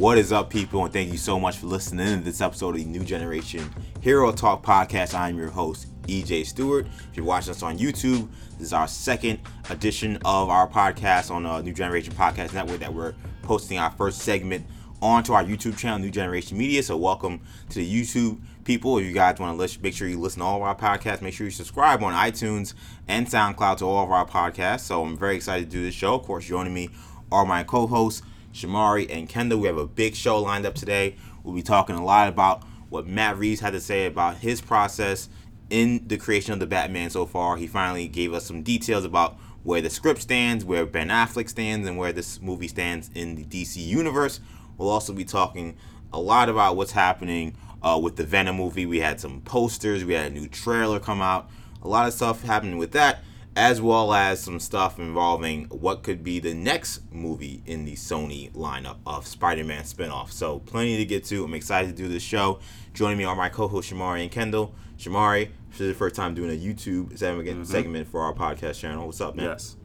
What is up, people? And thank you so much for listening to this episode of the New Generation Hero Talk Podcast. I'm your host, EJ Stewart. If you're watching us on YouTube, this is our second edition of our podcast on the New Generation Podcast Network that we're posting our first segment onto our YouTube channel, New Generation Media. So, welcome to the YouTube people. If you guys want to listen, make sure you listen to all of our podcasts. Make sure you subscribe on iTunes and SoundCloud to all of our podcasts. So, I'm very excited to do this show. Of course, joining me are my co hosts, Shamari and Kendall. We have a big show lined up today. We'll be talking a lot about what Matt Reeves had to say about his process in the creation of the Batman so far. He finally gave us some details about where the script stands, where Ben Affleck stands, and where this movie stands in the DC universe. We'll also be talking a lot about what's happening uh, with the Venom movie. We had some posters, we had a new trailer come out, a lot of stuff happening with that as well as some stuff involving what could be the next movie in the Sony lineup of Spider-Man spinoff. So plenty to get to. I'm excited to do this show. Joining me are my co-host Shamari and Kendall. Shamari, this is the first time doing a YouTube segment, mm-hmm. for our podcast channel. What's up, man? Yes,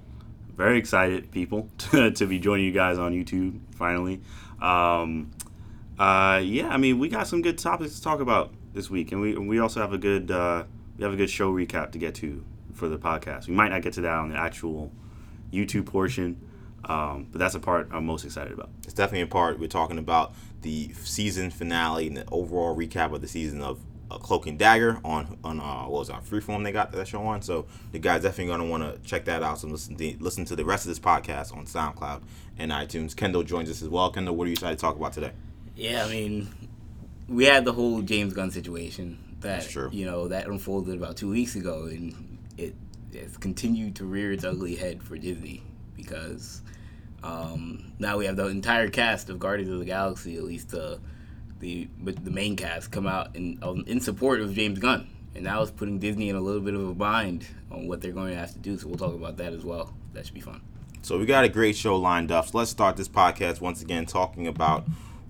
very excited, people, to, to be joining you guys on YouTube finally. Um, uh, yeah, I mean, we got some good topics to talk about this week, and we we also have a good uh, we have a good show recap to get to for the podcast. We might not get to that on the actual YouTube portion, um, but that's a part I'm most excited about. It's definitely a part. We're talking about the season finale and the overall recap of the season of uh, Cloak and Dagger on on uh, what was it, on Freeform they got that show on. So the guys definitely gonna want to check that out. So listen to, listen to the rest of this podcast on SoundCloud and iTunes. Kendall joins us as well. Kendall, what are you excited to talk about today? Yeah, I mean, we had the whole James Gunn situation that you know that unfolded about two weeks ago, and it has continued to rear its ugly head for Disney because um, now we have the entire cast of Guardians of the Galaxy, at least the the the main cast, come out in um, in support of James Gunn, and now it's putting Disney in a little bit of a bind on what they're going to have to do. So we'll talk about that as well. That should be fun. So we got a great show lined up. So let's start this podcast once again talking about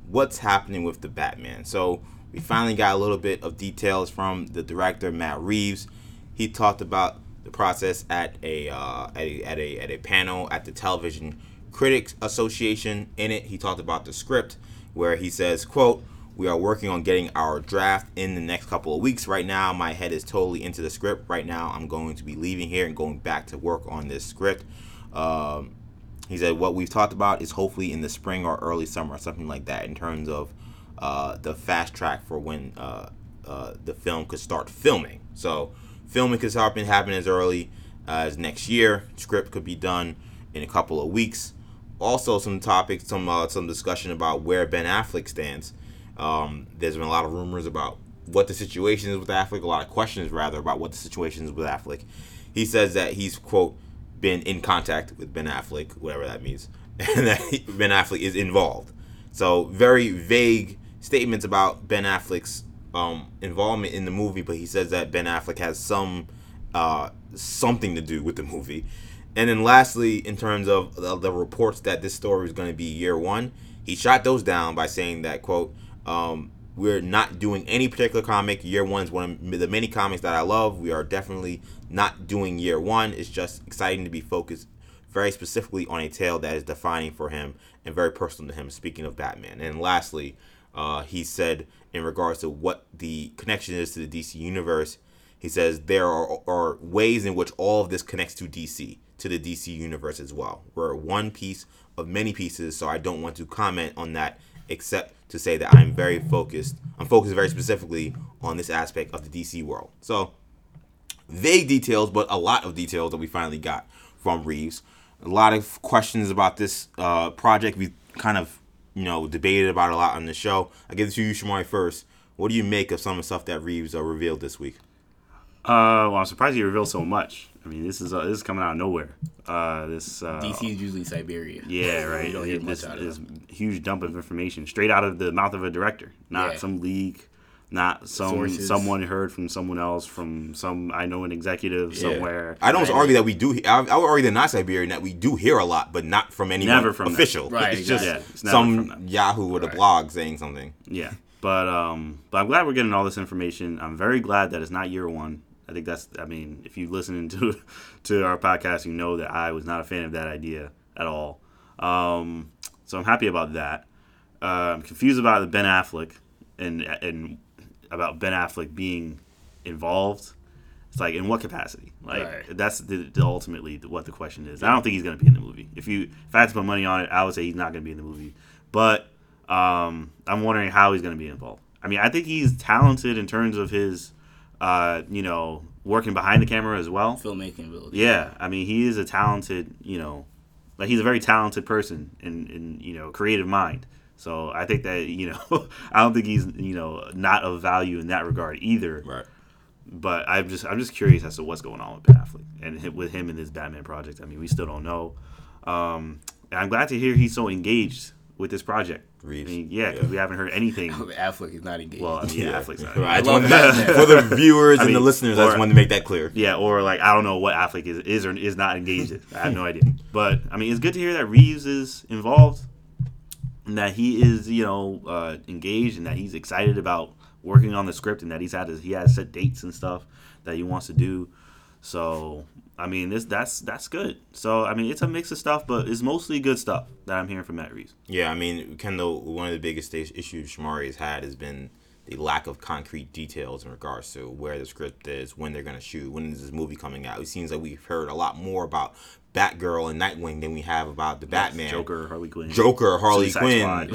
what's happening with the Batman. So we finally got a little bit of details from the director Matt Reeves he talked about the process at a, uh, at a at a at a panel at the Television Critics Association. In it, he talked about the script, where he says, "quote We are working on getting our draft in the next couple of weeks. Right now, my head is totally into the script. Right now, I'm going to be leaving here and going back to work on this script." Um, he said, "What we've talked about is hopefully in the spring or early summer, something like that, in terms of uh, the fast track for when uh, uh, the film could start filming." So Filming could happen happen as early as next year. Script could be done in a couple of weeks. Also, some topics, some uh, some discussion about where Ben Affleck stands. Um, there's been a lot of rumors about what the situation is with Affleck. A lot of questions, rather, about what the situation is with Affleck. He says that he's quote been in contact with Ben Affleck, whatever that means, and that Ben Affleck is involved. So very vague statements about Ben Affleck's um, involvement in the movie, but he says that Ben Affleck has some uh, something to do with the movie. And then lastly, in terms of the, the reports that this story is going to be year one, he shot those down by saying that quote, um, "We're not doing any particular comic. Year one is one of the many comics that I love. We are definitely not doing year one. It's just exciting to be focused." Very specifically on a tale that is defining for him and very personal to him. Speaking of Batman, and lastly, uh, he said in regards to what the connection is to the DC universe. He says there are, are ways in which all of this connects to DC, to the DC universe as well. We're one piece of many pieces, so I don't want to comment on that except to say that I'm very focused. I'm focused very specifically on this aspect of the DC world. So, vague details, but a lot of details that we finally got from Reeves. A lot of questions about this uh, project. We kind of you know, debated about a lot on the show. I give it to you, Shamari, first. What do you make of some of the stuff that Reeves uh, revealed this week? Uh, well, I'm surprised he revealed so much. I mean, this is uh, this is coming out of nowhere. Uh, this uh, DC is usually Siberia. Yeah, right. don't hear this, this huge dump of information straight out of the mouth of a director, not yeah. some leak not some Sources. someone heard from someone else from some I know an executive yeah. somewhere. I don't argue that we do. I, I would argue that not Siberian that we do hear a lot, but not from anyone Never from official. That. Right, it's just yeah, it's some Yahoo with right. a blog saying something. Yeah, but um, but I'm glad we're getting all this information. I'm very glad that it's not year one. I think that's. I mean, if you listen to to our podcast, you know that I was not a fan of that idea at all. Um, so I'm happy about that. uh, I'm confused about the Ben Affleck and and about Ben Affleck being involved. It's like in what capacity? Like right. that's the, the, ultimately what the question is. I don't think he's going to be in the movie. If you if I had to put money on it, I would say he's not going to be in the movie. But um, I'm wondering how he's going to be involved. I mean, I think he's talented in terms of his, uh, you know, working behind the camera as well. Filmmaking ability. Yeah, I mean, he is a talented, you know, like he's a very talented person in, in you know, creative mind. So I think that you know, I don't think he's you know not of value in that regard either. Right. But I'm just I'm just curious as to what's going on with Ben Affleck and with him and his Batman project. I mean, we still don't know. Um, and I'm glad to hear he's so engaged with this project. Reeves. I mean, yeah, because yeah. we haven't heard anything. Affleck is not engaged. Well, I mean, yeah. Affleck's not. Right. for the viewers I mean, and the listeners, or, I just wanted to make that clear. Yeah, or like I don't know what Affleck is is or is not engaged. I have no idea. But I mean, it's good to hear that Reeves is involved, and that he is you know uh, engaged, and that he's excited about working on the script, and that he's had his, he has set dates and stuff that he wants to do. So I mean, this that's that's good. So I mean, it's a mix of stuff, but it's mostly good stuff that I'm hearing from Matt Reeves. Yeah, I mean, Kendall, one of the biggest issues Shamari has had has been the lack of concrete details in regards to where the script is, when they're gonna shoot, when is this movie coming out. It seems like we've heard a lot more about Batgirl and Nightwing than we have about the Batman, Joker, Harley Quinn, Joker, Harley Quinn,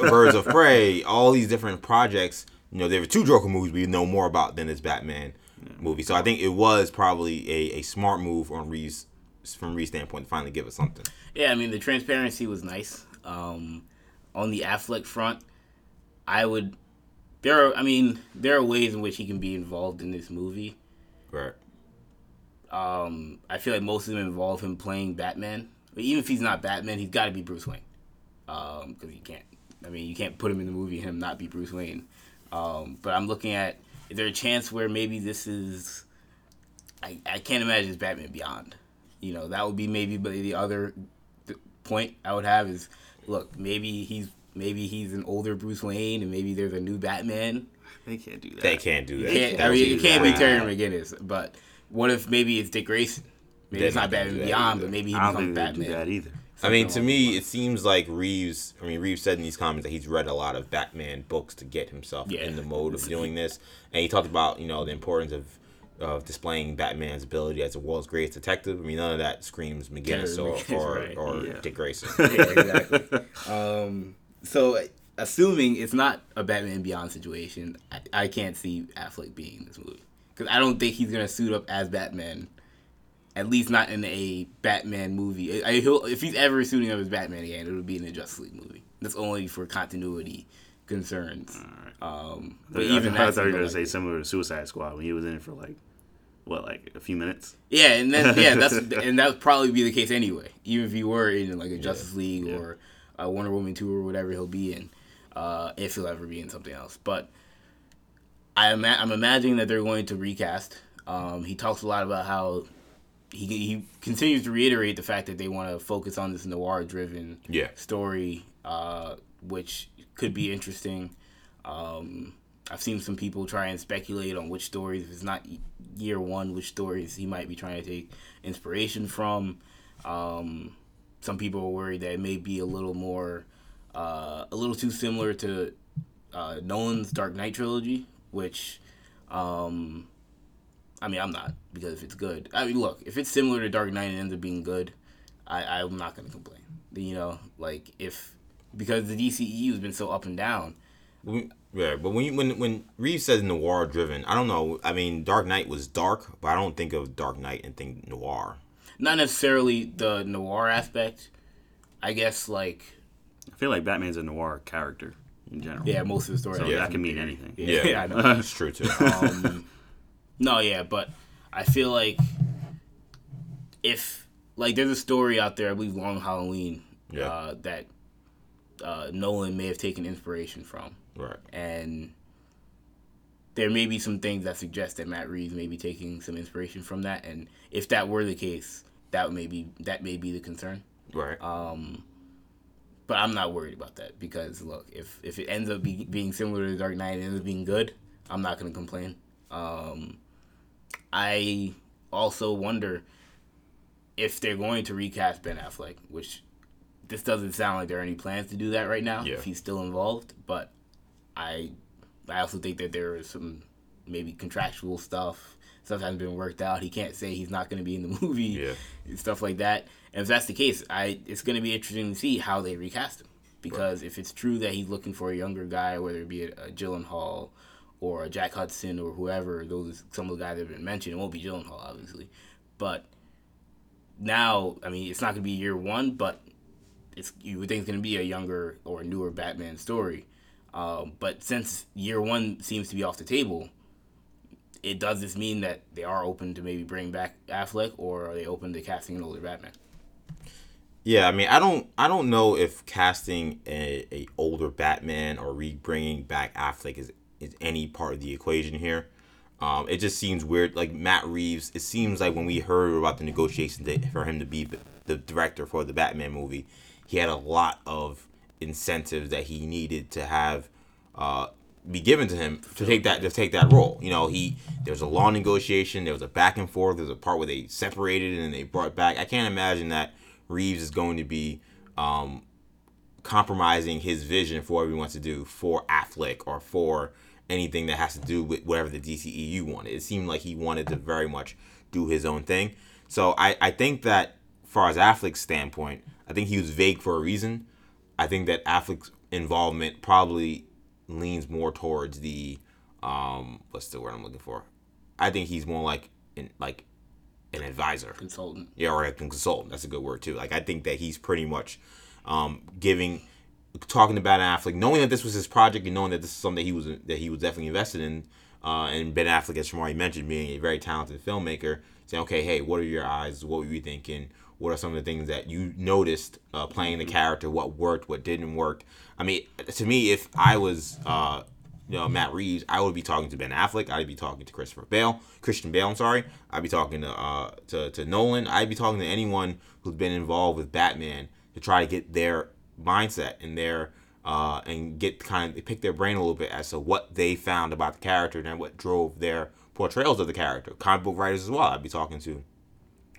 Birds of Prey, all these different projects. You know, there were two Joker movies we know more about than this Batman movie. So I think it was probably a, a smart move on Reeves from Reeves' standpoint to finally give us something. Yeah, I mean the transparency was nice. Um, on the Affleck front, I would there are I mean there are ways in which he can be involved in this movie. Right. Um, I feel like most of them involve him playing Batman. But even if he's not Batman, he's got to be Bruce Wayne. Because um, you can't. I mean, you can't put him in the movie and him not be Bruce Wayne. Um, but I'm looking at is there a chance where maybe this is? I I can't imagine it's Batman Beyond. You know that would be maybe, but the other point I would have is, look, maybe he's maybe he's an older Bruce Wayne, and maybe there's a new Batman. They can't do that. They can't do that. Can't, I mean, it can't be Terry McGinnis, but what if maybe it's Dick Grayson? Maybe it's not Batman Beyond, but maybe he becomes Batman. Do that either. I mean, to me, it seems like Reeves. I mean, Reeves said in these comments that he's read a lot of Batman books to get himself yeah. in the mode of doing this, and he talked about you know the importance of of displaying Batman's ability as the world's greatest detective. I mean, none of that screams McGinnis or McGinnis, or, right. or yeah. Dick Grayson. yeah, exactly. um, so, assuming it's not a Batman Beyond situation, I, I can't see Affleck being in this movie because I don't think he's gonna suit up as Batman at least not in a Batman movie. I, if he's ever suiting up as Batman again, it'll be in a Justice League movie. That's only for continuity concerns. Right. Um, but I, even I, I thought you were gonna like say similar to Suicide Squad when he was in it for like what, like a few minutes. Yeah, and then yeah, that's and that would probably be the case anyway. Even if he were in like a Justice yeah. League yeah. or a Wonder Woman two or whatever he'll be in, uh, if he'll ever be in something else. But I am I'm imagining that they're going to recast. Um, he talks a lot about how he he continues to reiterate the fact that they want to focus on this noir driven yeah. story, uh, which could be interesting. Um, I've seen some people try and speculate on which stories, if it's not year one, which stories he might be trying to take inspiration from. Um, some people are worried that it may be a little more, uh, a little too similar to uh, Nolan's Dark Knight trilogy, which um, I mean, I'm not because if it's good, I mean, look, if it's similar to Dark Knight and ends up being good, I I'm not gonna complain. You know, like if because the DCEU has been so up and down. yeah, but when you, when when Reeves says noir driven, I don't know. I mean, Dark Knight was dark, but I don't think of Dark Knight and think noir. Not necessarily the noir aspect. I guess like. I feel like Batman's a noir character in general. Yeah, most of the story. So yeah. that can mean anything. Yeah, yeah I know. It's true too. Um, no, yeah, but I feel like if like there's a story out there, I believe Long Halloween, yeah. uh, that uh, Nolan may have taken inspiration from. Right. And there may be some things that suggest that Matt Reeves may be taking some inspiration from that, and if that were the case, that may be that may be the concern. Right. Um, but I'm not worried about that because look, if if it ends up be, being similar to Dark Knight and ends up being good, I'm not gonna complain. Um, I also wonder if they're going to recast Ben Affleck, which this doesn't sound like there are any plans to do that right now. Yeah. If he's still involved, but I I also think that there is some maybe contractual stuff. Stuff hasn't been worked out. He can't say he's not going to be in the movie. Yeah. Stuff like that. And if that's the case, I it's going to be interesting to see how they recast him. Because if it's true that he's looking for a younger guy, whether it be a, a Gyllenhaal or a Jack Huston or whoever, those some of the guys that have been mentioned. It won't be Gyllenhaal, obviously, but now, I mean, it's not going to be year one, but it's you would think it's going to be a younger or newer Batman story. Um, but since year one seems to be off the table, it does this mean that they are open to maybe bring back Affleck, or are they open to casting an older Batman? Yeah, I mean, I don't, I don't know if casting a, a older Batman or re bringing back Affleck is is any part of the equation here. Um, it just seems weird. Like Matt Reeves, it seems like when we heard about the negotiations for him to be the director for the Batman movie, he had a lot of incentives that he needed to have uh, be given to him to take that to take that role. You know, he there was a long negotiation, there was a back and forth, there was a part where they separated and they brought back. I can't imagine that Reeves is going to be um, compromising his vision for what he wants to do for Affleck or for anything that has to do with whatever the DCEU wanted. It seemed like he wanted to very much do his own thing. So I, I think that, far as Affleck's standpoint, I think he was vague for a reason. I think that Affleck's involvement probably leans more towards the um what's the word I'm looking for? I think he's more like in like an advisor. Consultant. Yeah, or a consultant. That's a good word too. Like I think that he's pretty much um giving talking about Affleck, knowing that this was his project and knowing that this is something that he was that he was definitely invested in, uh, and Ben Affleck, as Shamari mentioned, being a very talented filmmaker, saying, okay, hey, what are your eyes? What were you thinking? What are some of the things that you noticed uh, playing the character? What worked? What didn't work? I mean, to me, if I was, uh, you know, Matt Reeves, I would be talking to Ben Affleck. I'd be talking to Christopher Bale, Christian Bale. I'm sorry. I'd be talking to uh, to, to Nolan. I'd be talking to anyone who's been involved with Batman to try to get their mindset and their uh, and get kind of pick their brain a little bit as to what they found about the character and what drove their portrayals of the character. Comic book writers as well. I'd be talking to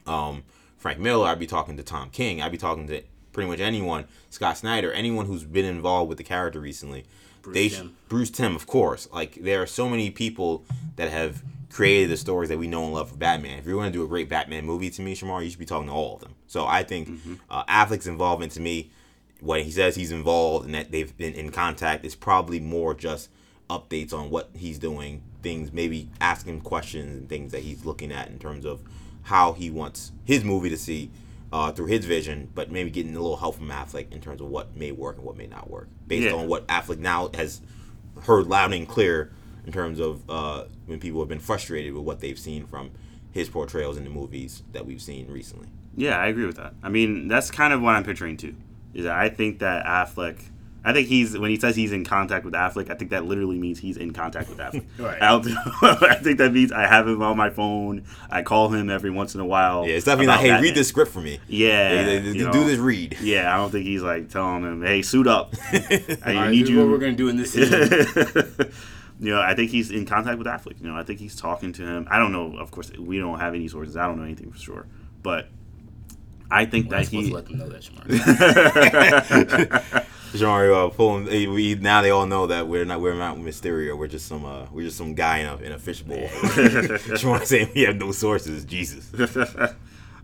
um, Frank Miller. I'd be talking to Tom King. I'd be talking to pretty much anyone, Scott Snyder, anyone who's been involved with the character recently. Bruce they Timm. Bruce Timm, of course. Like there are so many people that have created the stories that we know and love for Batman. If you're going to do a great Batman movie to me, Shamar, you should be talking to all of them. So I think mm-hmm. uh, Affleck's involvement to me when he says he's involved and that they've been in contact is probably more just updates on what he's doing, things maybe asking questions and things that he's looking at in terms of how he wants his movie to see uh, through his vision, but maybe getting a little help from Affleck in terms of what may work and what may not work, based yeah. on what Affleck now has heard loud and clear in terms of uh, when people have been frustrated with what they've seen from his portrayals in the movies that we've seen recently. Yeah, I agree with that. I mean, that's kind of what I'm picturing too is that I think that Affleck. I think he's when he says he's in contact with Affleck. I think that literally means he's in contact with Affleck. right. I, I, think that means I have him on my phone. I call him every once in a while. Yeah, it's definitely like, hey, read this script for me. Yeah, hey, do know, this read. Yeah, I don't think he's like telling him, hey, suit up. I right, need you. What we're gonna do in this scene. you know, I think he's in contact with Affleck. You know, I think he's talking to him. I don't know. Of course, we don't have any sources. I don't know anything for sure, but I think well, that he. let them know that, Shamari. Shamari, uh, pulling. We now they all know that we're not we're not Mysterio. We're just some uh, we're just some guy in a in a fishbowl. Shamari saying we have no sources. Jesus.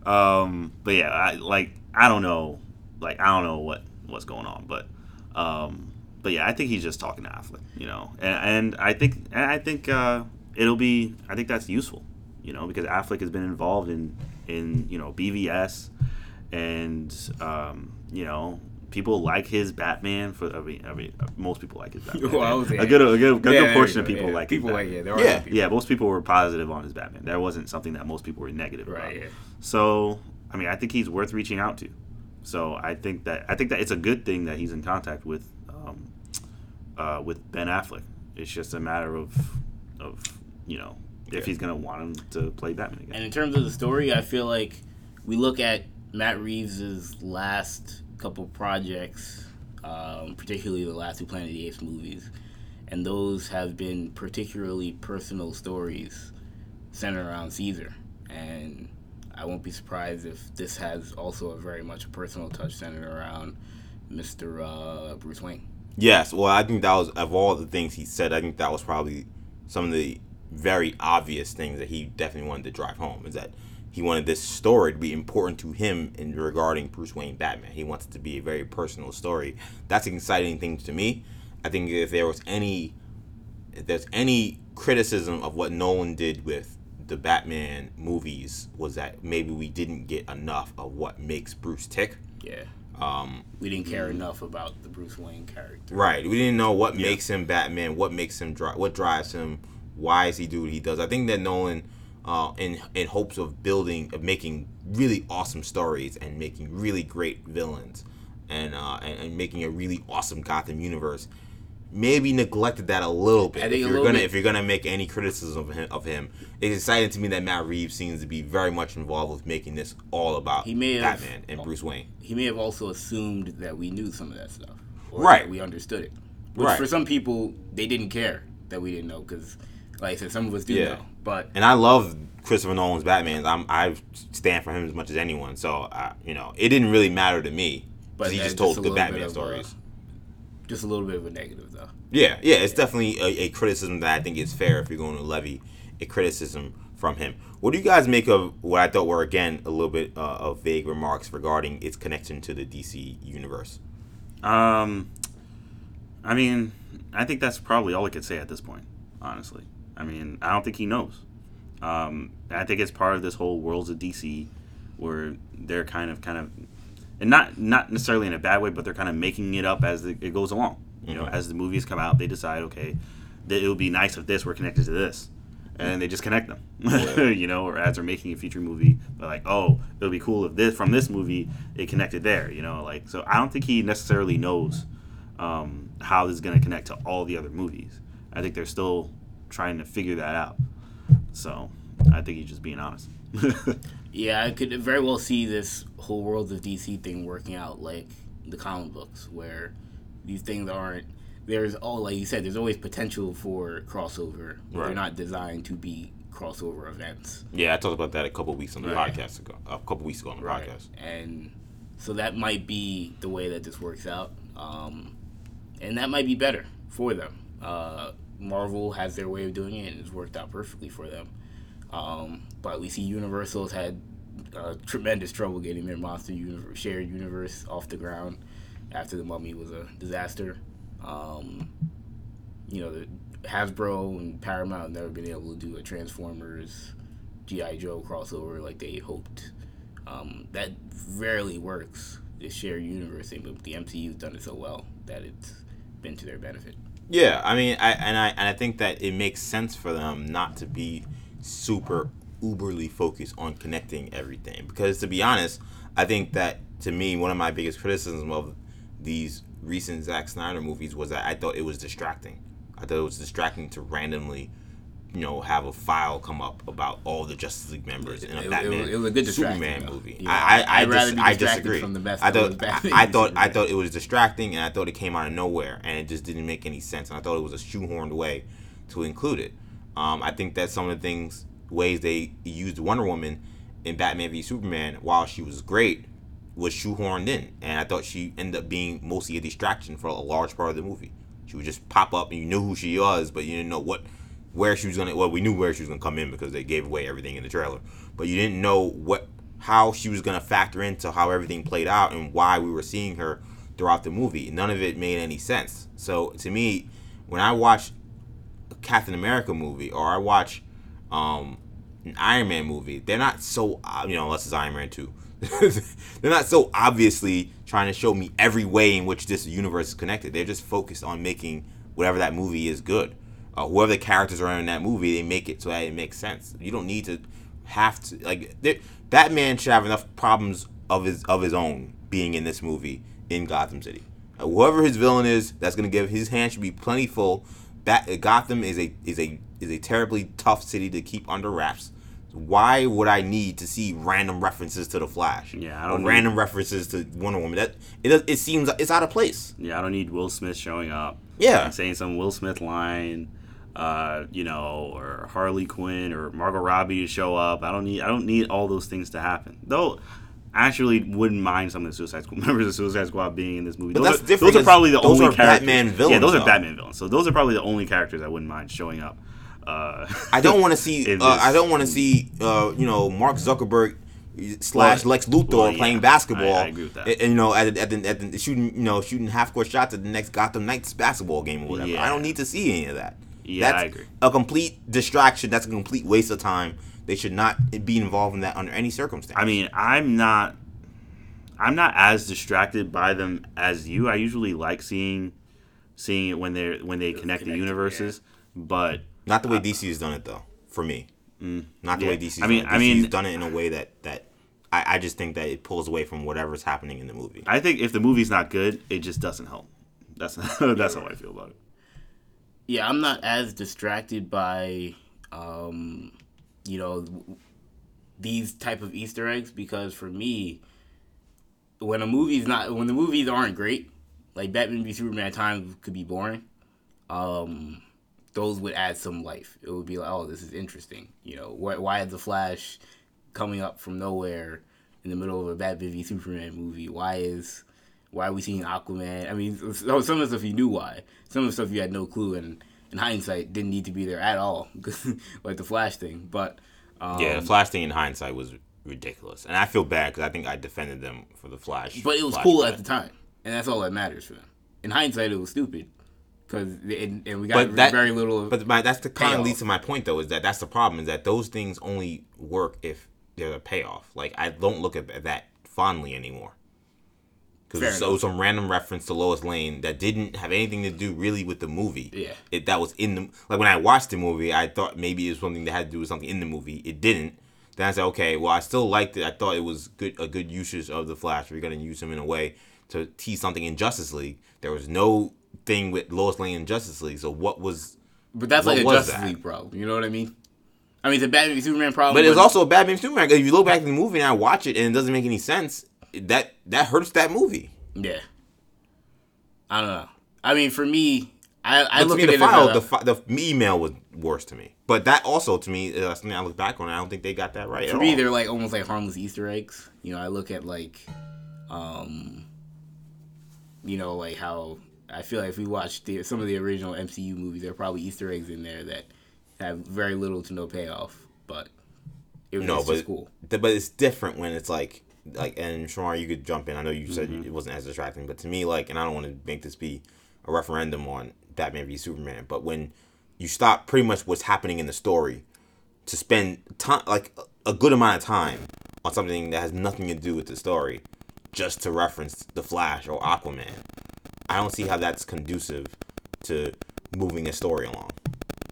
um, but yeah, I, like I don't know, like I don't know what what's going on, but um, but yeah, I think he's just talking to Affleck, you know, and, and I think and I think uh, it'll be I think that's useful, you know, because Affleck has been involved in in you know BVS and um, you know people like his Batman. For I mean, I mean most people like his Batman. well, yeah. a good, a good, a yeah, good portion of people yeah. like people like yeah, there are yeah, people. yeah. Most people were positive on his Batman. There wasn't something that most people were negative right, about. Yeah. So I mean, I think he's worth reaching out to. So I think that I think that it's a good thing that he's in contact with um, uh, with Ben Affleck. It's just a matter of of you know if he's gonna want him to play Batman again. And in terms of the story, I feel like we look at Matt Reeves' last couple projects, um, particularly the last two Planet of the Apes movies, and those have been particularly personal stories centered around Caesar. And I won't be surprised if this has also a very much a personal touch centered around Mr. Uh, Bruce Wayne. Yes, well, I think that was of all the things he said. I think that was probably some of the very obvious things that he definitely wanted to drive home. Is that he wanted this story to be important to him in regarding Bruce Wayne Batman. He wants it to be a very personal story. That's an exciting thing to me. I think if there was any, if there's any criticism of what Nolan did with the Batman movies was that maybe we didn't get enough of what makes Bruce tick. Yeah. Um, we didn't care enough about the Bruce Wayne character. Right. We didn't know what yeah. makes him Batman, what makes him drive, what drives him, why is he do what he does. I think that Nolan, uh, in in hopes of building, of making really awesome stories and making really great villains, and uh, and, and making a really awesome Gotham universe, maybe neglected that a little bit. If you're gonna bit. if you're gonna make any criticism of him, of him, it's exciting to me that Matt Reeves seems to be very much involved with making this all about he may Batman and Bruce Wayne. He may have also assumed that we knew some of that stuff, right? we understood it. Which right. for some people they didn't care that we didn't know because, like I said, some of us do yeah. know. But and I love Christopher Nolan's Batman. I'm I stand for him as much as anyone. So I, you know, it didn't really matter to me. But he just told good Batman stories. A, just a little bit of a negative though. Yeah, yeah, it's definitely a, a, criticism that I think is fair if you're going to levy a criticism from him. What do you guys make of what I thought were again a little bit uh, of vague remarks regarding its connection to the DC universe? Um, I mean, I think that's probably all I could say at this point. Honestly, I mean, I don't think he knows. Um, I think it's part of this whole worlds of DC, where they're kind of, kind of, and not not necessarily in a bad way, but they're kind of making it up as it goes along. You know, as the movies come out, they decide, okay, that it would be nice if this were connected to this, and they just connect them. you know, or as they're making a future movie, they're like, oh, it would be cool if this from this movie it connected there. You know, like so. I don't think he necessarily knows um, how this is going to connect to all the other movies. I think they're still trying to figure that out. So I think he's just being honest. yeah, I could very well see this whole world of DC thing working out like the comic books, where these things aren't there's all like you said there's always potential for crossover right. they're not designed to be crossover events yeah i talked about that a couple weeks on the right. podcast ago a couple weeks ago on the right. podcast and so that might be the way that this works out um, and that might be better for them uh, marvel has their way of doing it and it's worked out perfectly for them um, but we see universal's had uh, tremendous trouble getting their monster universe, shared universe off the ground after the Mummy was a disaster. Um, you know, the Hasbro and Paramount have never been able to do a Transformers GI Joe crossover like they hoped. Um, that rarely works. This shared universe thing, but the MCU's done it so well that it's been to their benefit. Yeah, I mean, I and I and I think that it makes sense for them not to be super uberly focused on connecting everything because to be honest, I think that to me one of my biggest criticisms of these recent Zack Snyder movies was that I thought it was distracting. I thought it was distracting to randomly, you know, have a file come up about all the Justice League members in a it, Batman it, it was a good Superman movie. Yeah. I I, I, dis- I disagree. From the best I thought I, I thought I thought it was distracting, and I thought it came out of nowhere, and it just didn't make any sense. And I thought it was a shoehorned way to include it. Um, I think that some of the things ways they used Wonder Woman in Batman v Superman, while she was great, was shoehorned in, and I thought she ended up being mostly a distraction for a large part of the movie. She would just pop up, and you knew who she was, but you didn't know what, where she was gonna. Well, we knew where she was gonna come in because they gave away everything in the trailer, but you didn't know what, how she was gonna factor into how everything played out and why we were seeing her throughout the movie. None of it made any sense. So to me, when I watch a Captain America movie or I watch um, an Iron Man movie, they're not so you know unless it's Iron Man two they're not so obviously trying to show me every way in which this universe is connected. They're just focused on making whatever that movie is good. Uh, whoever the characters are in that movie, they make it so that it makes sense. You don't need to have to like Batman should have enough problems of his of his own being in this movie in Gotham City. Uh, whoever his villain is, that's gonna give his hand should be plenty full. Bat, Gotham is a is a is a terribly tough city to keep under wraps why would I need to see random references to the Flash? Yeah, I don't. Or random references to Wonder Woman. That it it seems it's out of place. Yeah, I don't need Will Smith showing up. Yeah, saying some Will Smith line. Uh, you know, or Harley Quinn or Margot Robbie to show up. I don't need I don't need all those things to happen. Though I actually wouldn't mind some of the Suicide Squad members of Suicide Squad being in this movie. But those, are, those are probably the only characters. Batman villains. Yeah, those are. Batman villains. So those are probably the only characters I wouldn't mind showing up. Uh, I don't want to see. Uh, I don't want to see. Uh, you know, Mark Zuckerberg slash Lex Luthor well, yeah, playing basketball. I, I, agree with that. And, you know, at, at, the, at the shooting, you know, shooting half court shots at the next Gotham Knights basketball game or whatever. Yeah. I don't need to see any of that. Yeah, That's I agree. A complete distraction. That's a complete waste of time. They should not be involved in that under any circumstance. I mean, I'm not. I'm not as distracted by them as you. I usually like seeing, seeing it when they're when they connect the universes, yeah. but not the way uh, DC has done it though. For me, mm, not the yeah. way DC. I mean, I mean, done it in a way that that I, I just think that it pulls away from whatever's happening in the movie. I think if the movie's not good, it just doesn't help. That's that's how I feel about it. Yeah, I'm not as distracted by, um, you know, these type of Easter eggs because for me, when a movie's not when the movies aren't great, like Batman v Superman at times could be boring. Um, those would add some life. It would be like, oh, this is interesting. You know, why, why is the Flash coming up from nowhere in the middle of a Batman v Superman movie? Why is why are we seeing Aquaman? I mean, some of the stuff you knew why. Some of the stuff you had no clue, and in hindsight, didn't need to be there at all, like the Flash thing. But um, yeah, the Flash thing in hindsight was ridiculous, and I feel bad because I think I defended them for the Flash. But it was Flash cool at the time, and that's all that matters for them. In hindsight, it was stupid because and, and, we got that, very little. But my, that's the kind of leads to my point though is that that's the problem is that those things only work if there's a payoff. Like I don't look at that fondly anymore. Because it was some random reference to Lois Lane that didn't have anything to do really with the movie. Yeah. It that was in the like when I watched the movie, I thought maybe it was something that had to do with something in the movie. It didn't. Then I said, okay, well I still liked it. I thought it was good a good usage of the Flash. We're gonna use him in a way to tease something in Justice League. There was no thing with Lois Lane in Justice League. So what was? But that's like a Justice that? League problem. You know what I mean? I mean, it's a Batman Superman problem. But it's also a Batman Superman. If you look back at the movie and I watch it and it doesn't make any sense, that that hurts that movie. Yeah. I don't know. I mean, for me, I, I look at the it file. the, fi- the email was worse to me, but that also to me, uh, something I look back on. I don't think they got that right. For me, all. they're like almost like harmless Easter eggs. You know, I look at like, um, you know, like how I feel like if we watch the, some of the original MCU movies, there are probably Easter eggs in there that have very little to no payoff, but it was no, but, cool. but it's different when it's like like and Shamar, you could jump in. I know you said mm-hmm. it wasn't as distracting, but to me, like, and I don't want to make this be a referendum on Batman v Superman, but when you stop pretty much what's happening in the story to spend time, like a good amount of time on something that has nothing to do with the story, just to reference the Flash or Aquaman, I don't see how that's conducive to moving a story along.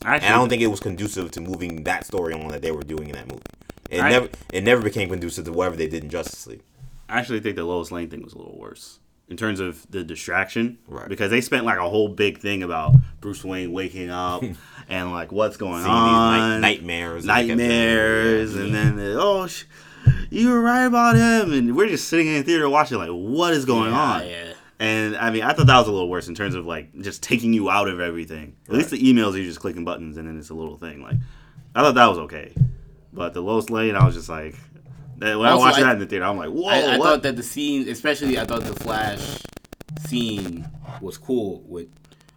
Actually, and I don't think it was conducive to moving that story along that they were doing in that movie. It I, never it never became conducive to whatever they did in Justice League. I actually think the Lois Lane thing was a little worse in terms of the distraction, right? Because they spent like a whole big thing about Bruce Wayne waking up and like what's going Seeing on, night- nightmares, nightmares, and, and then oh. Sh- you were right about him, and we're just sitting in the theater watching, like, what is going yeah, on? Yeah. And I mean, I thought that was a little worse in terms of like just taking you out of everything. At right. least the emails, you're just clicking buttons and then it's a little thing. Like, I thought that was okay. But the Lois Lane, I was just like, when also, I watched I, that in the theater, I'm like, whoa. I, I thought that the scene, especially, I thought the Flash scene was cool. With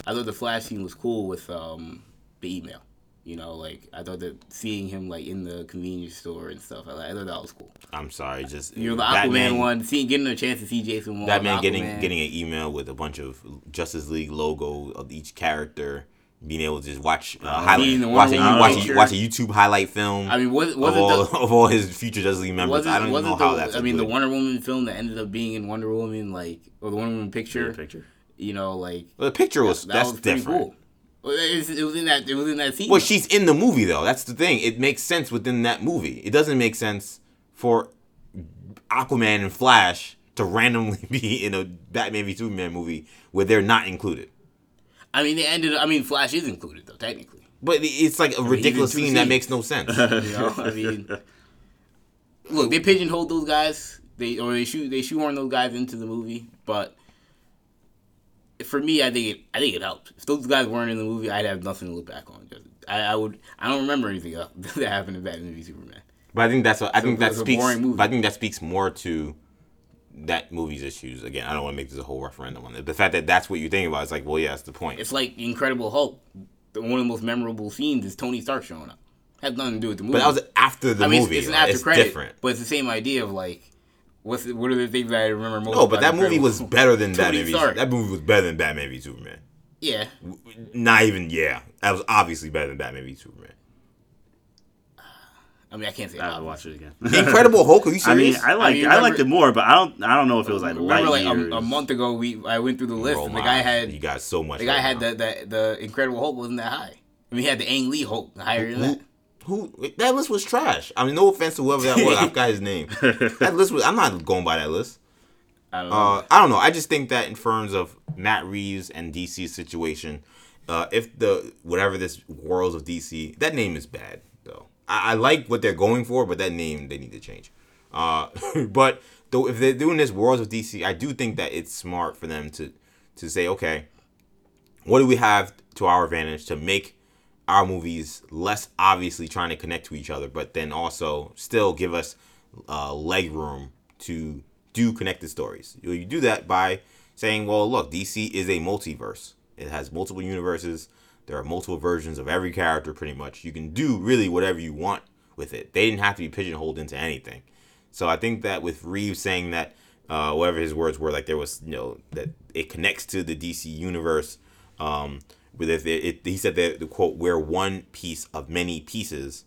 I thought the Flash scene was cool with um, the email. You know, like I thought that seeing him like in the convenience store and stuff, I, I thought that was cool. I'm sorry, just you know the Aquaman one, seeing getting a chance to see Jason Momoa. That man getting getting an email with a bunch of Justice League logo of each character being able to just watch uh, highlight, watching watch, watch a YouTube highlight film. I mean, was, was of, all, the, of all his future Justice League members. I don't know the, how that's. I mean, good. the Wonder Woman film that ended up being in Wonder Woman, like or the Wonder Woman picture. Yeah, picture. You know, like well, the picture was that, that's was different. Cool. It was in that. It was in that scene. Well, she's in the movie though. That's the thing. It makes sense within that movie. It doesn't make sense for Aquaman and Flash to randomly be in a Batman v Superman movie where they're not included. I mean, they ended. I mean, Flash is included though, technically. But it's like a I mean, ridiculous scene that makes no sense. you know, I mean, look, they pigeonholed those guys. They or they shoot they shoehorn those guys into the movie, but for me, I think it, I think it helped. If those guys weren't in the movie, I'd have nothing to look back on. I, I would. I don't remember anything else that happened in Batman v Superman. But I think that's. What, I so think that speaks. I think that speaks more to that movie's issues. Again, I don't want to make this a whole referendum on it. The fact that that's what you're thinking about, it's like, well, yeah, that's the point. It's like Incredible Hulk. One of the most memorable scenes is Tony Stark showing up. Has nothing to do with the movie. But that was after the I mean, movie. It's, it's an after it's credit, different. but it's the same idea of like, what's the, what are the things that I remember most? No, but that movie was better than Batman Superman. That movie was better than Batman v Superman. Yeah. Not even yeah. That was obviously better than Batman v Superman. I mean, I can't say. I'll watch it again. Incredible Hulk. Are you serious? I mean, I like I, mean, I liked it more, but I don't I don't know if it was like remember right like a, a, month ago we I went through the list and the guy had you got so much. The guy had the, the the Incredible Hulk wasn't that high. I mean, he had the Ang Lee Hulk higher than that. Who that list was trash. I mean, no offense to whoever that was. I forgot his name. that list was. I'm not going by that list. I don't know. Uh, I don't know. I just think that in terms of Matt Reeves and DC's situation, uh, if the whatever this Worlds of DC, that name is bad. I, I like what they're going for, but that name they need to change. Uh, but though if they're doing this Worlds of DC, I do think that it's smart for them to to say, okay, what do we have to our advantage to make our movies less obviously trying to connect to each other, but then also still give us uh, leg room to do connected stories. You do that by saying, well, look, DC is a multiverse. It has multiple universes. There are multiple versions of every character, pretty much. You can do really whatever you want with it. They didn't have to be pigeonholed into anything. So I think that with Reeves saying that, uh, whatever his words were, like there was, you know, that it connects to the DC universe. Um, with it, it, he said that the quote, "We're one piece of many pieces."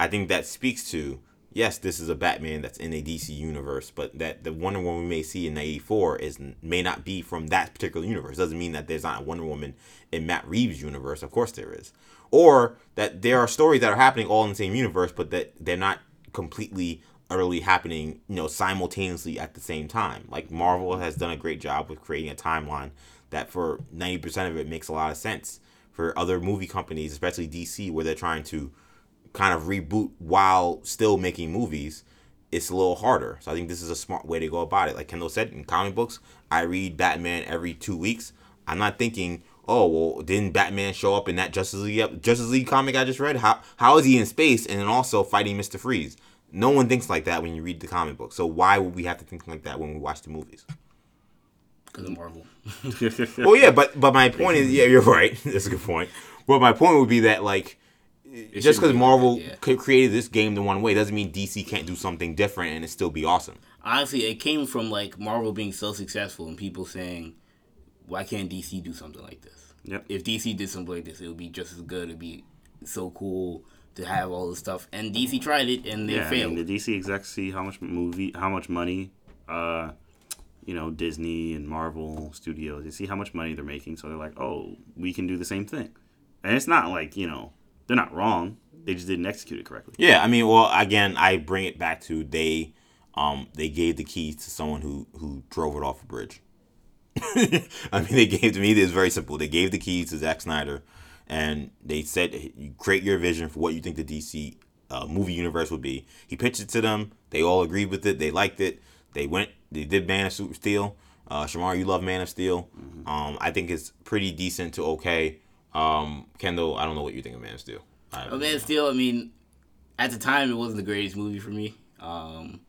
I think that speaks to yes, this is a Batman that's in a DC universe, but that the Wonder Woman we may see in '84 is may not be from that particular universe. Doesn't mean that there's not a Wonder Woman in Matt Reeves' universe. Of course there is, or that there are stories that are happening all in the same universe, but that they're not completely utterly happening, you know, simultaneously at the same time. Like Marvel has done a great job with creating a timeline that for 90% of it makes a lot of sense. For other movie companies, especially DC, where they're trying to kind of reboot while still making movies, it's a little harder. So I think this is a smart way to go about it. Like Kendall said, in comic books, I read Batman every two weeks. I'm not thinking, oh well, didn't Batman show up in that Justice League Justice League comic I just read? How how is he in space and then also fighting Mister Freeze? No one thinks like that when you read the comic book. So why would we have to think like that when we watch the movies? Because of Marvel. well, yeah, but but my point is, yeah, you're right. That's a good point. But my point would be that like it just because Marvel yeah. created this game the one way doesn't mean DC can't do something different and it still be awesome. Honestly, it came from like Marvel being so successful and people saying, "Why can't DC do something like this?" Yep. If DC did something like this, it would be just as good. It'd be so cool to have all this stuff. And DC tried it and they yeah, failed. I mean, the DC execs see how much movie, how much money, uh, you know, Disney and Marvel Studios. They see how much money they're making, so they're like, "Oh, we can do the same thing." And it's not like you know they're not wrong. They just didn't execute it correctly. Yeah, I mean, well, again, I bring it back to they, um, they gave the keys to someone who who drove it off a bridge. I mean, they gave to me. It's very simple. They gave the keys to Zack Snyder, and they said, "You create your vision for what you think the DC uh, movie universe would be." He pitched it to them. They all agreed with it. They liked it. They went. They did Man of Steel. Uh, Shamar, you love Man of Steel. Mm-hmm. Um, I think it's pretty decent to okay. Um, Kendall, I don't know what you think of Man of Steel. Oh, Man of Steel. I mean, at the time, it wasn't the greatest movie for me. Um,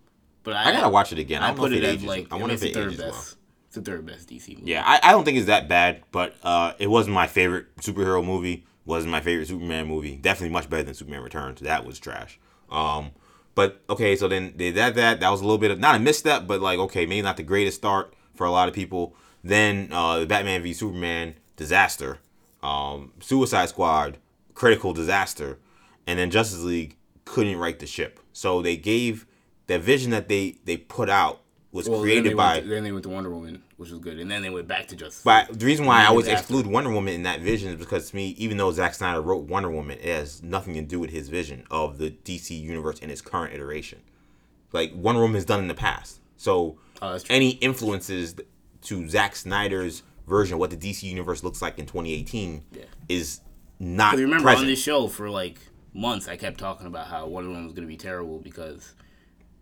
but I, I, gotta watch it again. I, I put it as like I wonder if it third best. Well. It's the third best DC movie. Yeah, I, I don't think it's that bad, but uh, it wasn't my favorite superhero movie. Wasn't my favorite Superman movie. Definitely much better than Superman Returns. That was trash. Um, but okay, so then they that that that was a little bit of not a misstep, but like okay, maybe not the greatest start for a lot of people. Then uh, the Batman v Superman disaster um, Suicide Squad, critical disaster, and then Justice League couldn't right the ship. So they gave that vision that they they put out was well, created by. To, then they went to Wonder Woman, which was good, and then they went back to Justice. But the reason why I always exclude Wonder Woman in that vision is because to me, even though Zack Snyder wrote Wonder Woman, it has nothing to do with his vision of the DC universe in its current iteration. Like Wonder Woman is done in the past, so oh, any influences to Zack Snyder's version of what the DC universe looks like in 2018 yeah. is not. remember present. on this show for like months, I kept talking about how Wonder Woman was going to be terrible because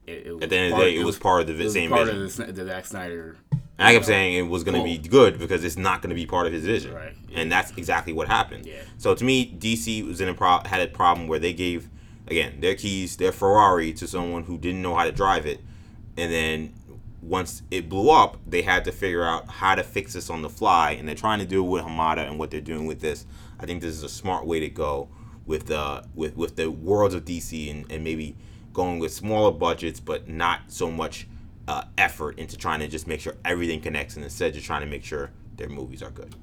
it, it at the end of the day, it was part of the same part vision. of the, the Zack Snyder And I kept saying it was going to be good because it's not going to be part of his vision. Right. And that's exactly what happened. Yeah. So to me, DC was in a pro- had a problem where they gave again their keys, their Ferrari to someone who didn't know how to drive it, and then once it blew up, they had to figure out how to fix this on the fly, and they're trying to do it with Hamada and what they're doing with this. I think this is a smart way to go with the with with the worlds of DC and, and maybe going with smaller budgets, but not so much uh, effort into trying to just make sure everything connects, and instead just trying to make sure their movies are good.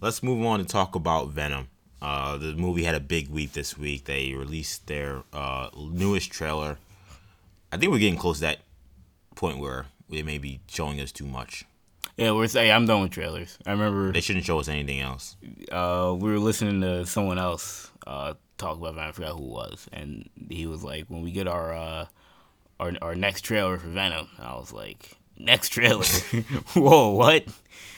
Let's move on to talk about Venom. Uh, the movie had a big week this week. They released their uh, newest trailer. I think we're getting close to that point where they may be showing us too much. Yeah, we're saying I'm done with trailers. I remember They shouldn't show us anything else. uh, we were listening to someone else uh, talk about Venom. I forgot who it was, and he was like, "When we get our uh, our our next trailer for Venom," and I was like, "Next trailer? Whoa, what?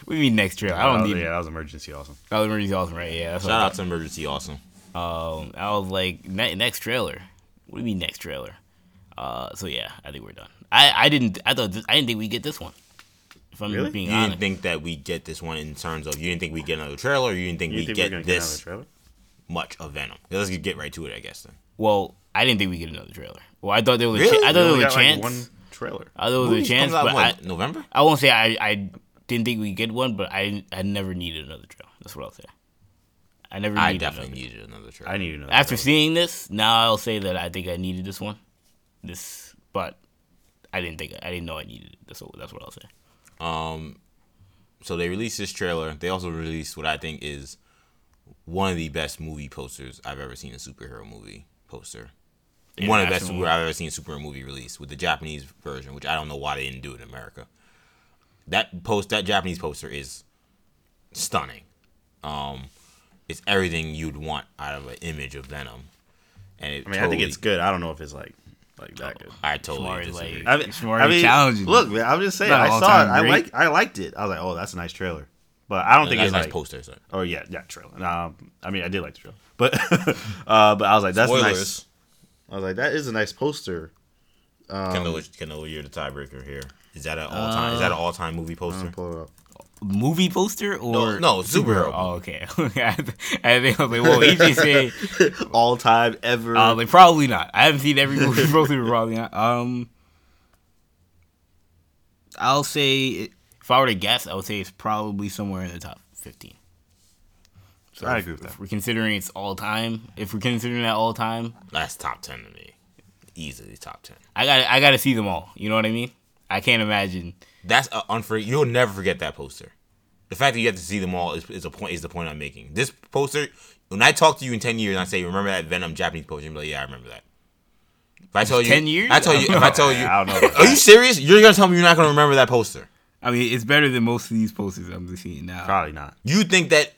We mean next trailer? I don't was- need yeah, that was emergency awesome. that was emergency awesome, right? Yeah, that's what Shout out to Emergency Awesome. Um, I was like, ne- next trailer. What do you mean next trailer? Uh, so yeah, I think we're done. I, I didn't I thought this, I didn't think we would get this one. If I'm Really? being You honest, didn't think that we get this one in terms of you didn't think we get another trailer, or you didn't think You we think get we're gonna get this another trailer? much of Venom? Let's get right to it, I guess. Then well, I didn't think we would get another trailer. Well, I thought there was a cha- I thought there was a got, like, chance. one trailer. I thought there was a chance, out but what, I, November. I won't say I, I didn't think we get one, but I I never needed another trailer. That's what I'll say. I never. I needed definitely another. needed another trailer. I need another. After trailer. seeing this, now I'll say that I think I needed this one. This, but I didn't think I didn't know I needed it. That's what, that's what I'll say. Um, so they released this trailer. They also released what I think is one of the best movie posters I've ever seen a superhero movie poster. Yeah, one of the best absolutely. I've ever seen a superhero movie released with the Japanese version, which I don't know why they didn't do it in America. That post, that Japanese poster is stunning. Um, it's everything you'd want out of an image of Venom. And it I mean, I think it's good. I don't know if it's like like that good. I totally Smart, disagree. like- I mean, It's I mean, challenging. Look, man, I'm just saying. Not I saw it. time I like. I liked it. I was like, oh, that's a nice trailer. But I don't think That's it's a nice like. poster. So. Oh yeah, yeah, trailer. Um, I mean, I did like the trailer, but uh, but I was like, that's Spoilers. nice. I was like, that is a nice poster. Um, Kendall, Kendall, you're the tiebreaker here. Is that an all time? is that an all time movie I'm poster? pull it up. Movie poster or No, no, superhero. Oh, okay. I think I was like, well, EJ say, All time ever. uh, like probably not. I haven't seen every movie poster, probably not. Um, I'll say if I were to guess, I would say it's probably somewhere in the top fifteen. So I agree with that. If we're considering it's all time, if we're considering that all time, That's top ten to me. Easily top ten. I got I got to see them all. You know what I mean? I can't imagine. That's a unfor. You'll never forget that poster. The fact that you have to see them all is, is a point. Is the point I'm making. This poster. When I talk to you in ten years, and I say, "Remember that Venom Japanese poster?" You're like, "Yeah, I remember that." If I tell you 10 years? I tell you. If I tell you, I don't know. are you serious? You're gonna tell me you're not gonna remember that poster? I mean, it's better than most of these posters I'm seeing now. Probably not. You think that?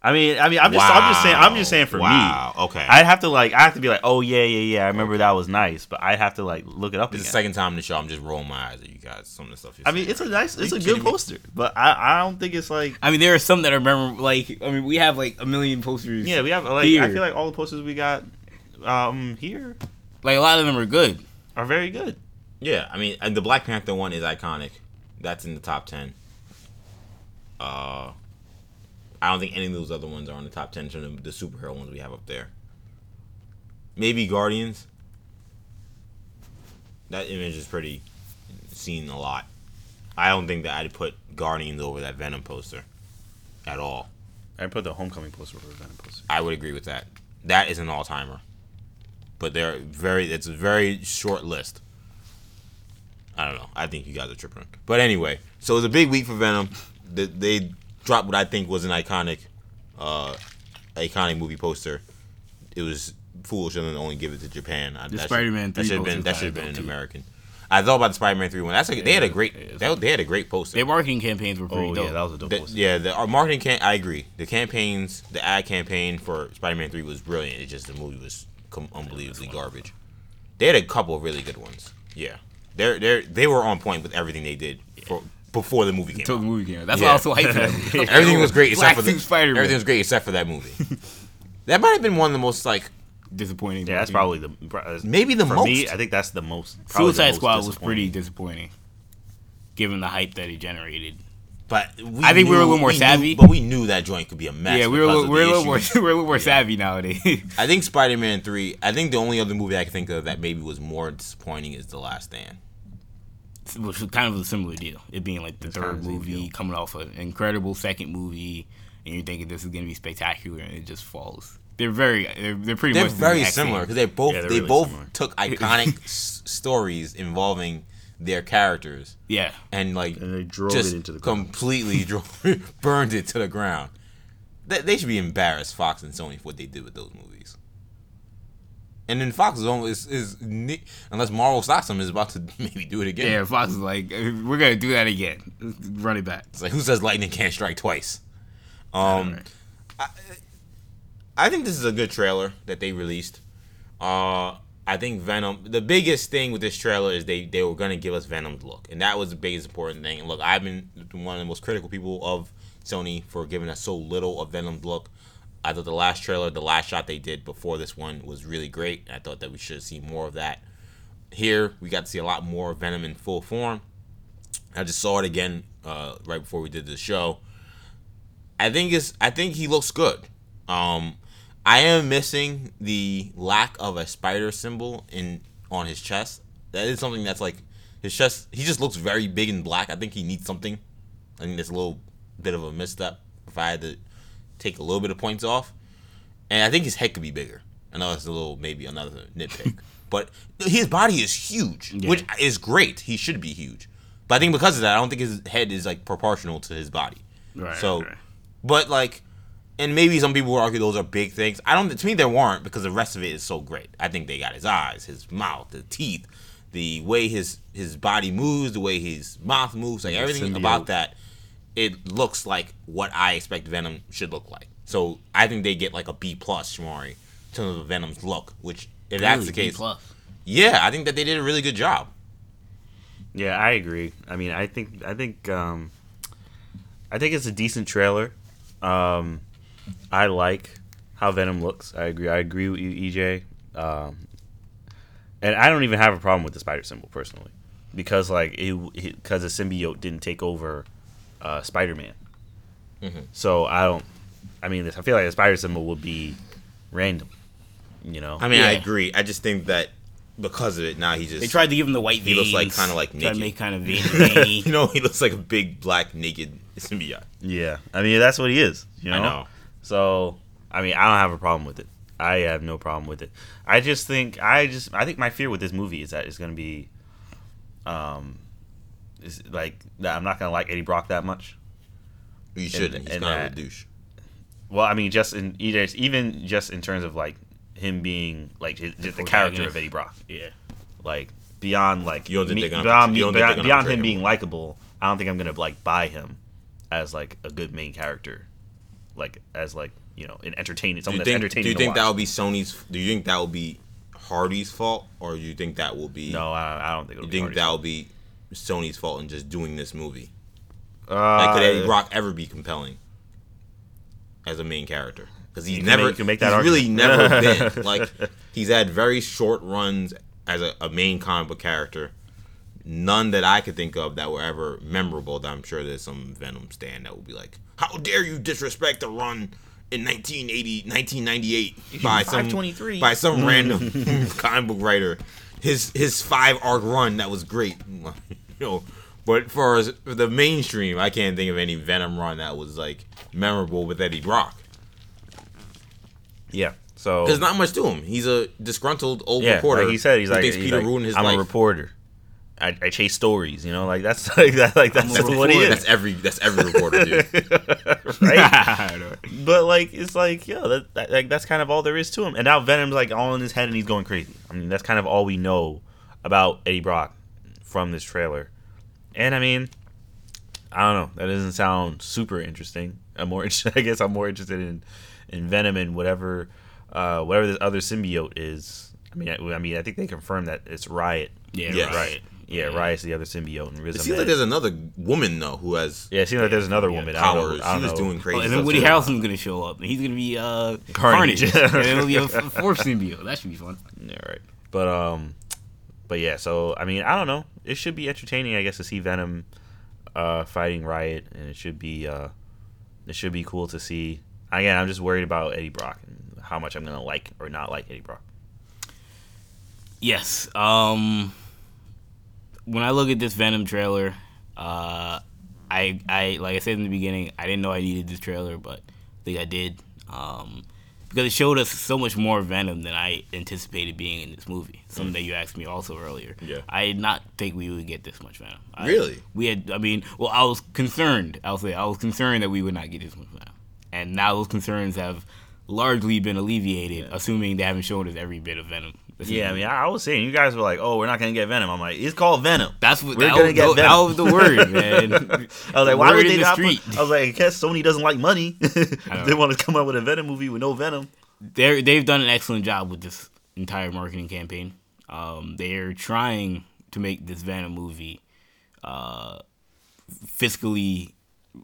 I mean, I mean, I'm just, I'm just saying, I'm just saying for Wow, me. okay. I'd have to like, I have to be like, oh yeah, yeah, yeah. I remember that was nice, but I have to like look it up This is the second time in the show. I'm just rolling my eyes at you guys. Some of the stuff. You're I mean, saying it's a nice, it's a good kidding me? poster, but I, I don't think it's like. I mean, there are some that I remember. Like, I mean, we have like a million posters. Yeah, we have like. Here. I feel like all the posters we got, um, here like a lot of them are good. are very good. Yeah, I mean, and the Black Panther one is iconic. That's in the top ten. Uh, I don't think any of those other ones are in the top ten. To the, the superhero ones we have up there. Maybe Guardians. That image is pretty seen a lot. I don't think that I'd put Guardians over that Venom poster at all. I put the Homecoming poster over the Venom poster. I would agree with that. That is an all timer. But they're very it's a very short list. I don't know. I think you guys are tripping. But anyway, so it was a big week for Venom. They, they dropped what I think was an iconic uh iconic movie poster. It was foolish of them to only give it to Japan. I- The that Spider-Man That 3 should have been that should have been an too. American. I thought about the Spider-Man 3 one. That's a, they had a great Yeah, they, they had a great poster. Their marketing campaigns were pretty Oh dope. yeah, that was a dope The- poster. yeah, the our marketing can I agree. The campaigns, the ad campaign for Spider-Man Three was brilliant. It just the movie was com- unbelievably garbage. They had a couple of really good ones. Yeah, they're they they were on point with everything they did for before the movie came Until out. the movie came out. That's Yeah. why I was so hyped for. Everything was great except Black for the suit Spider-Man. everything was great except for that movie. that might have been one of the most like disappointing. Yeah, that's marketing. probably the uh, maybe the for most. me. I think that's the most. probably the Suicide most Squad was pretty disappointing. disappointing. given the hype that it generated. But I think knew, we were a little more we savvy. Knew, but we knew that joint could be a mess. Yeah, we were, we're, a little more we're a little more savvy nowadays. I think Spider Man three. I think the only other movie I can think of that maybe was more disappointing is The Last Stand. Which was kind of a similar deal. It being like the it's third movie coming off an incredible second movie, and you're thinking this is going to be spectacular, and it just falls. They're very, they're, they're pretty they're much very the similar because they both yeah, they really both similar. took iconic s- stories involving their characters. Yeah, and like and they drove just it into the completely drove, burned it to the ground. They, they should be embarrassed, Fox and Sony, for what they did with those movies. And then Fox is almost is, is unless Marvel stocks them is about to maybe do it again. Yeah, Fox is like, we're gonna do that again. Run it back. It's like who says lightning can't strike twice? Um, right. I, I think this is a good trailer that they released. Uh, I think Venom. The biggest thing with this trailer is they they were gonna give us Venom's look, and that was the biggest important thing. And look, I've been one of the most critical people of Sony for giving us so little of Venom's look. I thought the last trailer, the last shot they did before this one was really great. I thought that we should see more of that. Here, we got to see a lot more Venom in full form. I just saw it again uh, right before we did the show. I think it's I think he looks good. Um, I am missing the lack of a spider symbol in on his chest. That is something that's like his chest. He just looks very big and black. I think he needs something. I think that's a little bit of a misstep. If I had to take a little bit of points off, and I think his head could be bigger. I know it's a little maybe another nitpick, but his body is huge, yeah. which is great. He should be huge, but I think because of that, I don't think his head is like proportional to his body. Right. So, right. but like and maybe some people will argue those are big things. I don't. To me, there weren't because the rest of it is so great. I think they got his eyes, his mouth, the teeth, the way his his body moves, the way his mouth moves, like everything about that. It looks like what I expect Venom should look like. So I think they get like a B plus, Shamari, to Venom's look. Which, if really? that's the case, B+. yeah, I think that they did a really good job. Yeah, I agree. I mean, I think I think um, I think it's a decent trailer. Um, I like how Venom looks. I agree. I agree with you, EJ. Um, and I don't even have a problem with the spider symbol personally, because like it because the symbiote didn't take over uh, Spider Man. Mm-hmm. So I don't. I mean, I feel like the spider symbol would be random. You know. I mean, yeah. I agree. I just think that because of it, now he just they tried to give him the white. He looks like kind of like naked. to make kind of veiny. you know, he looks like a big black naked symbiote. Yeah, I mean that's what he is. You know. I know. So I mean, I don't have a problem with it. I have no problem with it. I just think I just I think my fear with this movie is that it's gonna be, um, is like that I'm not gonna like Eddie Brock that much. You shouldn't. He's kind of a douche. Well, I mean, just in even just in terms of like him being like his, the character of Eddie Brock. Yeah. Like beyond like you me, beyond, me, beyond, beyond him being likable, I don't think I'm gonna like buy him as like a good main character like as like you know an entertaining something think, that's entertaining. Do you think that will be Sony's? Do you think that will be Hardy's fault, or do you think that will be? No, I, I don't think. you think that will be Sony's fault in just doing this movie? Uh, like, could Eddie Brock ever be compelling as a main character? Because he's never. Make, make that he's really never been like. He's had very short runs as a, a main comic book character none that I could think of that were ever memorable. That I'm sure there's some Venom stand that will be like, "How dare you disrespect the run in 1980, 1998 by some by some random comic book writer? His his five arc run that was great, you know." But for the mainstream, I can't think of any Venom run that was like memorable with Eddie Brock. Yeah. So there's not much to him. He's a disgruntled old yeah, reporter. Like he said, he's like, he's Peter like, ruined his I'm life. a reporter. I, I chase stories, you know, like that's like that, like that's, that's what he is. That's every that's every reporter, dude. right? but like it's like yeah, that, that, like that's kind of all there is to him. And now Venom's like all in his head and he's going crazy. I mean, that's kind of all we know about Eddie Brock from this trailer. And I mean, I don't know. That doesn't sound super interesting. I'm more, I guess, I'm more interested in in Venom and whatever, uh, whatever this other symbiote is. I mean, I, I mean, I think they confirmed that it's Riot. Yeah, yes. Riot. Yeah, yeah. Riot's the other symbiote, and Riz It seems like there's another woman though who has. Yeah, it seems like there's another woman. Powers. She was doing crazy. Oh, and then Woody Harrelson's gonna show up, and he's gonna be uh, Carnage, Carnage. and it'll be a fourth symbiote. That should be fun. Yeah, right. But um, but yeah. So I mean, I don't know. It should be entertaining, I guess, to see Venom uh, fighting Riot, and it should be uh, it should be cool to see. Again, I'm just worried about Eddie Brock and how much I'm gonna like or not like Eddie Brock. Yes. Um, when I look at this Venom trailer, uh, I I like I said in the beginning, I didn't know I needed this trailer, but I think I did. Um, because it showed us so much more Venom than I anticipated being in this movie. Something mm. that you asked me also earlier. Yeah, I did not think we would get this much Venom. I, really? We had. I mean, well, I was concerned. I'll say I was concerned that we would not get this much Venom, and now those concerns have largely been alleviated, yeah. assuming they haven't shown us every bit of Venom yeah, I mean, I, was saying you guys were like, "Oh, we're not gonna get Venom." I'm like, "It's called Venom." That's what we're that gonna was, get. Venom. That was the word, man. I was like, "Why would they the not?" Street. Put, I was like, "I guess Sony doesn't like money. they want to come out with a Venom movie with no Venom." They they've done an excellent job with this entire marketing campaign. Um, they're trying to make this Venom movie uh, fiscally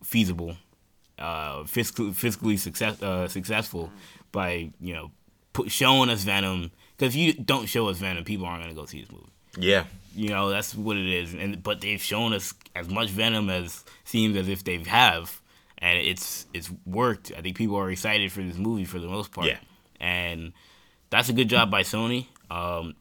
feasible, uh, fiscally fiscally success, uh, successful by you know put, showing us Venom because you don't show us Venom, people aren't gonna go see this movie. Yeah, you know that's what it is. And but they've shown us as much Venom as seems as if they have, and it's it's worked. I think people are excited for this movie for the most part. Yeah, and that's a good job by Sony. Um,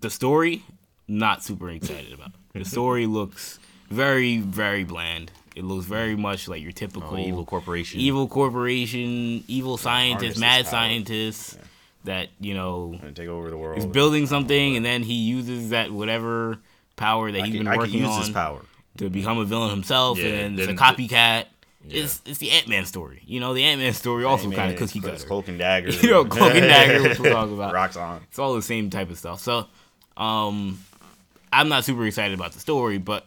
the story, not super excited about. The story looks very very bland. It looks very much like your typical oh, evil corporation, evil corporation, evil scientist, mad scientist. Yeah that you know and take over the world. He's building something, and then he uses that whatever power that I he's can, been working on power. to become a villain himself, yeah, and it's a copycat. Yeah. It's it's the Ant Man story. You know, the Ant Man story also kind of cookie cutter. Cloak and dagger. you know, cloak and dagger, which we'll talk about. Rocks on. It's all the same type of stuff. So, um, I'm not super excited about the story, but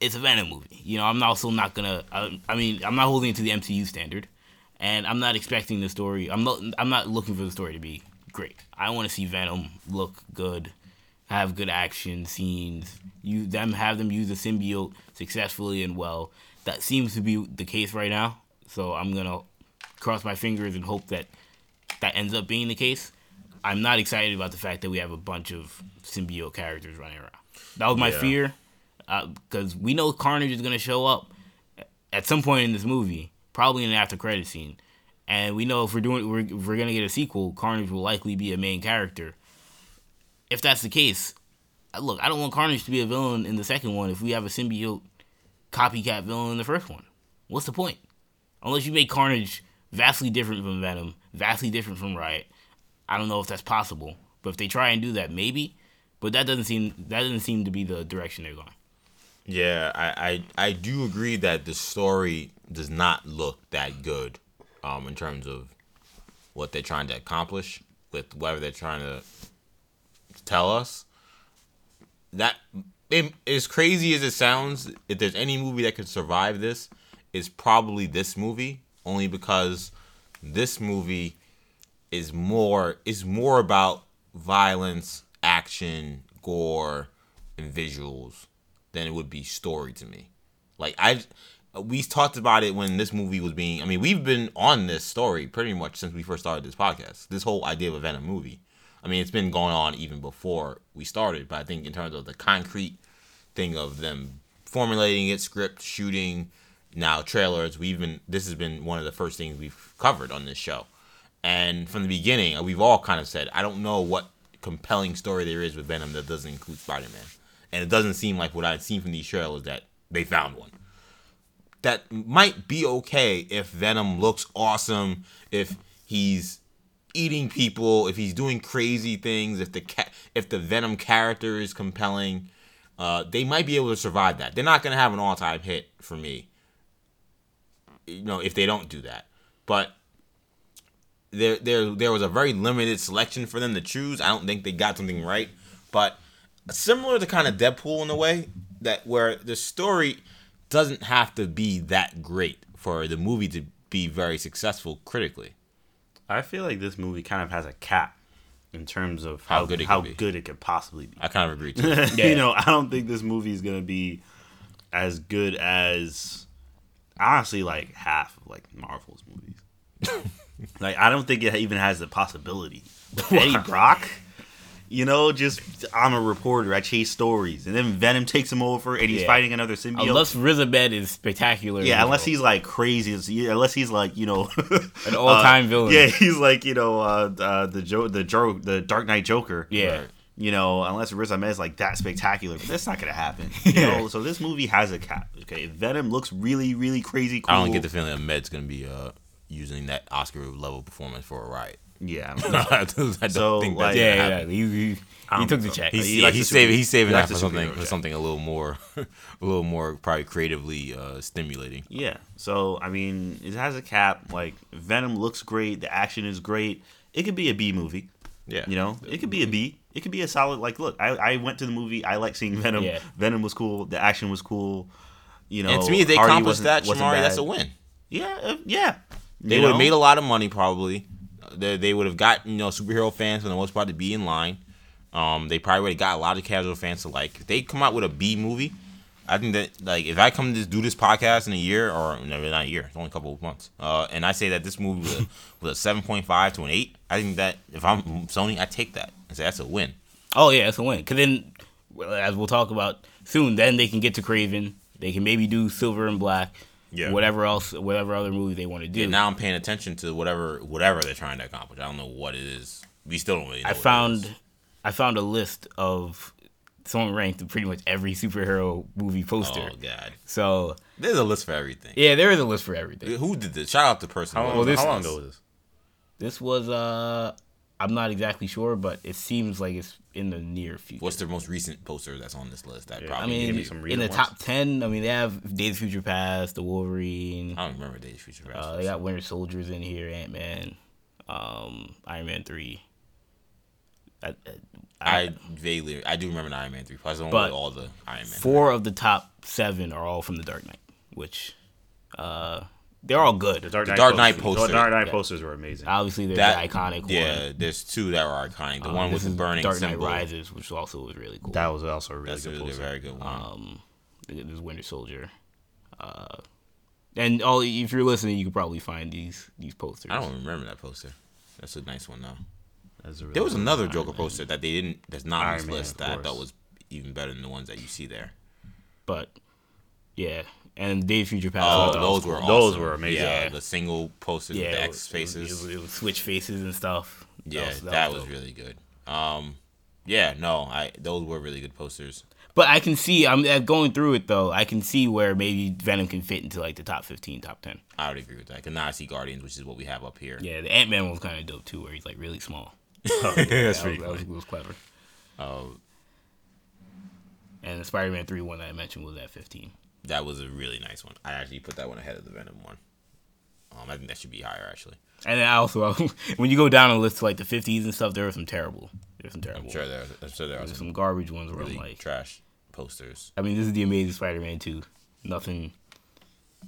it's a Venom movie. You know, I'm also not gonna. I, I mean, I'm not holding it to the MCU standard and I'm not expecting the story. I'm not. I'm not looking for the story to be great. I want to see Venom look good, have good action scenes. You them have them use the symbiote successfully and well. That seems to be the case right now. So I'm gonna cross my fingers and hope that that ends up being the case. I'm not excited about the fact that we have a bunch of symbiote characters running around. That was my yeah. fear, because uh, we know Carnage is gonna show up at some point in this movie probably in an after credit scene. And we know if we're doing we're, if we're gonna get a sequel, Carnage will likely be a main character. If that's the case, look, I don't want Carnage to be a villain in the second one if we have a symbiote copycat villain in the first one. What's the point? Unless you make Carnage vastly different from Venom, vastly different from Riot. I don't know if that's possible. But if they try and do that, maybe. But that doesn't seem that doesn't seem to be the direction they're going. Yeah, I, I I do agree that the story does not look that good, um, in terms of what they're trying to accomplish with whatever they're trying to tell us. That it, as crazy as it sounds, if there's any movie that could survive this, is probably this movie. Only because this movie is more is more about violence, action, gore, and visuals than it would be story to me. Like I, we talked about it when this movie was being. I mean, we've been on this story pretty much since we first started this podcast. This whole idea of a Venom movie. I mean, it's been going on even before we started. But I think in terms of the concrete thing of them formulating it, script, shooting, now trailers, we've been. This has been one of the first things we've covered on this show. And from the beginning, we've all kind of said, I don't know what compelling story there is with Venom that doesn't include Spider Man and it doesn't seem like what I've seen from these trailers that they found one. That might be okay if Venom looks awesome, if he's eating people, if he's doing crazy things, if the ca- if the Venom character is compelling, uh, they might be able to survive that. They're not gonna have an all time hit for me, you know, if they don't do that. But there there there was a very limited selection for them to choose. I don't think they got something right, but similar to kind of Deadpool in a way that where the story doesn't have to be that great for the movie to be very successful critically. I feel like this movie kind of has a cap in terms of how, how good it how good it could possibly be. I kind of agree too. yeah. You know, I don't think this movie is gonna be as good as honestly like half of like Marvel's movies. like I don't think it even has the possibility. Eddie Brock You know, just I'm a reporter. I chase stories, and then Venom takes him over, and he's Yeah. fighting another symbiote. Unless Riz Ahmed is spectacular. yeah, unless the he's like crazy, unless he's like you know An all-time uh, villain. Yeah, he's like you know uh, uh, the jo- the jo- the Dark Knight Joker. Yeah. Right. You know, unless Riz Ahmed is like that spectacular, but that's not gonna happen. You Yeah. know, so this movie has a cap. Okay, Venom looks really, really crazy cool. I don't get the feeling that Ahmed's gonna be uh, using that Oscar level performance for a riot. Yeah, I don't So, think like- that's Yeah, yeah, he, he, he took the check. He's, He yeah, he's saving he's saving that for something for check. something a little more a little more probably creatively uh, stimulating. Yeah. So I mean, it has a cap. Like Venom looks great. The action is great. It could be a B movie. Yeah. You know, it could be a B. It could be a solid. Like, look, I, I went to the movie. I like seeing Venom. Yeah. Venom was cool. The action was cool. You know, and to me, if they Hardy accomplished that, Shamari, that's a win. Yeah, uh, yeah. They would have made a lot of money probably. They, they would have got you know superhero fans for the most part to be in line. Um, they probably would have got a lot of casual fans to like. If they come out with a B movie, I think that like if I come to do this podcast in a year or no, not a year, it's only a couple of months, uh, and I say that this movie was a, was a seven point five to an eight, I think that if I'm Sony, I take that and say that's a win. Oh yeah, it's a win. Cause then, as we'll talk about soon, then they can get to Kraven. They can maybe do Silver and Black. Yeah. Whatever else, whatever other movie they want to do. And now I'm paying attention to whatever whatever they're trying to accomplish. I don't know what it is. We still don't really. know I what it is. found, I found a list of someone ranked pretty much every superhero movie poster. Oh god, So there's a list for everything. yeah, there is a list for everything. Who did this? Shout out to the person. How long, Well, this- how long ago was this? This was uh, I'm not exactly sure, but it seems like it's in the near future. What's the most recent poster that's on this list? That Yeah, I probably. mean, me some in the ones. top ten, I mean they have Days of Future Past, The Wolverine. I don't remember Days of Future Past. Uh, they got Winter Soldiers in here, Ant Man, um, Iron Man three. I, I, I vaguely, I do remember the Iron Man three. Plus, I don't But all the Iron Man. four of the top seven are all from the Dark Knight, which uh, they're all good. The Dark The Knight, Dark Knight posters. poster. The Dark Knight Yeah. posters were amazing. Obviously, there's that the iconic Yeah, one. there's two that were iconic. The Um, one with this the burning Dark Knight symbol. Rises, which also was really cool. that was also a really That's a good really poster. very good one. um, there's Winter Soldier, uh, and all if you're listening, you could probably find these these posters. I don't remember that poster. That's a nice one though. That's a really There was good another one. Joker poster that they didn't. That's not on this list of that I thought was even better than the ones that you see there. but yeah, and Days of Future Past. Oh, I those were cool. Those were amazing. Yeah, Yeah. the single posters yeah, with the X faces. It, was, it was switch faces and stuff. yeah, that, was, dope. really good. Um, yeah, no, I those were really good posters. But I can see I'm uh, going through it though. I can see where maybe Venom can fit into like the top 15, top 10. I would agree with that. Cause now I see Guardians, which is what we have up here. Yeah, the Ant Man was kind of dope too, where he's like really small. that's that, was, that was, was clever. Oh, And the Spider Man 3 one that I mentioned was at 15. That was a really nice one. I actually put that one ahead of the Venom one. Um, I think that should be higher actually. And then also, when you go down a list to like the 50s and stuff, there are some terrible. There were some terrible. I'm sure there. I'm sure there are There's some some garbage ones where really I'm like, trash posters. I mean, this is the Amazing Spider Man 2. Nothing.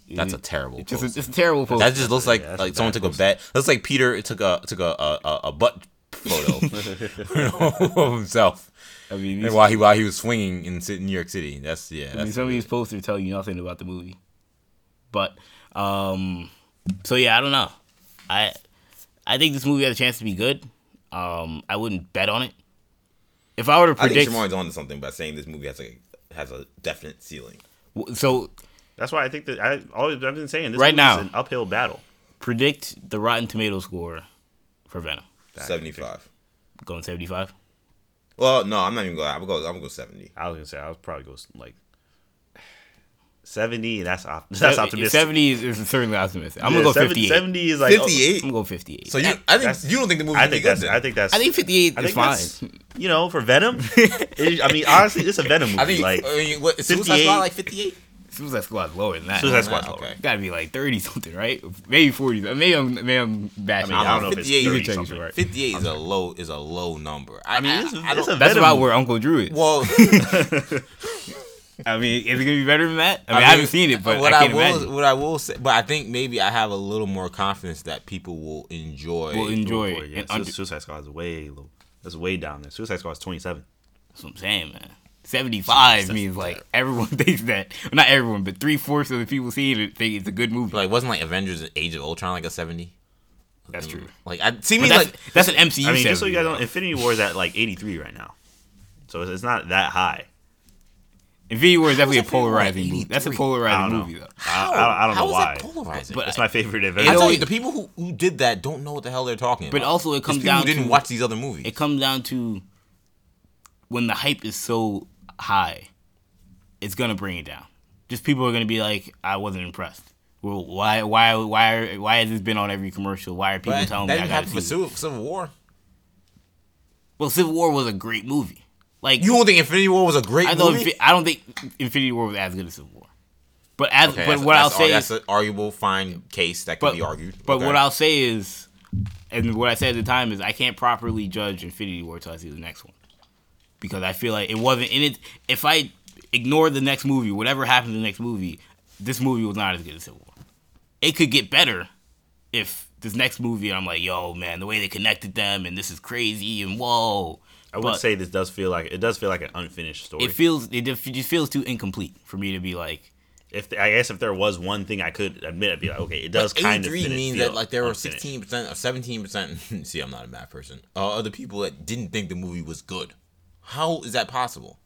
That's a terrible. It's just poster. a, it's a terrible poster. That just looks like Yeah, like someone bad took a bet. Looks like Peter took a took a a, a, a butt photo of himself, I mean, and while he while he was swinging in New York City. That's yeah. I mean, some of these posters tell you nothing about the movie. But, um, so yeah, I don't know. I I think this movie has a chance to be good. Um, I wouldn't bet on it. If I were to I think predict, Shamon's onto something by saying this movie has a has a definite ceiling. so That's why I think that I always I've been saying this Right now. is an uphill battle. predict the Rotten Tomato score for Venom. Seventy five. Going seventy five. Well, no, I'm not even going. I'm gonna go. I'm gonna go seventy. I was gonna say I was probably go like seventy. That's op- that's optimistic. Seventy is, is certainly optimistic. I'm Yeah, gonna go 70 fifty eight. Seventy is like oh, 58? I'm gonna go fifty eight. So you, I think That's- you don't think the movie? I think that's. good, I think that's. I think fifty eight I is fine. you know for Venom. it- I mean, honestly, it's a Venom movie. I think like I mean, what, 58? Like fifty eight. Suicide Squad's lower than that. Suicide Nah, Squad's okay. lower. Gotta be like thirty something, right? Maybe forty. Maybe I'm maybe I'm bashing. I mean, I don't know if it's thirty You can something. check it, right. Fifty eight is a low is a low number. I, mean, I, it's a- I it's a That's about where Uncle Drew is. well. I mean, is it gonna be better than that? I mean, I, haven't seen it, but what I can't will, imagine. What I will say, but I think maybe I have a little more confidence that people will enjoy. Will enjoy Boy, it. yeah, and Su- under, Suicide Squad is way low. That's way down there. Suicide Squad is twenty seven. that's what I'm saying, man. Seventy five means like everyone thinks that. Well, not everyone, but three fourths of the people seeing it think it's a good movie. But like wasn't like Avengers: Age of Ultron like a seventy? That's true. Like I see me that's, like that's an MCU. I mean, just so you guys know, know, Infinity War is at like 83 right now, so it's, it's not that high. Infinity War is definitely a Infinity War at polarizing movie. That's a 83? I polarizing don't know. movie, though. I, I, I don't How know is why. that polarizing? But It's my favorite I Avengers. tell you, the people who, who did that don't know what the hell they're talking But about. also it It's comes people down who didn't to watch these other movies. it comes down to when the hype is so high, it's gonna bring it down. Just people are gonna be like, I wasn't impressed. Well, why, why, why, why has this been on every commercial? Why are people But telling me I didn't gotta see? Civil, War. Well, Civil War was a great movie. Like You don't think Infinity War was a great I don't, movie? I don't think Infinity War was as good as Civil War. But as, Okay, but what I'll say that's is, an arguable fine case that can but, be argued. But Okay. what I'll say is, and what I said at the time is, I can't properly judge Infinity War until I see the next one, because I feel like it wasn't in it. If I ignore the next movie, whatever happens in the next movie, this movie was not as good as Civil War. It could get better if this next movie, I'm like, yo, man, the way they connected them, and this is crazy, and whoa. I would But say this does feel like it does feel like an unfinished story. it feels it just feels too incomplete for me to be like, if I guess if there was one thing I could admit, I'd be like, okay, it does But kind of 83 means feel that like there were 16 percent or 17 percent. See, I'm not a math person. Uh, other people that didn't think the movie was good. How is that possible?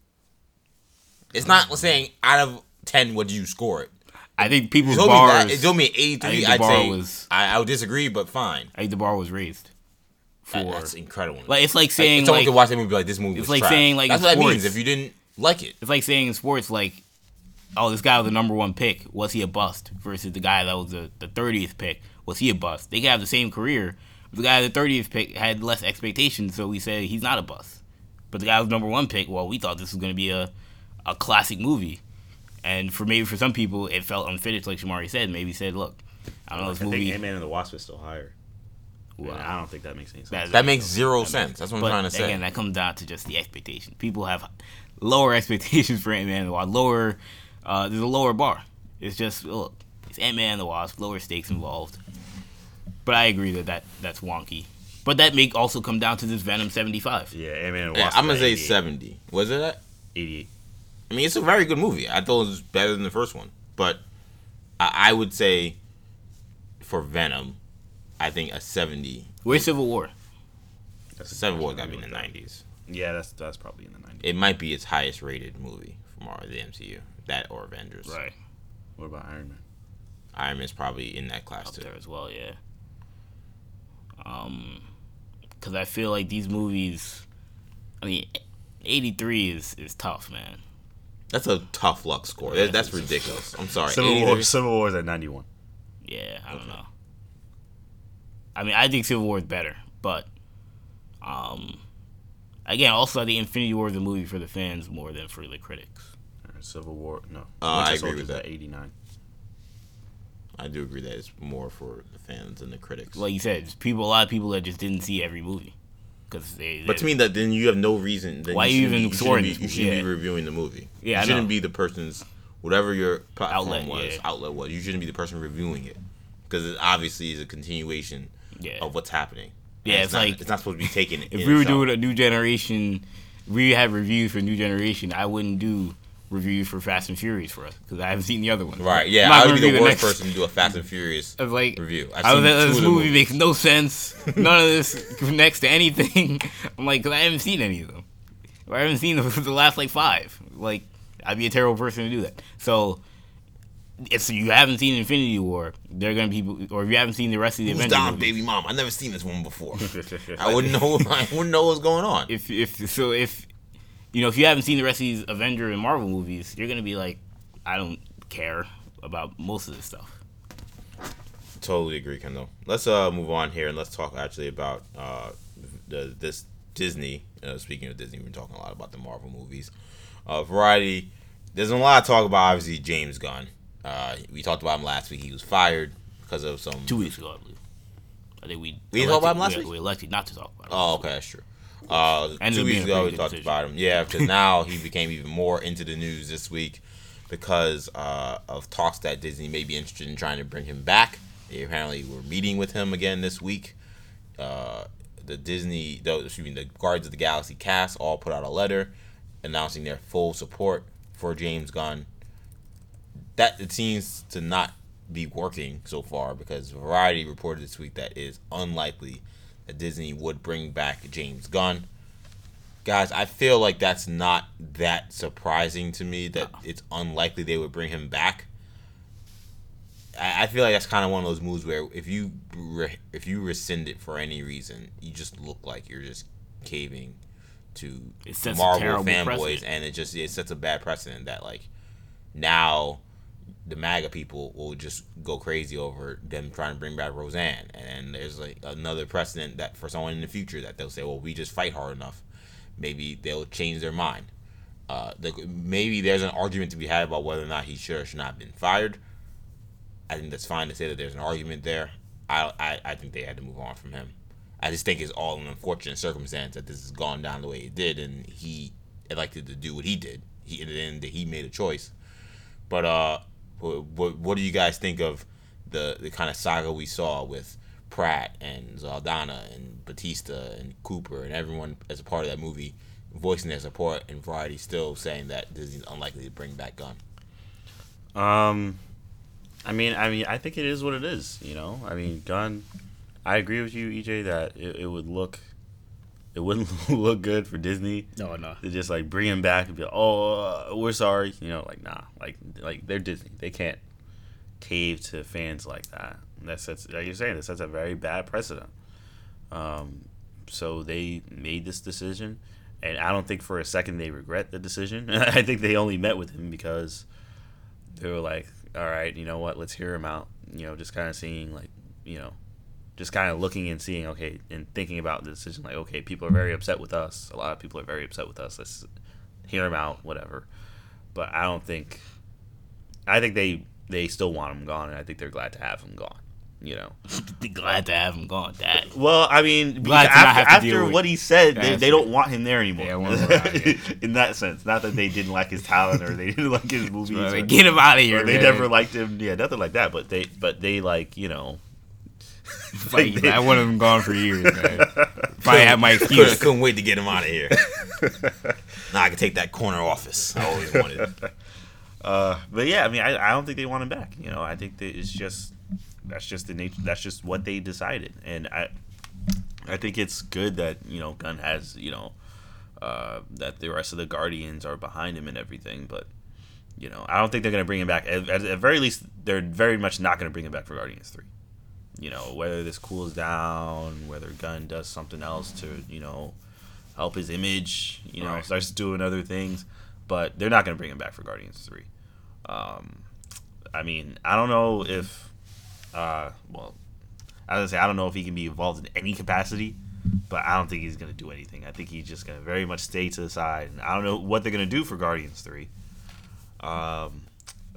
It's not mm. saying out of 10 would you score it. I think people's told me bars. that. It told me I 83. think the I'd say was- I, I would disagree, but fine. I think the bar was raised. For That- that's incredible. like it's like Like, saying if someone like, could watch that movie like this movie it's like trash. saying, like, that's what that means. sports- If you didn't like it, it's like saying in sports like, oh, this guy was the number one pick. Was he a bust? Versus the guy that was the the thirtieth pick. Was he a bust? They could have the same career. The guy the thirtieth pick had less expectations, so we say he's not a bust. But the guy who was number one pick. Well, we thought this was going to be a a classic movie, and for maybe for some people it felt unfinished, like Shamari said. Maybe said, look, I don't know I this think movie. Ant Man and the Wasp is still higher. Wow. And I don't think that makes any sense. That- that makes zero sense. That's what I'm But trying to say. again, that comes down to just the expectation. People have lower expectations for Ant Man and the Wasp. Lower, uh, there's a lower bar. It's just look, it's Ant Man and the Wasp. Lower stakes involved. But I agree that, that that's wonky. But that may also come down to this Venom 75. yeah, Ant Man and the Yeah, I'm gonna say 88. 70. Was it that? 88. I mean, it's a very good movie. I thought it was better than the first one, but I, I would say for Venom, I think a 70. Where's Civil War? That's Civil War got to be in the 90s. Yeah, that's that's probably in the 90s. It might be its highest rated movie from our, the MCU. That or Avengers. Right. What about Iron Man? Iron Man's probably in that class Up too. there as well, yeah. Um, because I feel like these movies, I mean, 83 is, is tough, man. That's a tough luck score. That, that's ridiculous. I'm sorry. Civil War. Civil War is at 91. Yeah, I don't know. I mean, I think Civil War is better, but um, again, also I think Infinity War is a movie for the fans more than for the critics. Civil War. No. Uh, I agree Soldier's with that. 89. I do agree that it's more for the fans than the critics. Like you said, people, a lot of people that just didn't see every movie because they. but to me, that then you have no reason. Then Why you even be, you scoring shouldn't, be, you shouldn't movie? be reviewing the movie. Yeah, you I shouldn't be the person's whatever your platform Outlet, was yeah. outlet was. You shouldn't be the person reviewing it because it obviously is a continuation Yeah. of what's happening. Yeah, And it's not, like- it's not supposed to be taken. if we were doing a new generation, we had reviews for new generation. I wouldn't do reviews for Fast and Furious for us because I haven't seen the other one. right, yeah, I would be the review worst next- person to do a Fast and Furious was like, review. I've I was this of movie makes no sense. None of this connects to anything. I'm like, because I haven't seen any of them. I haven't seen the, the last like five. Like, I'd be a terrible person to do that. So, if you haven't seen Infinity War, they're gonna be, or if you haven't seen the rest of the Who's Avengers, Dom, movies, baby mom? I never seen this one before. I wouldn't know. I wouldn't know what's going on. if if so if you know if you haven't seen the rest of these Avenger and Marvel movies, you're gonna be like, I don't care about most of this stuff. Totally agree, Kendall. Let's uh move on here and let's talk actually about uh the, this Disney. Uh, speaking of Disney, we've been talking a lot about the Marvel movies. Uh, Variety. There's a lot of talk about obviously James Gunn. Uh, we talked about him last week. He was fired because of some. Two weeks ago, I believe. I think we We didn't about him last we, week? We elected not to talk about it. Oh, okay, that's true. Uh, two weeks ago, we talked decision. about him. Yeah, because now he became even more into the news this week because uh, of talks that Disney may be interested in trying to bring him back. They apparently were meeting with him again this week. Uh, the Disney, the, excuse me, the Guardians of the Galaxy cast all put out a letter announcing their full support for James Gunn. That it seems to not be working so far because Variety reported this week that it is unlikely Disney would bring back James Gunn. Guys, I feel like that's not that surprising to me that it's unlikely they would bring him back. I, I feel like that's kind of one of those moves where if you re, if you rescind it for any reason, you just look like you're just caving to Marvel fanboys, precedent. and it just it sets a bad precedent that like now the MAGA people will just go crazy over them trying to bring back Roseanne, and there's like another precedent that for someone in the future that they'll say, well, we just fight hard enough, maybe they'll change their mind. Uh, maybe there's an argument to be had about whether or not he should or should not have been fired. I think that's fine to say that there's an argument there. I, I, I think they had to move on from him. I just think it's all an unfortunate circumstance that this has gone down the way it did, and he elected to do what he did. He in the end he made a choice. But uh, what, what do you guys think of the the kind of saga we saw with Pratt and Saldana and Bautista and Cooper and everyone as a part of that movie voicing their support and Variety still saying that Disney's unlikely to bring back Gunn? Um, I mean, I mean, I think it is what it is. You know, I mean, Gunn. I agree with you, EJ, that it, it would look it wouldn't look good for Disney. No, no. To just like bring him back and be like, oh, uh, we're sorry. You know, like nah, like like they're Disney. They can't cave to fans like that. That sets, like you're saying, that sets a very bad precedent. Um, so they made this decision, and I don't think for a second they regret the decision. I think they only met with him because they were like, all right, you know what, let's hear him out. You know, just kind of seeing like, you know, just kind of looking and seeing, okay, and thinking about the decision, like, okay, people are very upset with us. A lot of people are very upset with us. Let's hear them out, whatever. But I don't think, I think they they still want him gone, and I think they're glad to have him gone. You know, glad to have him gone. That well, I mean, after, after what he said, they, they, don't want him there anymore. Yeah, in that sense, not that they didn't like his talent or they didn't like his movies. Or, get him out of here. they man. never liked him. Yeah, nothing like that. But they, but they like you know like, I would have been gone for years, man. Probably had my excuse. Couldn't, couldn't wait to get him out of here. now I can take that corner office. I always wanted. Uh, but yeah, I mean, I, I don't think they want him back. You know, I think that it's just that's just the nature. That's just what they decided, and I I think it's good that you know Gunn has you know uh, that the rest of the Guardians are behind him and everything, but. You know, I don't think they're going to bring him back. At, at, at very least, they're very much not going to bring him back for Guardians Three you know, whether this cools down, whether Gunn does something else to, you know, help his image, you know, right. starts doing other things. But they're not going to bring him back for Guardians 3. Um, I mean, I don't know if, uh, well, I was say I don't know if he can be involved in any capacity, but I don't think he's going to do anything. I think he's just going to very much stay to the side. And I don't know what they're going to do for Guardians 3. Um,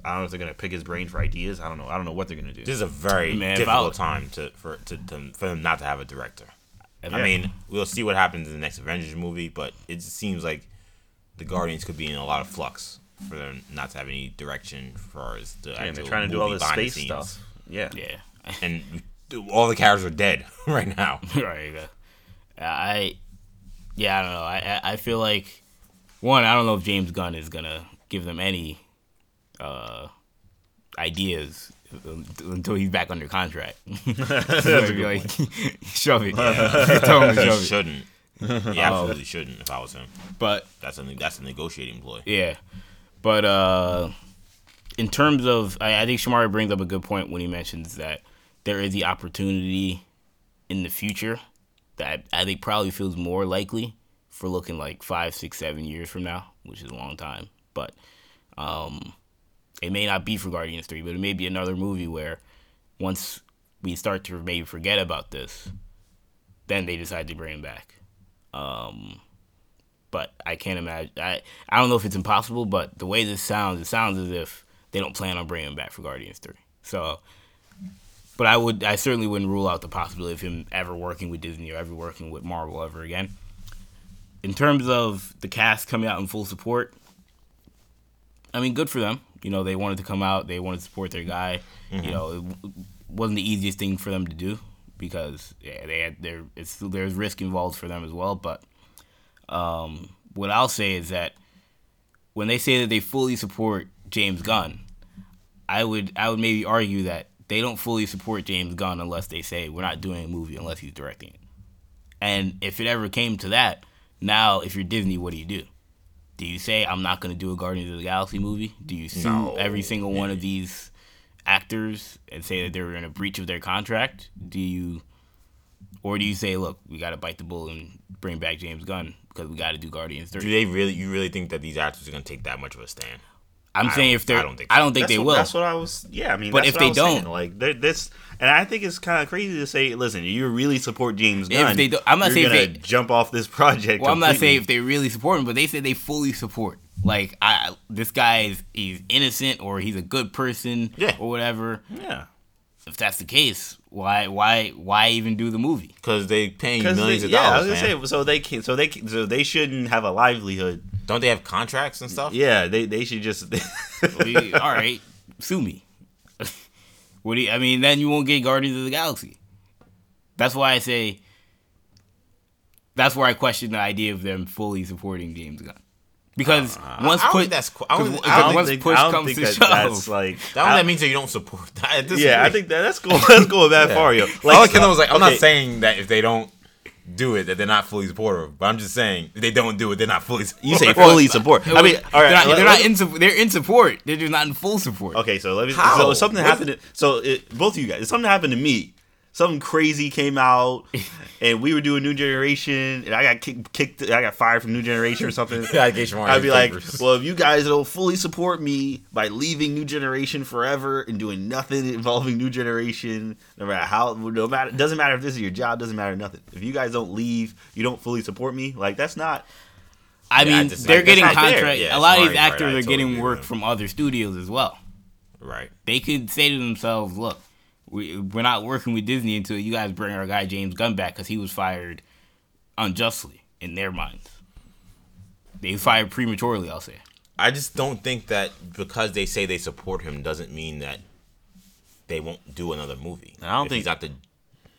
I don't know if they're gonna pick his brain for ideas. I don't know. I don't know what they're gonna do. This is a very Man, difficult time to for to, to, for them not to have a director. Yeah. I mean, we'll see what happens in the next Avengers movie, but it seems like the Guardians could be in a lot of flux for them not to have any direction for as the yeah, they're trying to do all this space stuff. Yeah, yeah, and all the characters are dead right now. right. I, yeah, I don't know. I I feel like one, I don't know if James Gunn is gonna give them any uh, ideas until he's back under contract. so be like, shove it. Yeah. Tell him to shove he shouldn't. He absolutely um, shouldn't if I was him. But that's a that's a negotiating ploy. Yeah, but uh, in terms of, I, I think Shamari brings up a good point when he mentions that there is the opportunity in the future that I think probably feels more likely for looking like five, six, seven years from now, which is a long time. But um, it may not be for Guardians 3, but it may be another movie where once we start to maybe forget about this, then they decide to bring him back. Um, but I can't imagine. I, I don't know if it's impossible, but the way this sounds, it sounds as if they don't plan on bringing him back for Guardians 3. So, but I would, I certainly wouldn't rule out the possibility of him ever working with Disney or ever working with Marvel ever again. In terms of the cast coming out in full support, I mean, good for them. You know, they wanted to come out, they wanted to support their guy. Mm-hmm. You know, it wasn't the easiest thing for them to do because yeah, they had there it's there's risk involved for them as well. But um, what I'll say is that when they say that they fully support James Gunn, I would I would maybe argue that they don't fully support James Gunn unless they say we're not doing a movie unless he's directing it. And if it ever came to that, now if you're Disney, what do you do? Do you say I'm not going to do a Guardians of the Galaxy movie? Do you sue no. every single one of these actors and say that they were in a breach of their contract? Do you, or do you say, look, we got to bite the bullet and bring back James Gunn because we got to do Guardians 3? Do they really? You really think that these actors are going to take that much of a stand? I'm I saying if they're, I don't think, so. I don't think they what, will. That's what I was. Yeah, I mean, but if they don't, saying. like this, and I think it's kind of crazy to say, listen, you really support James Gunn. If they do, I'm not saying they jump off this project. Well, completely. I'm not saying if they really support him, but they said they fully support. Like, I this guy is he's innocent or he's a good person, yeah. or whatever. Yeah. If that's the case, why why why even do the movie? Because they paying millions they, of yeah, dollars. Yeah, I was gonna man. say so they can so they so they shouldn't have a livelihood. Don't they have contracts and stuff? Yeah, they they should just. all right, sue me. What do you, I mean? Then you won't get Guardians of the Galaxy. That's why I say. That's where I question the idea of them fully supporting James Gunn. Because uh, once put that's I don't, I don't once think, push comes to that, shove, that's like that, that means that you don't support that. yeah, I think that that's going that's going that yeah. far, yo. Like, All I was like, I'm okay. not saying that if they don't do it that they're not fully supportive. But I'm just saying they don't do it, they're not fully. Supportive. You say fully support. I mean, all right, they're not, they're not in. They're in support. They're just not in full support. Okay, so let me. How? So something happened. To, so it, both of you guys, something happened to me something crazy came out, and we were doing New Generation, and I got kicked, kicked I got fired from New Generation or something. yeah, I'd be like, well, if you guys don't fully support me by leaving New Generation forever and doing nothing involving New Generation, no matter how, no matter, doesn't matter if this is your job, doesn't matter nothing. If you guys don't leave, you don't fully support me. Like that's not. I yeah, mean, just, they're like, getting contract. Yeah, a lot of these actors right, are totally getting work from other studios as well. Right. They could say to themselves, "Look, we we're not working with Disney until you guys bring our guy James Gunn back because he was fired unjustly in their minds. They fired prematurely, I'll say. I just don't think that because they say they support him doesn't mean that they won't do another movie. I don't think he's not the,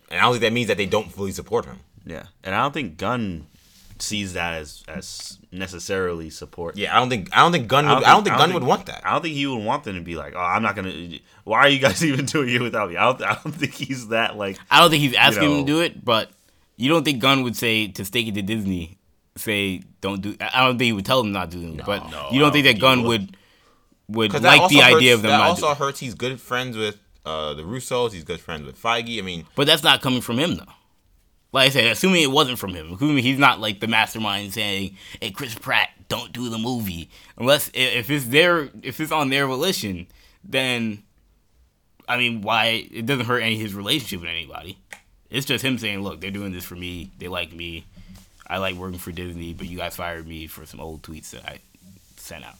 and I don't think that means that they don't fully support him. Yeah, and I don't think Gunn sees that as as necessarily support. Yeah, I don't think I don't think Gunn would, I don't think, I don't think I don't Gunn think, would want that. I don't think he would want them to be like, oh, I'm not gonna. Why are you guys even doing it without me? I don't, I don't think he's that like. I don't think he's asking you know, him to do it, but you don't think Gunn would say to stake it to Disney, say don't do. I don't think he would tell them not to do it, no, but no, you don't, think that Gunn would would like the hurts, idea of them. That also hurts. He's good friends with uh, the Russos. He's good friends with Feige. I mean, but that's not coming from him though like I said, assuming it wasn't from him, assuming he's not like the mastermind saying, "Hey, Chris Pratt, don't do the movie," unless if it's their if it's on their volition, then I mean, why it doesn't hurt any his relationship with anybody. It's just him saying, "Look, they're doing this for me. They like me. I like working for Disney, but you guys fired me for some old tweets that I sent out."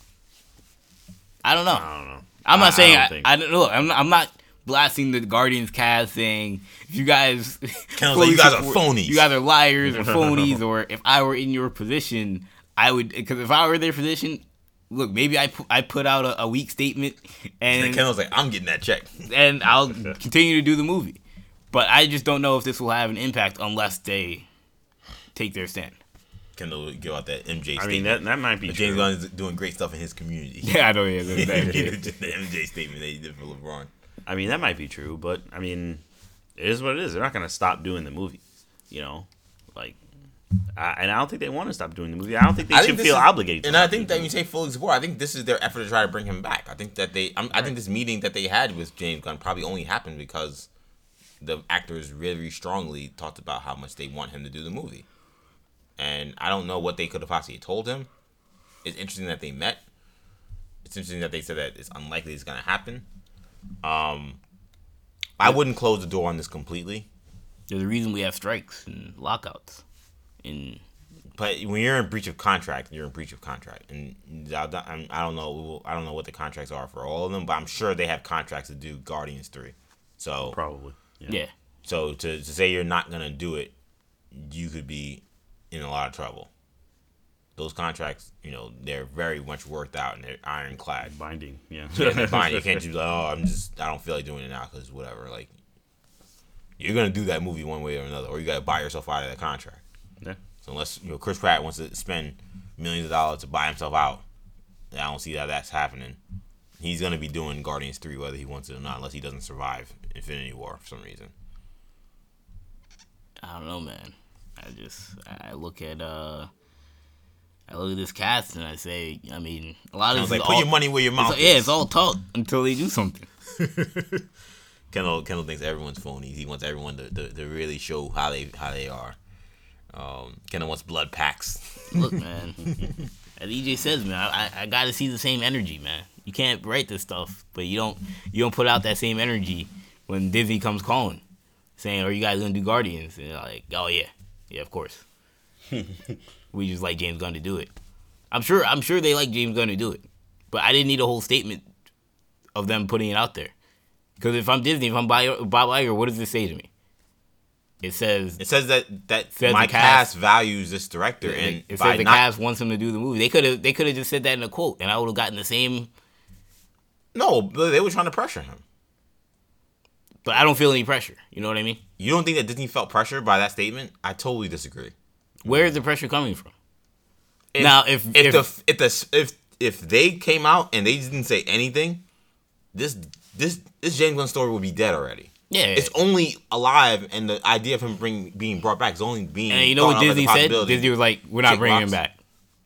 I don't know. I don't know. I'm not I, saying I, I, I don't know. I'm not, I'm not blasting the Guardians cast saying if you guys like you guys are phonies, you guys are liars or phonies, or if I were in your position, I would because if I were in their position, look, maybe I put, I put out a, a weak statement and Ken was like, I'm getting that check, and I'll continue to do the movie. But I just don't know if this will have an impact unless they take their stand. Kendall give out that MJ. Statement. I statement. mean, that that might be. James Gunn is doing great stuff in his community. Yeah, I know. Yeah, the, the MJ statement that he did for LeBron. I mean, that might be true, but I mean, it is what it is. They're not going to stop doing the movie, you know, like. I, and I don't think they want to stop doing the movie. I don't think they I should think feel is, obligated. And I think that when you say fully support, I think this is their effort to try to bring him back. I think that they, right. I think this meeting that they had with James Gunn probably only happened because the actors really strongly talked about how much they want him to do the movie. And I don't know what they could have possibly told him. It's interesting that they met. It's interesting that they said that it's unlikely it's going to happen. Um, I wouldn't close the door on this completely. There's a reason we have strikes and lockouts. In but when you're in breach of contract, you're in breach of contract, and I don't know. I don't know what the contracts are for all of them, but I'm sure they have contracts to do Guardians three. So probably, yeah. yeah. So to, to say you're not gonna do it, you could be in a lot of trouble those contracts, you know, they're very much worked out and they're ironclad. Binding, yeah. yeah they're binding. You can't just like, oh, I'm just, I don't feel like doing it now because whatever. Like, you're gonna do that movie one way or another, or you gotta buy yourself out of that contract. Yeah. So unless you know Chris Pratt wants to spend millions of dollars to buy himself out, I don't see how that's happening. he's gonna be doing Guardians three whether he wants it or not, unless he doesn't survive Infinity War for some reason. I don't know, man. I just I look at uh I look at this cast and I say, I mean, a lot of like put all, your money where your mouth. It's, yeah, it's all talk until they do something. Kendall Kendall thinks everyone's phonies. He wants everyone to, to, to really show how they how they are. Um, Kendall wants blood packs. Look, man, as EJ says, man, I, I got to see the same energy, man. You can't write this stuff, but you don't you don't put out that same energy when Disney comes calling, saying, "Are you guys gonna do Guardians?" And like, "Oh yeah, yeah, of course." we just like James Gunn to do it. I'm sure I'm sure they like James Gunn to do it, but I didn't need a whole statement of them putting it out there. Because if I'm Disney, if I'm Bob Iger, what does it say to me? It says it says that that says my cast, cast, values this director, it, and it says the not, cast wants him to do the movie. They could have they could have just said that in a quote, and I would have gotten the same. No, they were trying to pressure him. But I don't feel any pressure. You know what I mean? You don't think that Disney felt pressure by that statement? I totally disagree. Where is the pressure coming from? If, now, if if, if the if the if if they came out and they didn't say anything, this this this James Gunn story would be dead already. Yeah, it's only alive, and the idea of him bring being brought back is only being. And you know what Disney said? Disney was like, "We're not Kick bringing rocks. him back."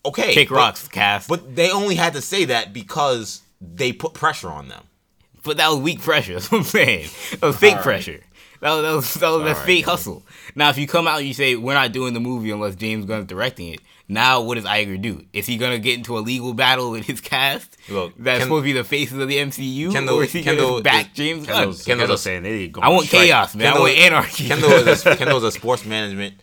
Okay, kick but, rocks cast. But they only had to say that because they put pressure on them. But that was weak pressure. That's what I'm saying. That was fake right. pressure. That was that was, that was right, fake hustle. Now, if you come out and you say we're not doing the movie unless James Gunn's directing it, now what does Iger do? Is he gonna get into a legal battle with his cast? Look, that's supposed to be the faces of the MCU, Kendall, or is he Kendall, gonna back James Gunn? Kendall's, Kendall's saying they I want strike. chaos, man. Kendall, I want anarchy. Kendall is, a, Kendall's a sports management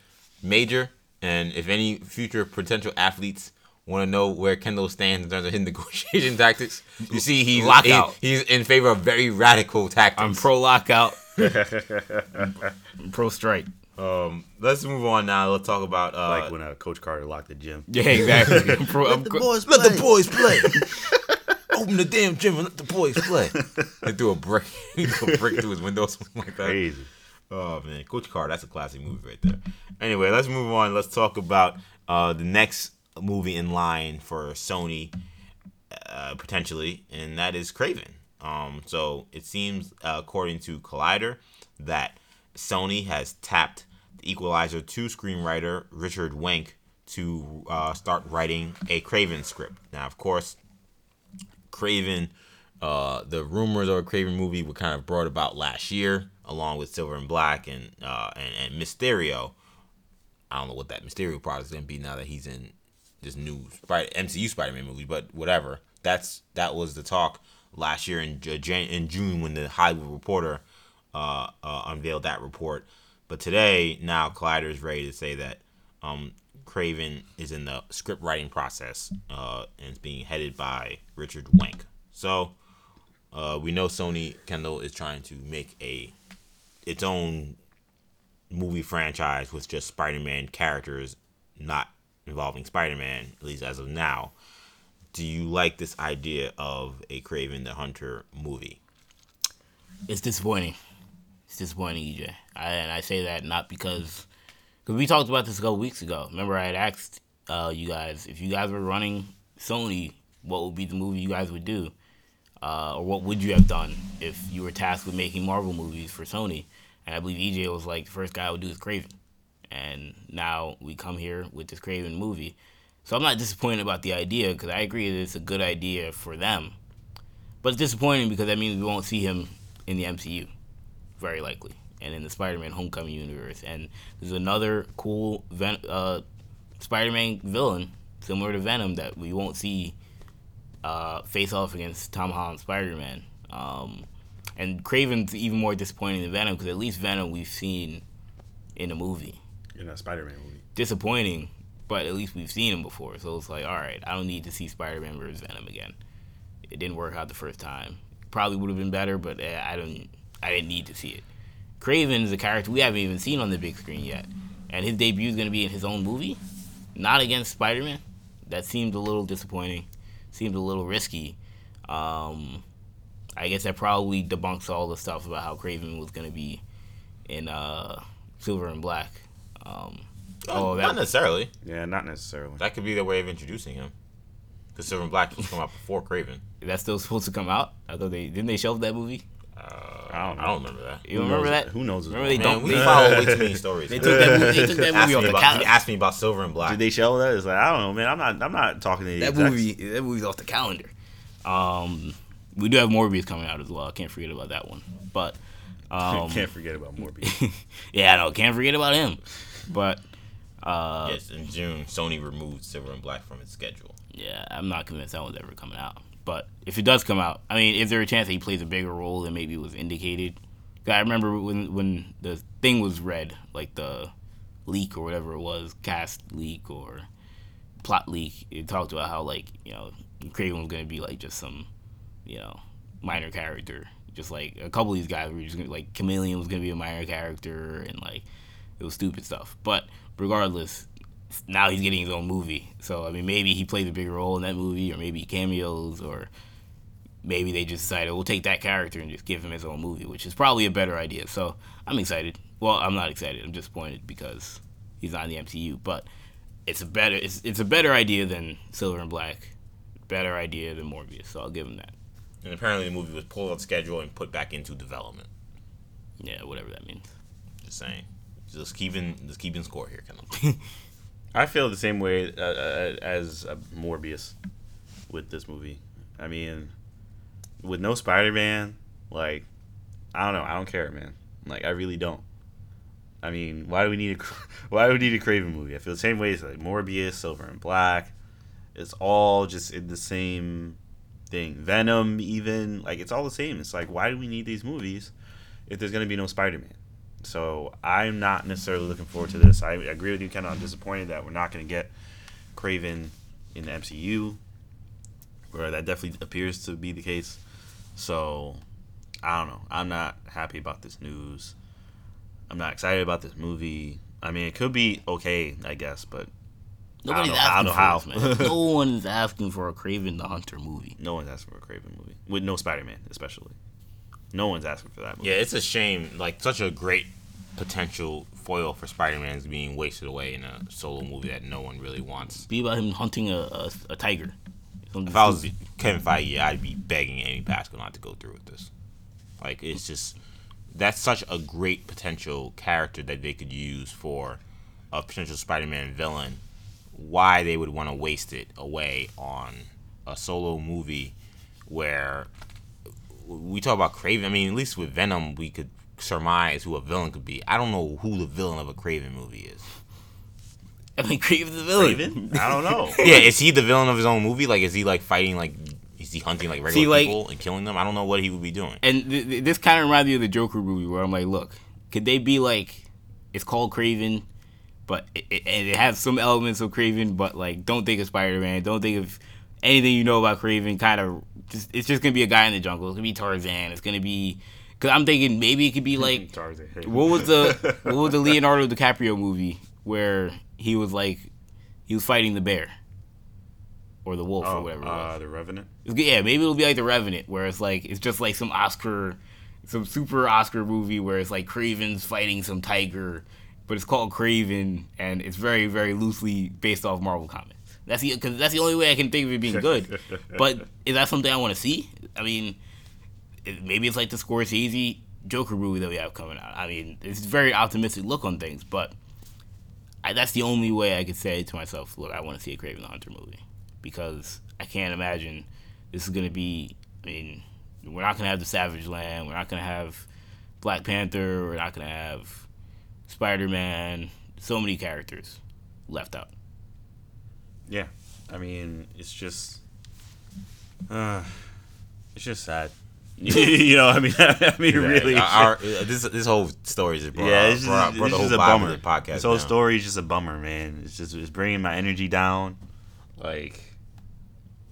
major, and if any future potential athletes want to know where Kendall stands in terms of his negotiation tactics, you see he's lockout. He, he's in favor of very radical tactics. I'm pro lockout. Pro strike. Um, let's move on now. Let's talk about uh, like when uh, Coach Carter locked the gym. Yeah, exactly. Pro, let, the boys let the boys play. Open the damn gym and let the boys play. they threw a brick, he threw a brick through his window, something like that. Crazy. Oh man, Coach Carter, that's a classic movie right there. Anyway, let's move on. Let's talk about uh, the next movie in line for Sony, uh, potentially, and that is Kraven. Um, so it seems, uh, according to Collider, that Sony has tapped the Equalizer 2 screenwriter Richard Wenk to uh, start writing a Kraven script. Now, of course, Kraven, uh, the rumors of a Kraven movie were kind of brought about last year, along with Silver and Black and uh, and, and Mysterio. I don't know what that Mysterio product is gonna be now that he's in this new Spider- MCU Spider-Man movie, but whatever. That's that was the talk last year in in June when the Hollywood Reporter uh, uh, unveiled that report. But today, now Collider is ready to say that um, Kraven is in the script writing process uh, and is being headed by Richard Wenk. So uh, we know Sony Kendall is trying to make a its own movie franchise with just Spider-Man characters, not involving Spider-Man, at least as of now do you like this idea of a Kraven the Hunter movie? It's disappointing. It's disappointing, EJ. I, and I say that not because because we talked about this a couple weeks ago. Remember, I had asked uh, you guys if you guys were running Sony, what would be the movie you guys would do, uh, or what would you have done if you were tasked with making Marvel movies for Sony? And I believe EJ was like the first guy I would do is Kraven. And now we come here with this Kraven movie so I'm not disappointed about the idea because I agree that it's a good idea for them. But it's disappointing because that means we won't see him in the MCU, very likely, and in the Spider-Man Homecoming universe. And there's another cool Ven- uh, Spider-Man villain similar to Venom that we won't see uh, face off against Tom Holland Spider-Man. Um, and Kraven's even more disappointing than Venom because at least Venom we've seen in a movie. In a Spider-Man movie. Disappointing but at least we've seen him before. So it's like, all right, I don't need to see Spider-Man versus Venom again. It didn't work out the first time. Probably would have been better, but eh, I don't. I didn't need to see it. Kraven is a character we haven't even seen on the big screen yet, and his debut is going to be in his own movie, not against Spider-Man. That seemed a little disappointing. Seemed a little risky. Um, I guess that probably debunks all the stuff about how Kraven was going to be in uh, Silver and Black. Um, Oh, that, not necessarily. Yeah, not necessarily. That could be their way of introducing him. Because Silver and Black was come out before Kraven. That's still supposed to come out. I thought they didn't they shelve that movie. Uh, I don't. I don't remember that. You remember knows- that? who knows Remember they Man, don't. we They, follow way too many stories. they took that movie. They took that movie off the about, calendar. he asked me about Silver and Black. Did they show that? It's like I don't know, man. I'm not. I'm not talking to the That execs. movie. That movie's off the calendar. Um, we do have Morbius coming out as well. I can't forget about that one. But um, Can't forget about Morbius. yeah, I know. Can't forget about him. But uh, yes, in June, Sony removed Silver and Black from its schedule. Yeah, I'm not convinced that one's ever coming out. But if it does come out, I mean, is there a chance that he plays a bigger role than maybe was indicated? I remember when when the thing was read, like the leak or whatever it was, cast leak or plot leak. It talked about how like you know Kraven was gonna be like just some you know minor character, just like a couple of these guys were just gonna like Chameleon was gonna be a minor character and like it was stupid stuff. But regardless, now he's getting his own movie. So I mean, maybe he plays a bigger role in that movie, or maybe cameos, or maybe they just decided we'll take that character and just give him his own movie, which is probably a better idea. So I'm excited. Well, I'm not excited. I'm disappointed because he's not in the MCU, but it's a better it's it's a better idea than Silver and Black, better idea than Morbius. So I'll give him that. And apparently, the movie was pulled off schedule and put back into development. Yeah, whatever that means. Just saying. Just keeping, just keeping score here, kind of. I feel the same way uh, uh, as uh, Morbius with this movie. I mean, with no Spider-Man, like I don't know, I don't care, man. Like I really don't. I mean, why do we need a why do we need a Kraven movie? I feel the same way as like Morbius, Silver and Black. It's all just in the same thing. Venom, even like it's all the same. It's like why do we need these movies if there's gonna be no Spider-Man? So I'm not necessarily looking forward to this. I agree with you, Ken. I'm disappointed that we're not going to get Kraven in the MCU, where that definitely appears to be the case. So I don't know. I'm not happy about this news. I'm not excited about this movie. I mean, it could be okay, I guess, but Nobody's know- I don't know for how. this, no one's asking for a Kraven the Hunter movie. no one's asking for a Kraven movie with no Spider-Man, especially. No one's asking for that movie. Yeah, it's a shame. Like such a great potential foil for Spider-Man is being wasted away in a solo movie that no one really wants. Be about him hunting a, a, a tiger. Something If I was stupid. Kevin Feige, I'd be begging Amy Pascal not to go through with this. Like it's just that's such a great potential character that they could use for a potential Spider-Man villain. Why they would want to waste it away on a solo movie where we talk about Kraven. I mean, at least with Venom, we could surmise who a villain could be. I don't know who the villain of a Kraven movie is. I mean, Kraven's the villain. Kraven? I don't know. Yeah, is he the villain of his own movie? Like, is he like fighting like? Is he hunting like regular See, like- people and killing them? I don't know what he would be doing. And th- th- this kind of reminds me of the Joker movie where I'm like, look, could they be like, it's called Kraven, but it, it, it has some elements of Kraven, but like, don't think of Spider Man, don't think of anything you know about Kraven. Kind of, just it's just gonna be a guy in the jungle. It's gonna be Tarzan. It's gonna be, cause I'm thinking maybe it could be like, Tarzan. what was the what was the Leonardo DiCaprio movie where he was like, he was fighting the bear. Or the wolf, or Oh, whatever. it uh, the Revenant. Yeah, maybe it'll be like The Revenant, where it's like it's just like some Oscar, some super Oscar movie where it's like Kraven's fighting some tiger, but it's called Kraven, and it's very very loosely based off Marvel comics. That's the because that's the only way I can think of it being good. but is that something I want to see? I mean, maybe it's like the Scorsese Joker movie that we have coming out. I mean, it's a very optimistic look on things, but I, that's the only way I could say to myself, look, I want to see a Kraven the Hunter movie because I can't imagine this is going to be. I mean, we're not going to have the Savage Land. We're not going to have Black Panther. We're not going to have Spider Man. So many characters left out. Yeah, I mean, it's just, uh, it's just sad. you know, I mean, I mean, really, our, this this whole story is brought, yeah, it's just, brought, brought it's just a bummer. the podcast. this whole down. story is just a bummer, man. It's just it's bringing my energy down. Like,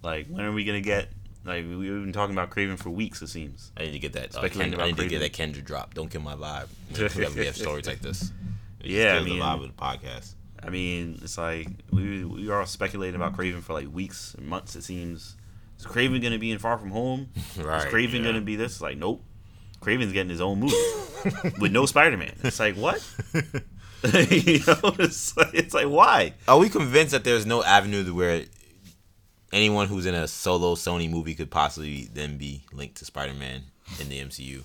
like when are we gonna get? Like we- we've been talking about Kraven for weeks. It seems. I need to get that. Uh, I need to get that Kendra drop. Don't kill my vibe. We have stories like this. It Yeah, I mean- the vibe of the podcast. I mean, it's like we we are all speculating about Kraven for like weeks and months. It seems. Is Kraven gonna be in Far From Home? Right. Is Kraven yeah. gonna be this? Like, nope. Kraven's getting his own movie with no Spider Man. It's like what? you know, it's like, it's like why? Are we convinced that there's no avenue to where anyone who's in a solo Sony movie could possibly then be linked to Spider-Man in the MCU.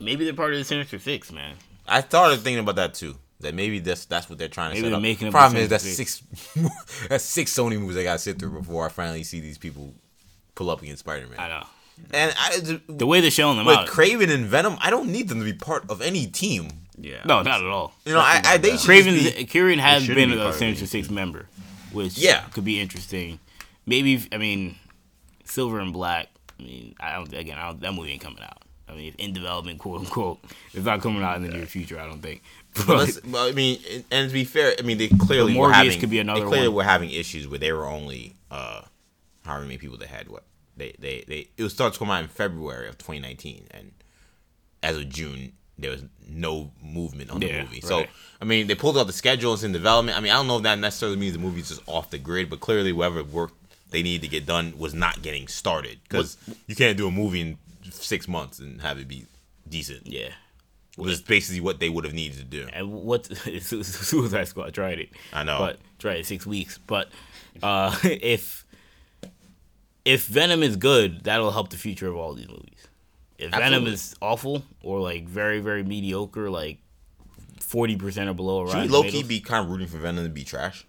Maybe they're part of the Sinister Six, man. I started thinking about that too. That maybe that's that's what they're trying to Maybe set they're up. making up Problem the is that's six that's six Sony movies I gotta sit through before I finally see these people pull up against Spider-Man. I know. And I, The way they're showing them with out. Kraven and Venom, I don't need them to be part of any team. Yeah. no, not at all. You know, I, I they should Kraven's just be, Kieran has been be a of Sinister anything. Six member, which Yeah. could be interesting. Maybe I mean, Silver and Black. I mean, I don't. Again, I don't, that movie ain't coming out. I mean, in development, quote unquote. It's not coming out in the near future. I don't think. But well, I mean, and to be fair, I mean they clearly The were having could be another they clearly one. were having issues where they were only uh however many people they had what they they they it was to come out in February of 2019 and as of June there was no movement on the Yeah, movie. So right. I mean they pulled out the schedule it's in development. I mean I don't know if that necessarily means the movie's just off the grid, but clearly whatever work they needed to get done was not getting started because you can't do a movie in six months and have it be decent. yeah. Which is basically what they would have needed to do. And what Suicide Squad tried it. I know. but tried it six weeks. But uh, if if Venom is good, that'll help the future of all these movies. If Venom is awful or like very very mediocre, like forty percent or below, Should we low key be kind of rooting for Venom to be trash?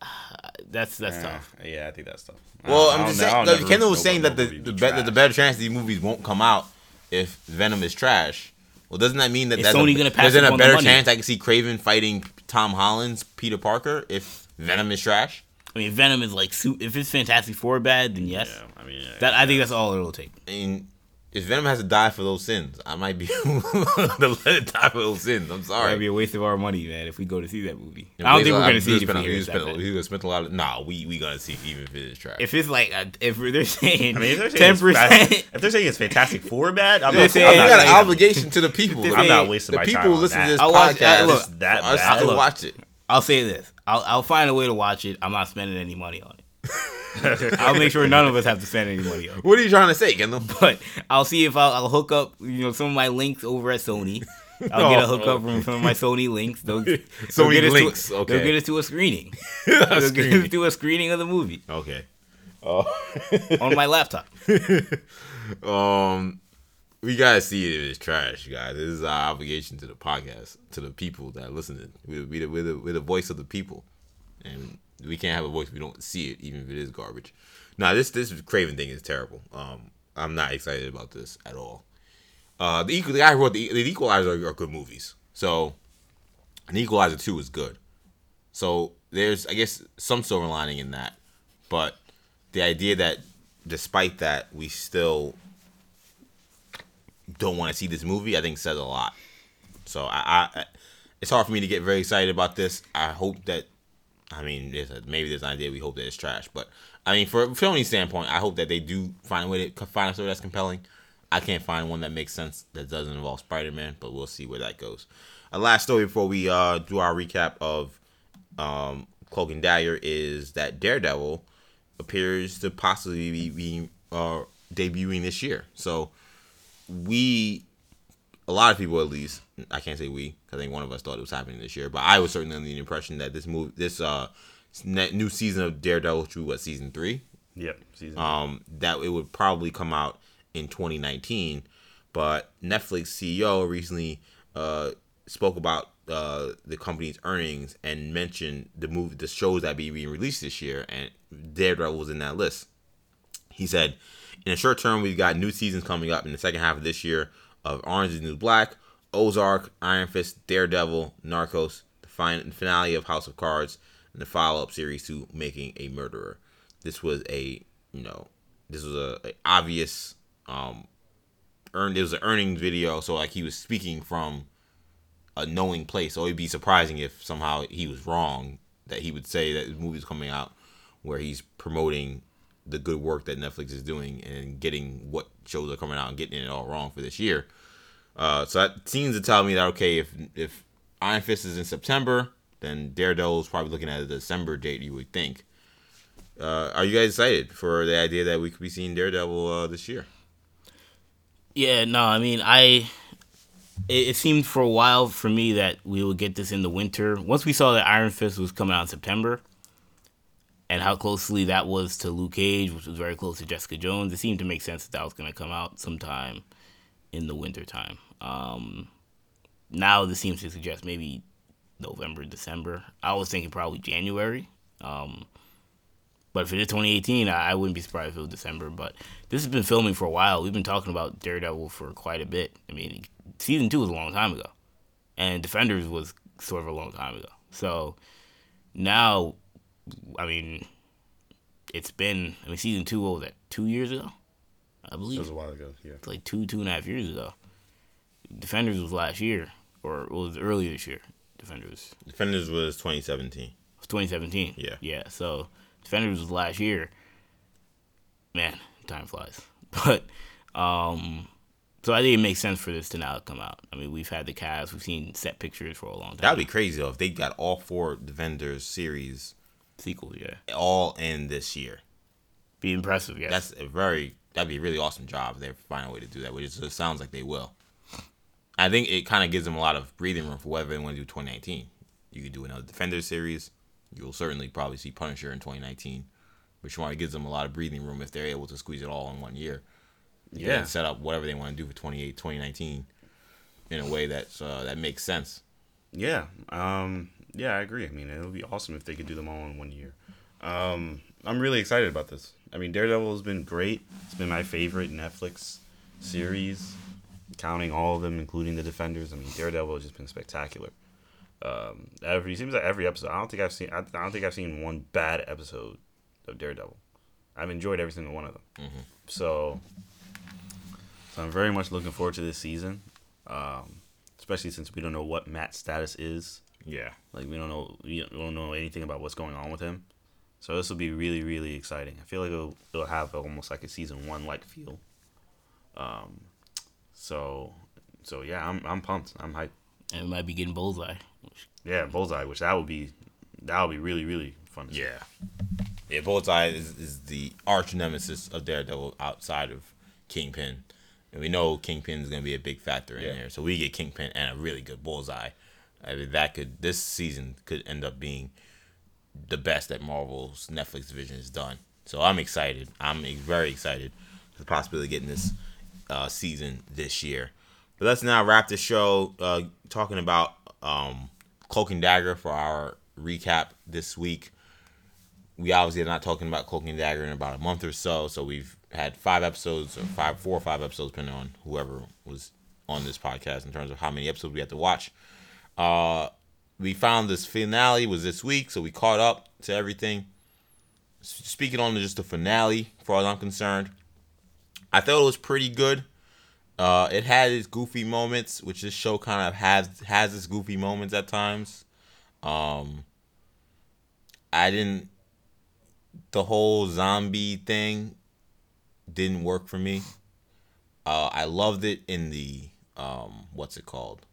that's that's tough. Yeah, I think that's tough. Well, I I'm just saying. Like, Kendall was saying that the the, be be- that the better chance these movies won't come out if Venom is trash. Well, doesn't that mean that Is that's Sony a, gonna pass there's up a on the better chance I can see Kraven fighting Tom Holland's Peter Parker if Venom is trash? I mean, Venom is like if it's Fantastic Four bad, then yes. Yeah, I mean, yeah, That I think that's all it'll take. I mean, if Venom has to die for those sins, I might be to let it die for those sins. I'm sorry. That'd be a waste of our money, man, if we go to see that movie. Yeah, I don't think we're gonna see it if spend a- we hear he's spend- bad. gonna spend a lot of. Nah, we we gonna see even if it is trash. If it's like uh, if they're saying I mean, if they're saying ten it's fast- percent, if they're saying it's Fantastic Four bad, I'm not. saying- I'm you got an obligation to the people. If The they- I'm not wasting the my people time. who on listen to this I'll watch- podcast, look, for that bad. to Look. watch it. I'll say this: I'll I'll find a way to watch it. I'm not spending any money on it. I'll make sure none of us have to spend any money on. What are you trying to say, Kendall? But I'll see if I'll, I'll hook up, you know, some of my links over at Sony. I'll get a hookup from some of my Sony links. They'll, they'll Sony get us links, To, okay. They'll get us to a screening. they'll get us to a screening of the movie Okay. on my laptop. Um, we gotta see it if it's trash, guys. This is our obligation to the podcast, to the people that are listening. We're, we're, the, we're, the, we're the voice of the people, and we can't have a voice if we don't see it, even if it is garbage. Now, this this Kraven thing is terrible. Um, I'm not excited about this at all. Uh, the equal the guy who wrote the, the Equalizer are, are good movies. So, an Equalizer two is good. So there's I guess some silver lining in that, but the idea that despite that we still don't want to see this movie, I think says a lot. So I, I it's hard for me to get very excited about this. I hope that I mean there's a, maybe there's an idea we hope that it's trash, but I mean for a filming standpoint, I hope that they do find a way to find a story that's compelling. I can't find one that makes sense that doesn't involve Spider Man, but we'll see where that goes. A last story before we uh, do our recap of um, Cloak and Dagger is that Daredevil appears to possibly be, be uh, debuting this year. So we, a lot of people at least, I can't say we, 'cause I think one of us thought it was happening this year, but I was certainly under the impression that this move, this uh, new season of Daredevil through what season three, Yep. Season. um, that it would probably come out in 2019. But Netflix CEO recently uh, spoke about uh, the company's earnings and mentioned the movie, the shows that be being released this year, and Daredevil was in that list. He said, in the short term, we've got new seasons coming up in the second half of this year of Orange is the New Black, Ozark, Iron Fist, Daredevil, Narcos, the fin- finale of House of Cards, and the follow-up series to Making a Murderer. This was a, you know, this was a, a obvious um earned. It was an earnings video, so like he was speaking from a knowing place. So it'd be surprising if somehow he was wrong that he would say that the movie's coming out where he's promoting the good work that Netflix is doing and getting what shows are coming out and getting it all wrong for this year. Uh, so that seems to tell me that okay, if if Iron Fist is in September, then Daredevil is probably looking at a December date. You would think. Uh, are you guys excited for the idea that we could be seeing Daredevil uh, this year? Yeah, no, I mean, I. It, it seemed for a while for me that we would get this in the winter. Once we saw that Iron Fist was coming out in September, and how closely that was to Luke Cage, which was very close to Jessica Jones, it seemed to make sense that that was going to come out sometime in the wintertime. Um, now this seems to suggest maybe November, December. I was thinking probably January. Um, but if it is 2018, I, I wouldn't be surprised if it was December. But this has been filming for a while. We've been talking about Daredevil for quite a bit. I mean, season two was a long time ago, and Defenders was sort of a long time ago. So now, I mean, it's been. I mean, season two. What was that? Two years ago, I believe. It was a while ago. Yeah. It's like two, two and a half years ago. Defenders was last year, or it was earlier this year. Defenders. Defenders was 2017. It was 2017. Yeah. Yeah. So Defenders was last year. Man, time flies. But um, so I think it makes sense for this to now come out. I mean, we've had the cast, we've seen set pictures for a long time. That'd be crazy though if they got all four Defenders series sequels, yeah, all in this year. Be impressive, yeah. That's a very that'd be a really awesome job if they find a way to do that, which it sounds like they will. I think it kind of gives them a lot of breathing room for whatever they want to do 2019. You could do another Defender series. You'll certainly probably see Punisher in 2019, which one gives them a lot of breathing room if they're able to squeeze it all in one year. Yeah. set up whatever they want to do for 28, 2019 in a way that uh, that makes sense. Yeah. Um, yeah, I agree. I mean, it would be awesome if they could do them all in one year. Um, I'm really excited about this. I mean, Daredevil has been great. It's been my favorite Netflix series counting all of them, including the Defenders. I mean, Daredevil has just been spectacular. Um, every seems like every episode. I don't think I've seen. I, I, don't think I've seen one bad episode of Daredevil. I've enjoyed every single one of them. Mm-hmm. So, so I'm very much looking forward to this season, um, especially since we don't know what Matt's status is. Yeah, like we don't know we don't know anything about what's going on with him. So this will be really really exciting. I feel like it'll, it'll have almost like a season one like feel. Um, so, so yeah, I'm I'm pumped. I'm hyped. And we might be getting Bullseye. Yeah, Bullseye, which that would be that would be really really fun. yeah, yeah. Bullseye is, is the arch nemesis of Daredevil outside of Kingpin, and we know Kingpin is gonna be a big factor in yeah. there. So we get Kingpin and a really good Bullseye. I mean, that could this season could end up being the best that Marvel's Netflix division has done. So I'm excited. I'm very excited for the possibility of getting this uh, season this year. But let's now wrap the show uh, talking about um, Cloak and Dagger for our recap this week. We obviously are not talking about Cloak and Dagger in about a month or so, so we've had five episodes or five, four or five episodes, depending on whoever was on this podcast in terms of how many episodes we had to watch. Uh, we found this finale was this week, so we caught up to everything. Speaking on just the finale, far as I'm concerned, I thought it was pretty good. Uh, it had its goofy moments, which this show kind of has has its goofy moments at times. Um, I didn't. The whole zombie thing didn't work for me. Uh, I loved it in the um, what's it called?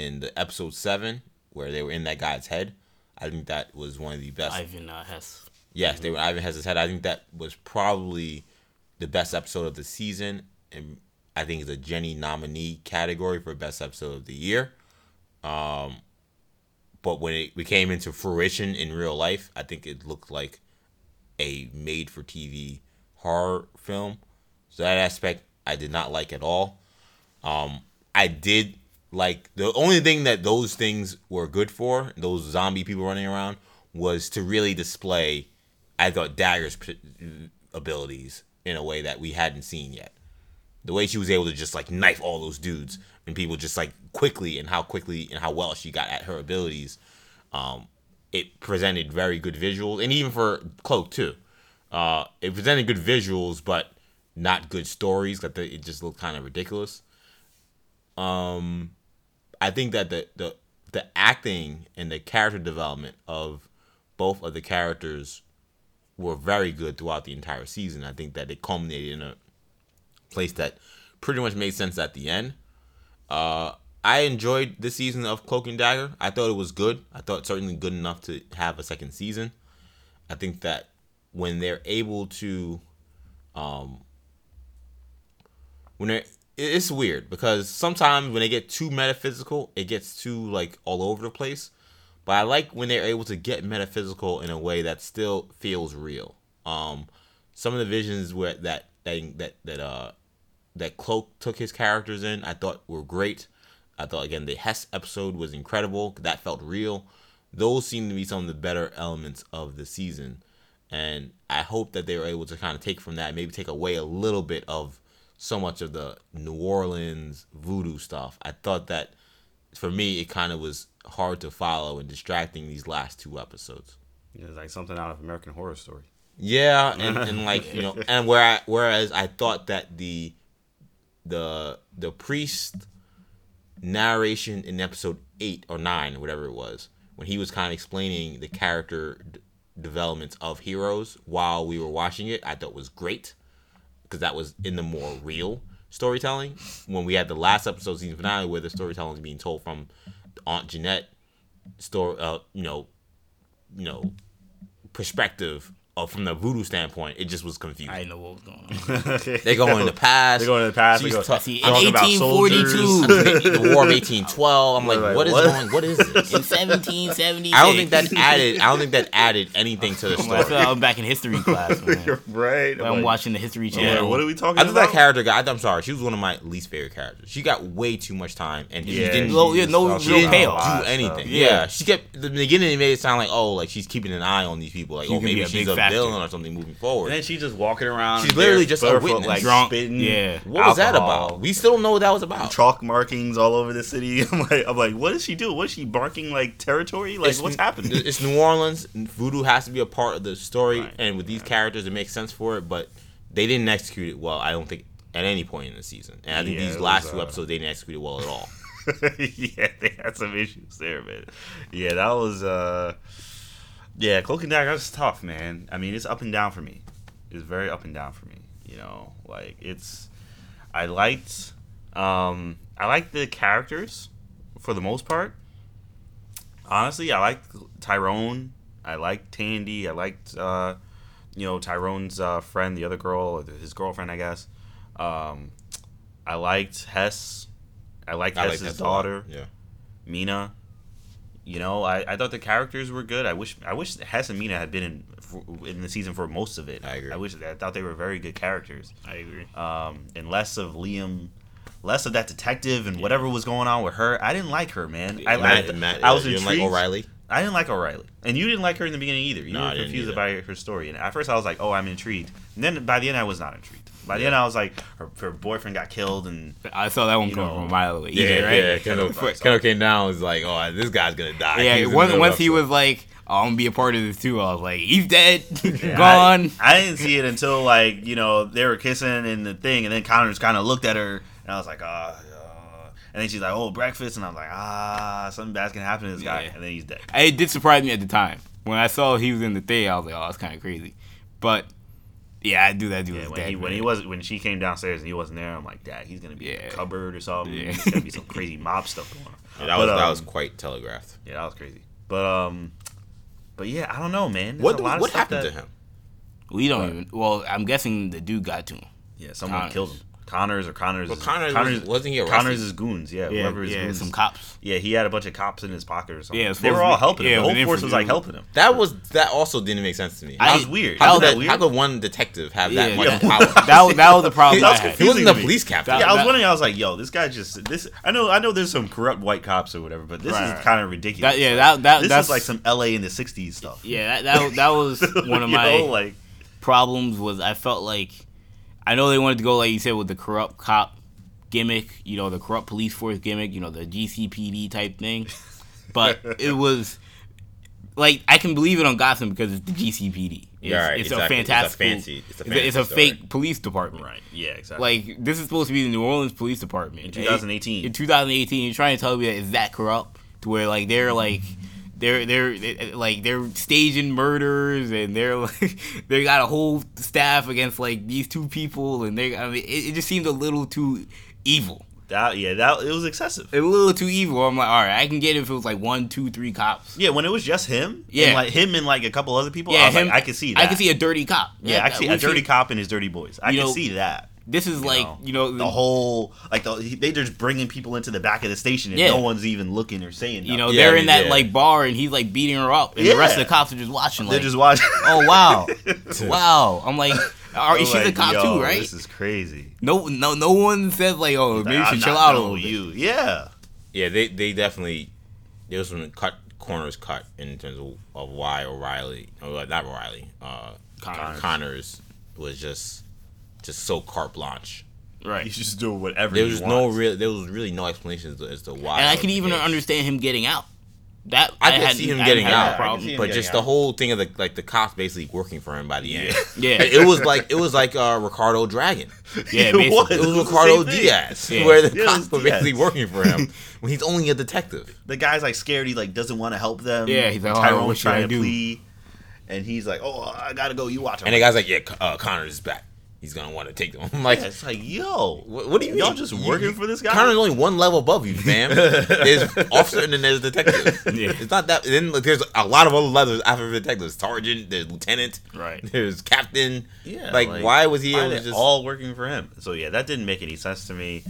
In the episode seven where they were in that guy's head. I think that was one of the best. Ivan uh, Hess. Yes, they were Ivan Hess's head. I think that was probably the best episode of the season, and I think it's a Jenny nominee category for best episode of the year. Um, but when it we came into fruition in real life, I think it looked like a made-for-TV horror film. So that aspect I did not like at all. Um, I did like the only thing that those things were good for, those zombie people running around, was to really display, I thought Dagger's abilities in a way that we hadn't seen yet. The way she was able to just like knife all those dudes and people just like quickly and how quickly and how well she got at her abilities, um, it presented very good visuals and even for Cloak too. Uh, it presented good visuals but not good stories. That it just looked kind of ridiculous. Um, I think that the the the acting and the character development of both of the characters were very good throughout the entire season. I think that it culminated in a place that pretty much made sense at the end. Uh, I enjoyed this season of Cloak and Dagger. I thought it was good. I thought certainly good enough to have a second season. I think that when they're able to, um, when they it's weird because sometimes when they get too metaphysical, it gets too like all over the place. but I like when they're able to get metaphysical in a way that still feels real. Um, some of the visions where that that that that uh that Cloak took his characters in, I thought were great. I thought again the Hess episode was incredible. That felt real. Those seem to be some of the better elements of the season, and I hope that they were able to kind of take from that, maybe take away a little bit of so much of the New Orleans voodoo stuff. I thought that for me it kind of was hard to follow and distracting these last two episodes. It's like something out of American Horror Story. Yeah, and, and like you know, and where I, whereas I thought that the the the priest narration in episode eight or nine, whatever it was, when he was kind of explaining the character d- developments of heroes while we were watching it, I thought was great because that was in the more real storytelling. When we had the last episode season finale where the storytelling is being told from Aunt Jeanette story, uh, you know, you know, perspective uh, from the voodoo standpoint, it just was confusing. I know what was going on. they go in the past. They go in the past. She's They go, ta- See, in talking about 1842, the War of 1812. I'm like, Like, what is what? going? What is this? in 1776. I don't think that added. I don't think that added anything to the story. I feel story. like I'm back in history class, man. right. I'm like, watching the History Yeah, Channel. what are we talking about? I thought about? that character got. I'm sorry, she was one of my least favorite characters. She got way too much time, and she didn't. No, yeah, no she real didn't do a lot do of anything. Yeah. Yeah. she kept the beginning. It made it sound like oh, like she's keeping an eye on these people. Like She oh, maybe she's a factor. Villain or something moving forward. And then she's just walking around. She's literally just a witness. like Drunk. spitting. Yeah. what was that about? We still don't know what that was about. Chalk markings all over the city. I'm like, I'm like, what does she do? What is she barking like territory? Like, It's- what's happening? It's New Orleans. Voodoo has to be a part of the story, Right. and with these characters, it makes sense for it. But they didn't execute it well. I don't think at any point in the season. And I think Yeah, these last was, two uh, episodes, they didn't execute it well at all. yeah, they had some issues there, man. Yeah, that was uh Yeah, Cloak and Dagger is tough, man. I mean, it's up and down for me. It's very up and down for me. You know, like it's I liked um I liked the characters for the most part. Honestly, I liked Tyrone. I liked Tandy. I liked uh you know, Tyrone's uh, friend, the other girl, or his girlfriend, I guess. Um, I liked Hess. I liked I like Hess's lot. daughter. Yeah. Mina. You know, I, I thought the characters were good. I wish I wish Hess and Mina had been in for, in the season for most of it. I agree. I wish I thought they were very good characters. I agree. Um, and less of Liam, less of that detective and whatever was going on with her. I didn't like her, man. I, Matt, I, Matt, I was you didn't intrigued. like O'Reilly. I didn't like O'Reilly, and you didn't like her in the beginning either. You No, I were didn't confused either. by her story, and at first I was like, "Oh, I'm intrigued." And then by the end, I was not intrigued. By the end, I was like, her, her boyfriend got killed, and I saw that one coming from a mile away. Yeah, either, right? yeah. Kendall, Kendall- Kendall came down. and Was like, oh, this guy's gonna die. Yeah, He was in the once, once he was like, oh, I'm gonna be a part of this too, I was like, he's dead, Yeah, gone. I, I didn't see it until like you know they were kissing in the thing, and then Connors kind of looked at her, and I was like, ah. uh," and then she's like, "Oh, breakfast," and I was like, "Ah, something bad's gonna happen to this guy," Yeah. and then he's dead. it did surprise me at the time when I saw he was in the thing. I was like, oh, that's kind of crazy. But yeah, I do that. Dude Yeah, when dead. he when he man. was when she came downstairs and he wasn't there, I'm like, Dad, he's gonna be in Yeah. the cupboard or something. Yeah. There's gonna be some crazy mob stuff going on. Yeah, that was But, that um, was quite telegraphed. Yeah, that was crazy. But um, but yeah, I don't know, man. There's What a lot of what stuff happened that- to him? we don't What? even. Well, I'm guessing the dude got to him. Yeah, someone Connors. killed him. Connors or Connors. Well, is- Connors was- wasn't he arrested? Connors is goons. Yeah, Yeah, whoever his yeah, goons. some cops. Yeah, he had a bunch of cops in his pocket or something. Yeah, they were all helping yeah, him. The whole force was like helping him. That was that also didn't make sense to me. That was weird. How How could that that, weird? how could one detective have that much yeah. power? that was that was the problem. That was he wasn't confusing the police captain. That- yeah, I was that- wondering. I was like, "Yo, this guy just this." I know, I know. There's some corrupt white cops or whatever, but this Right, is kind of ridiculous. That- yeah, that- that- this that's- is like some L.A. in the '60s stuff. Yeah, that that, that was one of my like problems. Was I felt like I know they wanted to go like you said with the corrupt cop gimmick, you know, the corrupt police force gimmick, you know, the GCPD type thing, but it was like I can believe it on Gotham because it's the GCPD. It's, Yeah, right, it's exactly. a It's a fantastic. fancy- it's a It's, fancy it's a fake police department. right. Yeah, exactly. Like this is supposed to be the New Orleans Police Department In 2018. In 2018, you're trying to tell me that it's that corrupt to where like they're like they're they're like they're staging murders and they're like they got a whole staff against like these two people and they I mean it, it just seemed a little too evil. that yeah, that it was excessive. A little too evil. I'm like, all right, I can get it if it was like one, two, three cops. Yeah, when it was just him, Yeah. and like him and like a couple other people, Yeah, I was him. like, I could see that. I can see a dirty cop. yeah, I can see a dirty cop and his dirty boys. I can know, see that. This is like know, you know the whole like the, they just bringing people into the back of the station and Yeah. no one's even looking or saying. you know Yeah, they're I in that yeah. like bar and he's like beating her up and the rest of the cops are just watching they're like just watching. oh wow wow I'm like are, I'm she's a cop yo, too right This is crazy. no no no one says like oh maybe you should chill out a little with bit. you. Yeah. Yeah, they they definitely there was some cut corners cut in terms of, of why O'Reilly or not O'Reilly, uh, Connors. Connors was just just so carte blanche. right He's just doing whatever. There he was no real there was really no explanation as to, as to why. and I can even case. understand him getting out that I could hadn't- see him I getting out, a I problem. him but getting just the whole thing of the like the cops basically working for him by the end. Yeah. it was like it was like uh, Ricardo Dragon. yeah It basically. was. It was Ricardo same thing. Diaz, Yeah. where the Yeah, cops were basically working for him when he's only a detective. The guy's like scared. He like doesn't want to help them. Yeah, he's like, oh, Tyrone's what should I trying to do? plead, and he's like, "Oh, I gotta go. You watch him." And the guy's like, "Yeah, uh, Connors is back. He's gonna want to take them." I'm like, Yeah, it's like, yo, What, what do you Y'all mean? just working you- for this guy? Connor's only one level above you, fam. there's officer and then there's detective. Yeah. It's not that. Then like, there's a lot of other levels after the detectives. Sergeant, there's lieutenant, Right. There's captain. Yeah, like, like, why was he to just? all working for him? So yeah, that didn't make any sense to me.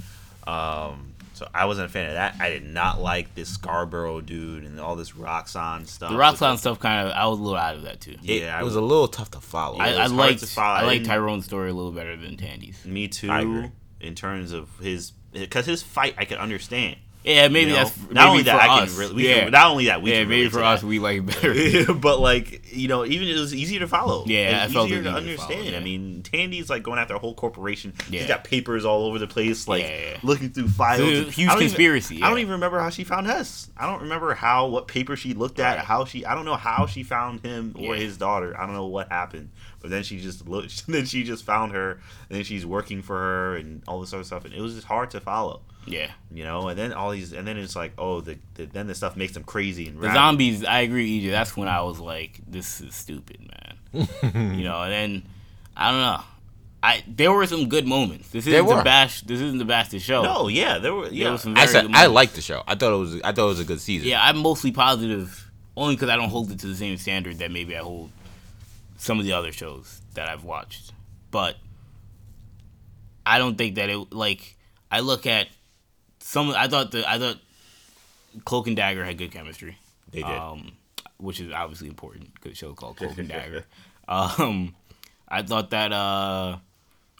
Um, so I wasn't a fan of that. I did not like this Scarborough dude and all this Roxxon stuff. the Roxxon stuff kind of I was a little out of that too it, yeah, it I was was- a little tough to follow. I, it I liked to follow. I I like Tyrone's story a little better than Tandy's. Me too. I. In terms of his, because his fight, I could understand. Yeah, maybe you know? that's not maybe only that for I us. can really, we yeah, can, not only that we yeah, can maybe for us that. we like better. but like you know, even it was easier to follow. Yeah, It's I easier to easier to follow, understand. I mean, Tandy's like going after a whole corporation. Yeah. He's got papers all over the place, like Yeah, yeah. looking through files. It's huge I conspiracy, Even, I don't even remember how she found Hess. I don't remember how what paper she looked at. Right. How she. I don't know how she found him or Yeah. his daughter. I don't know what happened. But then she just looked. Then she just found her, and then she's working for her and all this other stuff. And it was just hard to follow. yeah, You know, and then all these, and then it's like, oh, the, the then the stuff makes them crazy and the rabid. zombies. I agree, EJ. That's when I was like, this is stupid, man. you know, and then I don't know. I there were some good moments. This isn't the bash. This isn't the bash the show. No, yeah, there were. Yeah, There was some I said I liked the show. I thought it was. I thought it was a good season. Yeah, I'm mostly positive only because I don't hold it to the same standard that maybe I hold some of the other shows that I've watched. But I don't think that it like I look at some. I thought the I thought Cloak and Dagger had good chemistry. They did. um, which is obviously important the show called Cloak and Dagger. Um, I thought that uh,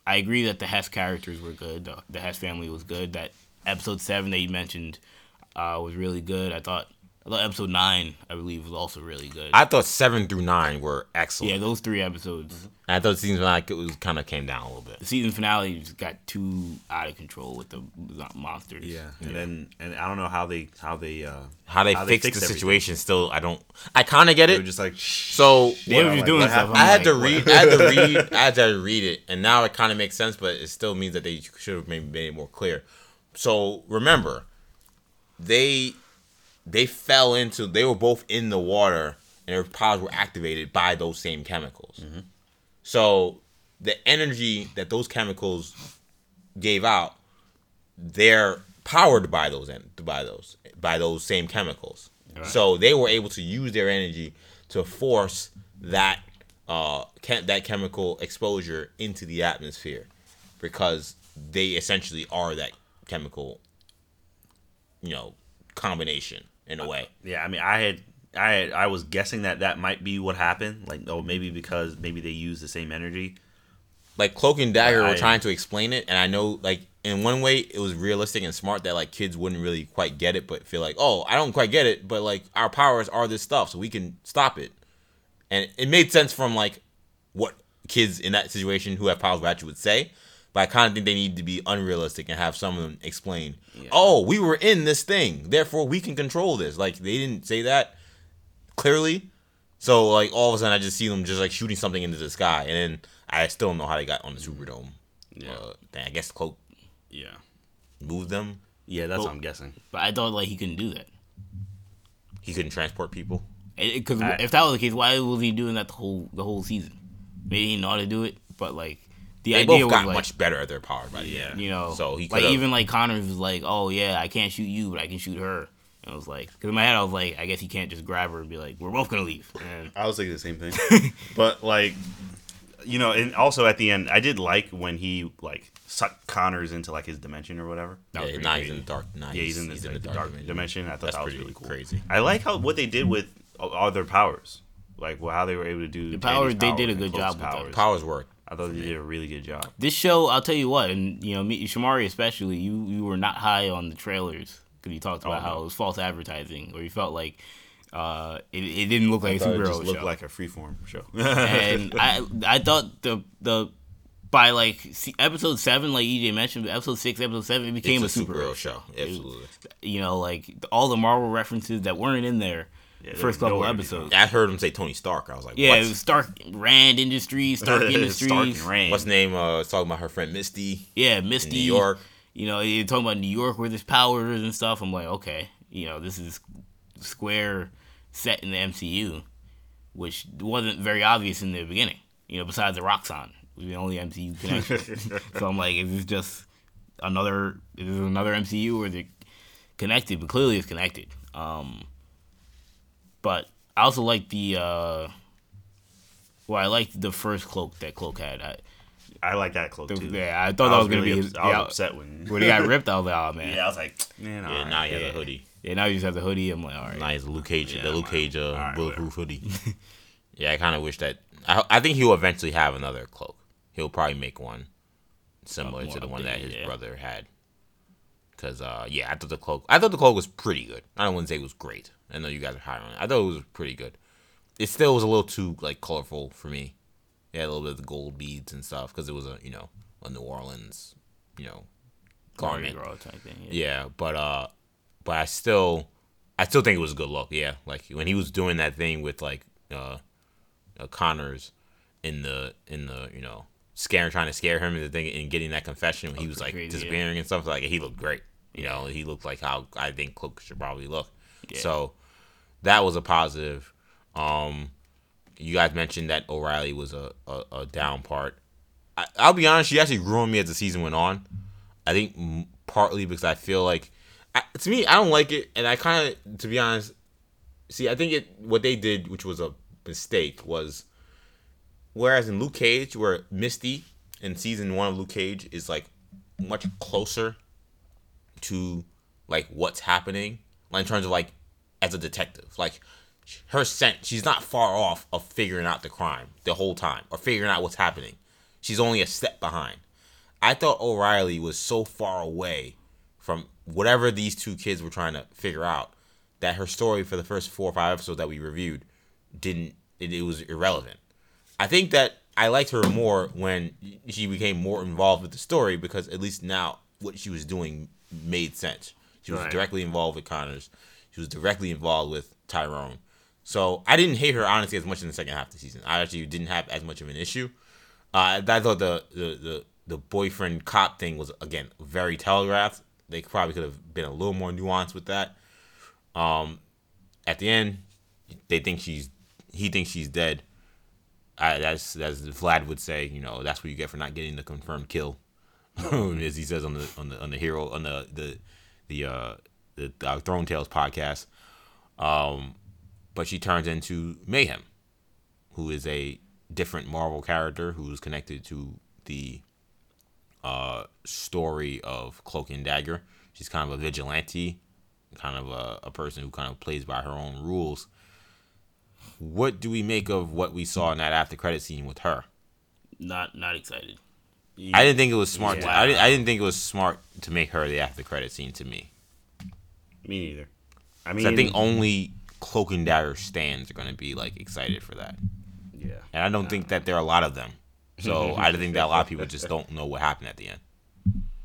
I agree that the Hess characters were good. The, the Hess family was good. That episode seven that you mentioned uh, was really good. I thought. I thought episode nine, I believe, was also really good. I thought seven through nine were excellent. yeah, those three episodes. And I thought season like it was kind of came down a little bit. The season finale just got too out of control with the monsters. yeah, and then and I don't know how they how they uh How they How they fixed fixed the everything. situation, still, I don't. I kind of get they it. were just like shh. so They were What- just doing what stuff. I'm I had like, to read. I had to read. I had to read it, and now it kind of makes sense, but it still means that they should have maybe made it more clear. So remember, they they fell into. They were both in the water, and their powers were activated by those same chemicals. So the energy that those chemicals gave out, they're powered by those by those by those same chemicals. So they were able to use their energy to force that uh chem- that chemical exposure into the atmosphere because they essentially are that chemical you know combination in a uh, way. yeah. I mean, I had I had, I was guessing that that might be what happened. Like, oh, maybe because maybe they use the same energy. like Cloak and Dagger I- were trying to explain it, and I know like in one way it was realistic and smart that like kids wouldn't really quite get it, but feel like, oh, I don't quite get it, but like our powers are this stuff, so we can stop it, and it made sense from like what kids in that situation who have powers actually would say. But I kind of think they need to be unrealistic and have someone explain, oh, we were in this thing, therefore we can control this. Like they didn't say that clearly. So like all of a sudden I just see them just like shooting something into the sky, and then I still don't know how they got on the Superdome. Yeah. Uh, then I guess Cloak Yeah, moved them. yeah. That's Well- what I'm guessing. But I thought like he couldn't do that. He couldn't transport people. Because if that was the case, why was he doing that the whole the whole season? Maybe he didn't know how to do it, but like the They idea both got like, much better at their power by the Yeah. end. you know, So he like could've- even like Connors was like, oh yeah, I can't shoot you, but I can shoot her. And I was like, because in my head I was like, I guess he can't just grab her and be like, we're both gonna leave. And I was thinking the same thing, but like, you know, and also at the end, I did like when he like sucked Connors into like his dimension or whatever. That yeah, now he's in the dark. Now yeah, he's, in, the, dark, dark dimension. dimension. I thought That's that was really cool. Crazy. I like how what they did with all their powers, like well, how they were able to do the powers. They did a good job powers. with Powers work. I thought they did a really good job. This show, I'll tell you what, and you know, me, Shamari especially, you you were not high on the trailers because you talked about Oh, how no. it was false advertising, or you felt like uh, it, it didn't look like a I thought it just looked show. like a freeform show. and I I thought the the by like episode seven, like EJ mentioned, episode six, episode seven, it became it's a, a superhero superhero show. Absolutely. You know, like all the Marvel references that weren't in there Yeah, first couple nowhere to be episodes. I heard him say Tony Stark. I was like, Yeah, what? it was Stark Rand Industries, Stark Industries. Stark and Rain. What's the name? Uh, was talking about her friend Misty Yeah, in Misty. New York. You know, you're talking about New York where there's powers and stuff. I'm like, okay, you know, this is Square set in the MCU, which wasn't very obvious in the beginning. You know, besides the Roxxon, was the only MCU connection. so I'm like, is this just another? Is this another MCU or is it connected? But clearly, it's connected. Um, but I also like the. Uh, well, I liked the first cloak that Cloak had. I, I like that cloak the- too. yeah, I thought that was, gonna really be ups- his. I was yeah, upset when. when he got ripped, I was like, oh man. yeah, I was like, man, Yeah, alright. now he has yeah. a hoodie. Yeah, now you just have the hoodie. I'm like, all right. Now he's Luke Cage, Yeah, the Luke I'm Cage uh, alright, bulletproof hoodie. yeah, I kind of wish that. I, I think he'll eventually have another cloak. He'll probably make one similar to the one that his yeah. brother had. Cause uh, yeah, I thought the cloak. I thought the cloak was pretty good. I don't want to say it was great. I know you guys are high on it. I thought it was pretty good. It still was a little too like colorful for me. Yeah, a little bit of the gold beads and stuff because it was a you know a New Orleans you know garment. Type thing. Yeah. Yeah, but uh, but I still, I still think it was a good look. Yeah, like when he was doing that thing with like uh, uh Connors in the in the you know scaring trying to scare him and the thing and getting that confession when he was like crazy, yeah. disappearing and stuff like he looked great. You know, he looked like how I think Cloak should probably look. Yeah. So that was a positive. Um, you guys mentioned that O'Reilly was a, a, a down part. I, I'll be honest, she actually grew on me as the season went on. I think m- partly because I feel like, I, to me, I don't like it, and I kind of, to be honest, see, I think it what they did, which was a mistake, was whereas in Luke Cage, where Misty in season one of Luke Cage is like much closer to like what's happening, like in terms of like as a detective, like her scent, she's not far off of figuring out the crime the whole time or figuring out what's happening. She's only a step behind. I thought O'Reilly was so far away from whatever these two kids were trying to figure out that her story for the first four or five episodes that we reviewed didn't it, it was irrelevant. I think that I liked her more when she became more involved with the story because at least now what she was doing made sense. She was Right. directly involved with Connors. She was directly involved with Tyrone. So I didn't hate her honestly as much in the second half of the season. I actually didn't have as much of an issue. Uh, I thought the, the the the boyfriend cop thing was again very telegraphed. They probably could have been a little more nuanced with that. Um, at the end, they think she's he thinks she's dead. I, that's as Vlad would say, you know, that's what you get for not getting the confirmed kill, as he says on the on the on the hero on the the the uh the uh, Throne Tales podcast. Um, but she turns into Mayhem, who is a different Marvel character who's connected to the uh story of Cloak and Dagger. She's kind of a vigilante, kind of a, a person who kind of plays by her own rules. What do we make of what we saw in that after credit scene with her? Not not excited. I didn't think it was smart. To, I, didn't, I didn't think it was smart to make her the after credit scene to me. Me neither. I mean, I think only Cloak and Dagger stands are going to be like excited for that, yeah. and I don't think that there are a lot of them. So I think that a lot of people just don't know what happened at the end,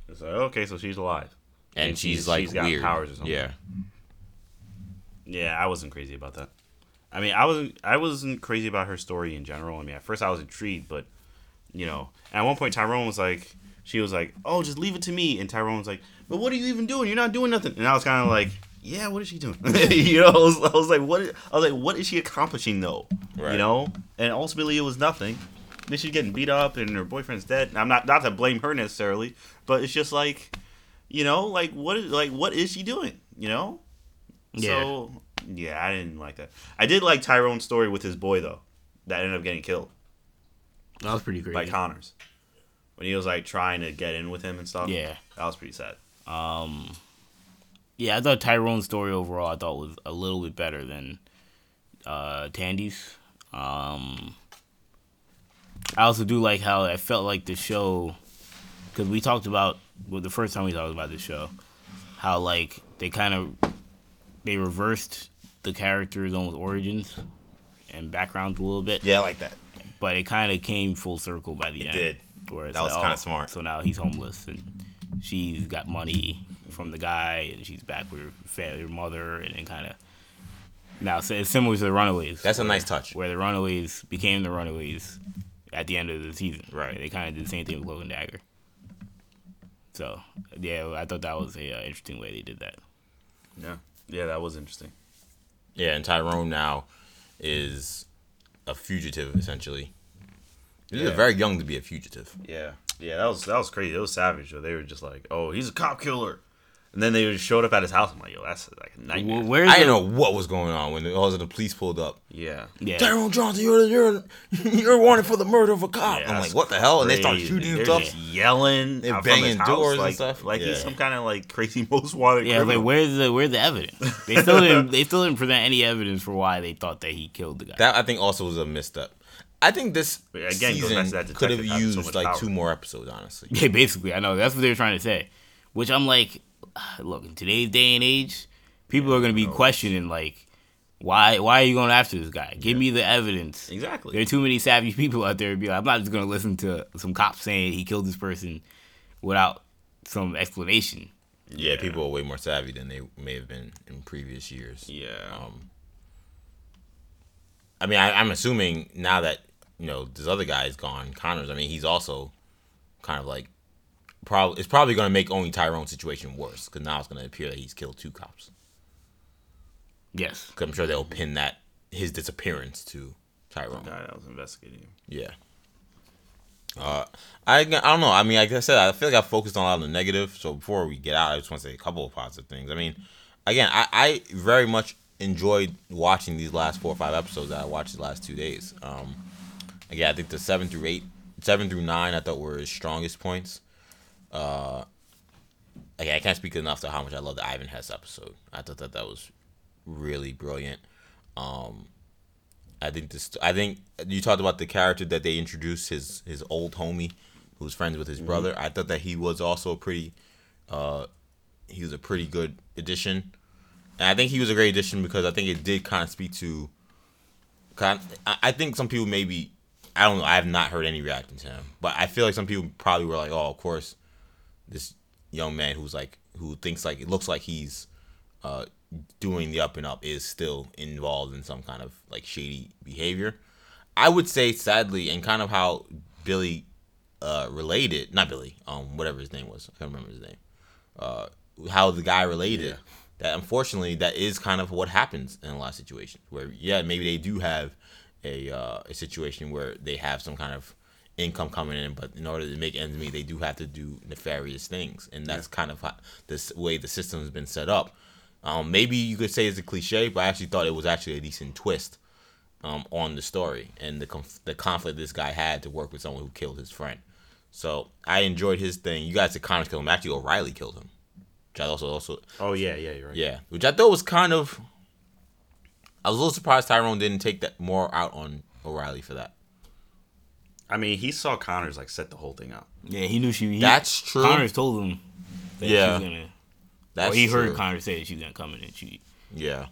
It's like okay, so she's alive. and, And she's, she's- like she's got weird. powers or something. Yeah, Yeah, I wasn't crazy about that. I mean, I wasn't. I wasn't crazy about her story in general. I mean, at first I was intrigued, but you know, at one point Tyrone was like, she was like, "Oh, just leave it to me," and Tyrone was like, "But what are you even doing? You're not doing nothing." And I was kind of like, "Yeah, what is she doing?" you know, I was, I was like, "What?" is- I was like, "What is she accomplishing though?" Right. You know, and ultimately it was nothing. Then she's getting beat up, and her boyfriend's dead. And I'm not not to blame her necessarily, but it's just like, you know, like what is like what is she doing? You know, Yeah. so yeah, I didn't like that. I did like Tyrone's story with his boy though, that ended up getting killed. That was pretty great. By Connors. When he was like trying to get in with him and stuff. Yeah. That was pretty sad. Um, yeah, I thought Tyrone's story overall I thought was a little bit better than uh, Tandy's. Um, I also do like how I felt like the show, because we talked about well, the first time we talked about the show, how like they kind of they reversed the characters' own origins and backgrounds a little bit. Yeah, I like that. But it kind of came full circle by the end. It end. did. Where it's That was like, kinda oh, smart. So now he's homeless and she's got money from the guy and she's back with her, fa- her mother and then kind of. Now so it's similar to the Runaways. That's a nice touch. Where the Runaways became the Runaways at the end of the season. Right. They kind of did the same thing with Cloak and Dagger. So yeah, I thought that was a uh, interesting way they did that. Yeah. Yeah, that was interesting. Yeah, and Tyrone now is a fugitive essentially. He's Yeah. very young to be a fugitive. Yeah. Yeah, that was that was crazy. It was savage. Though. They were just like, "Oh, he's a cop killer," and then they just showed up at his house. I'm like, "Yo, that's like a nightmare." Wh- Where's I didn't know what was going on when the, all of the police pulled up. yeah. Yeah. Tyrone Johnson, you're you're you're wanted for the murder of a cop. Yeah, I'm like, what the hell? And they start shooting They're stuff. just yelling. They're out from his banging house, doors and like, stuff. Like he's some kind of like crazy most wanted Yeah, criminal. like where's the where's the evidence? They still didn't they still didn't present any evidence for why they thought that he killed the guy. That I think also was a misstep. I think this again, goes back to season could have detective having so used like power. two more episodes, honestly. yeah, basically, I know that's what they were trying to say. Which I'm like, look, in today's day and age, people are gonna be questioning like, why why are you going after this guy? Give me the evidence. exactly. There are too many savvy people out there to be like, I'm not just gonna listen to some cop saying he killed this person without some explanation. Yeah, people are way more savvy than they may have been in previous years. yeah. Um, I mean, I, I'm assuming now that you know this other guy is gone, Connors. I mean, he's also kind of like probably it's probably going to make only Tyrone's situation worse because now it's going to appear that he's killed two cops. Yes. 'Cause I'm sure they'll pin that his disappearance to Tyrone. guy that was investigating him. Yeah. Uh, I I don't know. I mean, like I said, I feel like I focused on a lot of the negative. So before we get out, I just want to say a couple of positive things. I mean, again, I, I very much enjoyed watching these last four or five episodes that I watched the last two days. Um, again, I think the seven through eight, seven through nine, I thought were his strongest points. Uh, I can't speak enough to how much I love the Ivan Hess episode. I thought that that was really brilliant. Um, I think this. I think you talked about the character that they introduced his his old homie, who was friends with his brother. I thought that he was also a pretty, uh, he was a pretty good addition, and I think he was a great addition because I think it did kind of speak to. Kind, I I think some people maybe, I don't know. I have not heard any reacting to him, but I feel like some people probably were like, "Oh, of course, this young man who's like who thinks like it looks like he's uh, doing the up and up is still involved in some kind of like shady behavior. I would say sadly, and kind of how Billy uh, related, not Billy, um, whatever his name was, I can't remember his name. Uh, how the guy related. That unfortunately, that is kind of what happens in a lot of situations where yeah, maybe they do have a uh, a situation where they have some kind of income coming in, but in order to make ends meet, they do have to do nefarious things, and that's kind of how, this way the system has been set up. Um, maybe you could say it's a cliche, but I actually thought it was actually a decent twist um, on the story and the conf- the conflict this guy had to work with someone who killed his friend. So I enjoyed his thing. You guys said Connors killed him. Actually, O'Reilly killed him, which I also also Oh yeah, yeah, you're right. yeah, which I thought was kind of. I was a little surprised Tyrone didn't take that more out on O'Reilly for that. I mean, he saw Connors like set the whole thing up. Yeah, he knew she. He, That's true. Connors told him. That Yeah. She was gonna, That's or he true. heard Connors say that she was gonna come in and shoot. Yeah.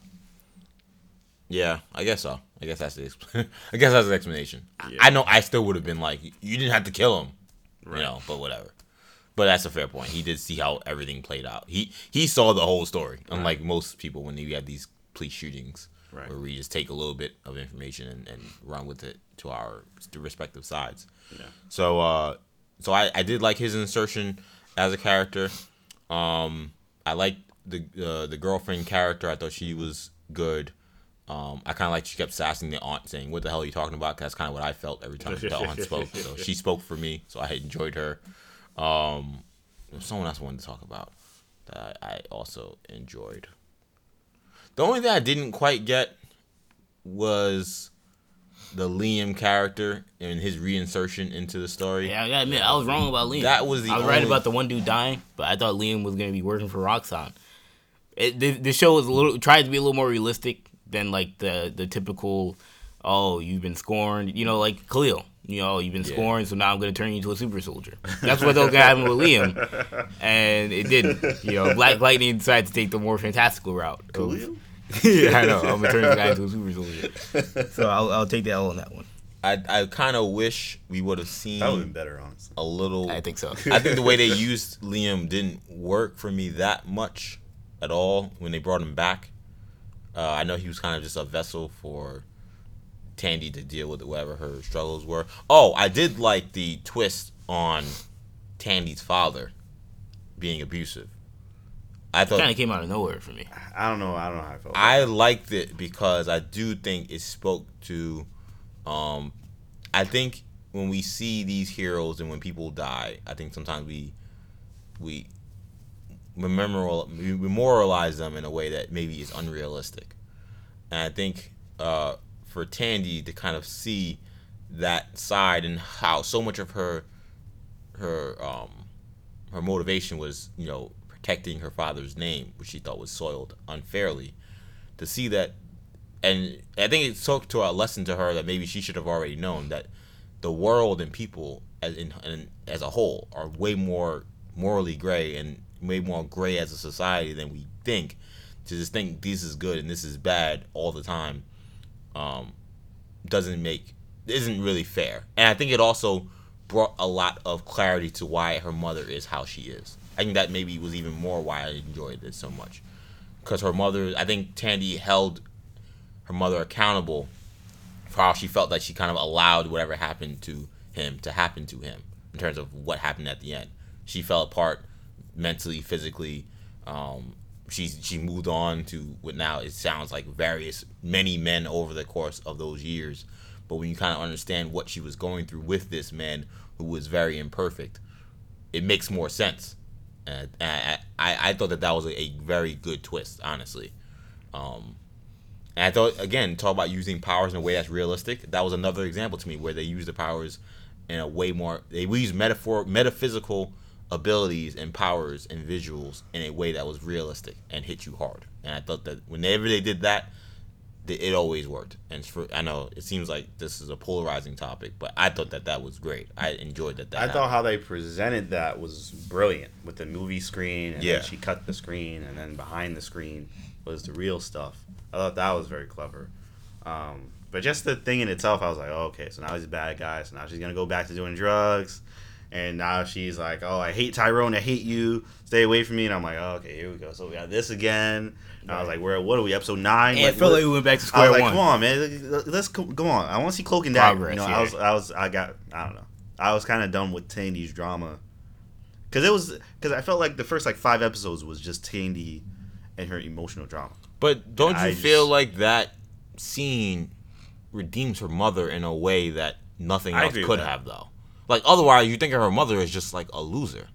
Yeah, I guess so. I guess that's the. Exp- I guess that's the explanation. Yeah. I know I still would have been like, you didn't have to kill him, Right. you know, but whatever. But that's a fair point. He did see how everything played out. He he saw the whole story, unlike most people when you have these police shootings, Right. where we just take a little bit of information and, and run with it to our respective sides. Yeah. So uh, so I, I did like his insertion as a character. Um, I liked the uh, the girlfriend character. I thought she was good. Um, I kind of like she kept sassing the aunt, saying, "What the hell are you talking about?" 'Cause that's kind of what I felt every time the aunt spoke. So she spoke for me, so I enjoyed her. Um, someone else I wanted to talk about that I, I also enjoyed. The only thing I didn't quite get was the Liam character and his reinsertion into the story. Yeah, I gotta admit, I was wrong about Liam. That was the I was only... right about the one dude dying, but I thought Liam was gonna be working for Roxxon. It, the, the show was a little tried to be a little more realistic than like the the typical. Oh, you've been scorned. You know, like Khalil. You know, oh, you've been yeah. scorned, so now I'm gonna turn you into a super soldier. That's what those guys happened with Liam, and it didn't. You know, Black Lightning decided to take the more fantastical route. Khalil. yeah, I know. I'm gonna turn this guy into a super soldier. So I'll, I'll take the L on that one. I I kind of wish we would have seen that would have been better, honestly. A little. I think so. I think the way they used Liam didn't work for me that much at all when they brought him back. Uh, I know he was kind of just a vessel for Tandy to deal with whatever her struggles were. Oh, I did like the twist on Tandy's father being abusive. I thought kind of came out of nowhere for me. I don't know. I don't know how I felt. I liked it because I do think it spoke to. Um, I think when we see these heroes and when people die, I think sometimes we we memorial we memorialize them in a way that maybe is unrealistic, and I think uh, for Tandy to kind of see that side and how so much of her her um her motivation was you know protecting her father's name, which she thought was soiled unfairly, to see that, and I think it spoke to a lesson to her that maybe she should have already known that the world and people as in, in as a whole are way more morally gray and way more gray as a society than we think. To just think this is good and this is bad all the time, um, doesn't make isn't really fair. And I think it also brought a lot of clarity to why her mother is how she is. I think that maybe was even more why I enjoyed it so much, because her mother. I think Tandy held her mother accountable for how she felt that she kind of allowed whatever happened to him to happen to him in terms of what happened at the end. She fell apart mentally, physically. Um, she she moved on to what now it sounds like various many men over the course of those years. But when you kind of understand what she was going through with this man who was very imperfect, it makes more sense I, I, I thought that that was a, a very good twist, honestly. Um, and I thought again, talk about using powers in a way that's realistic. That was another example to me where they use the powers in a way more. They use metaphor, metaphysical abilities and powers and visuals in a way that was realistic and hit you hard. And I thought that whenever they did that, it always worked. And for I know it seems like this is a polarizing topic, but I thought that that was great. I enjoyed that. that I happened. thought how they presented that was brilliant with the movie screen. And yeah. she cut the screen, and then behind the screen was the real stuff. I thought that was very clever. Um, but just the thing in itself, I was like, oh, okay, so now he's a bad guy. So now she's gonna go back to doing drugs. And now she's like, "Oh, I hate Tyrone. I hate you. Stay away from me." And I'm like, oh, "Okay, here we go. So we got this again." And I was like, "Where? What are we? Episode nine? And like, it felt like we went back to square I was like, "Come on, man. Let's go on. I want to see Cloak and Dagger." You know, yeah. I was, I was, I got, I don't know. I was kind of done with Tandy's drama because it was because I felt like the first like five episodes was just Tandy and her emotional drama. But don't and you I feel just, like that scene redeems her mother in a way that nothing else could have, though? Like otherwise, you think of her mother as just like a loser.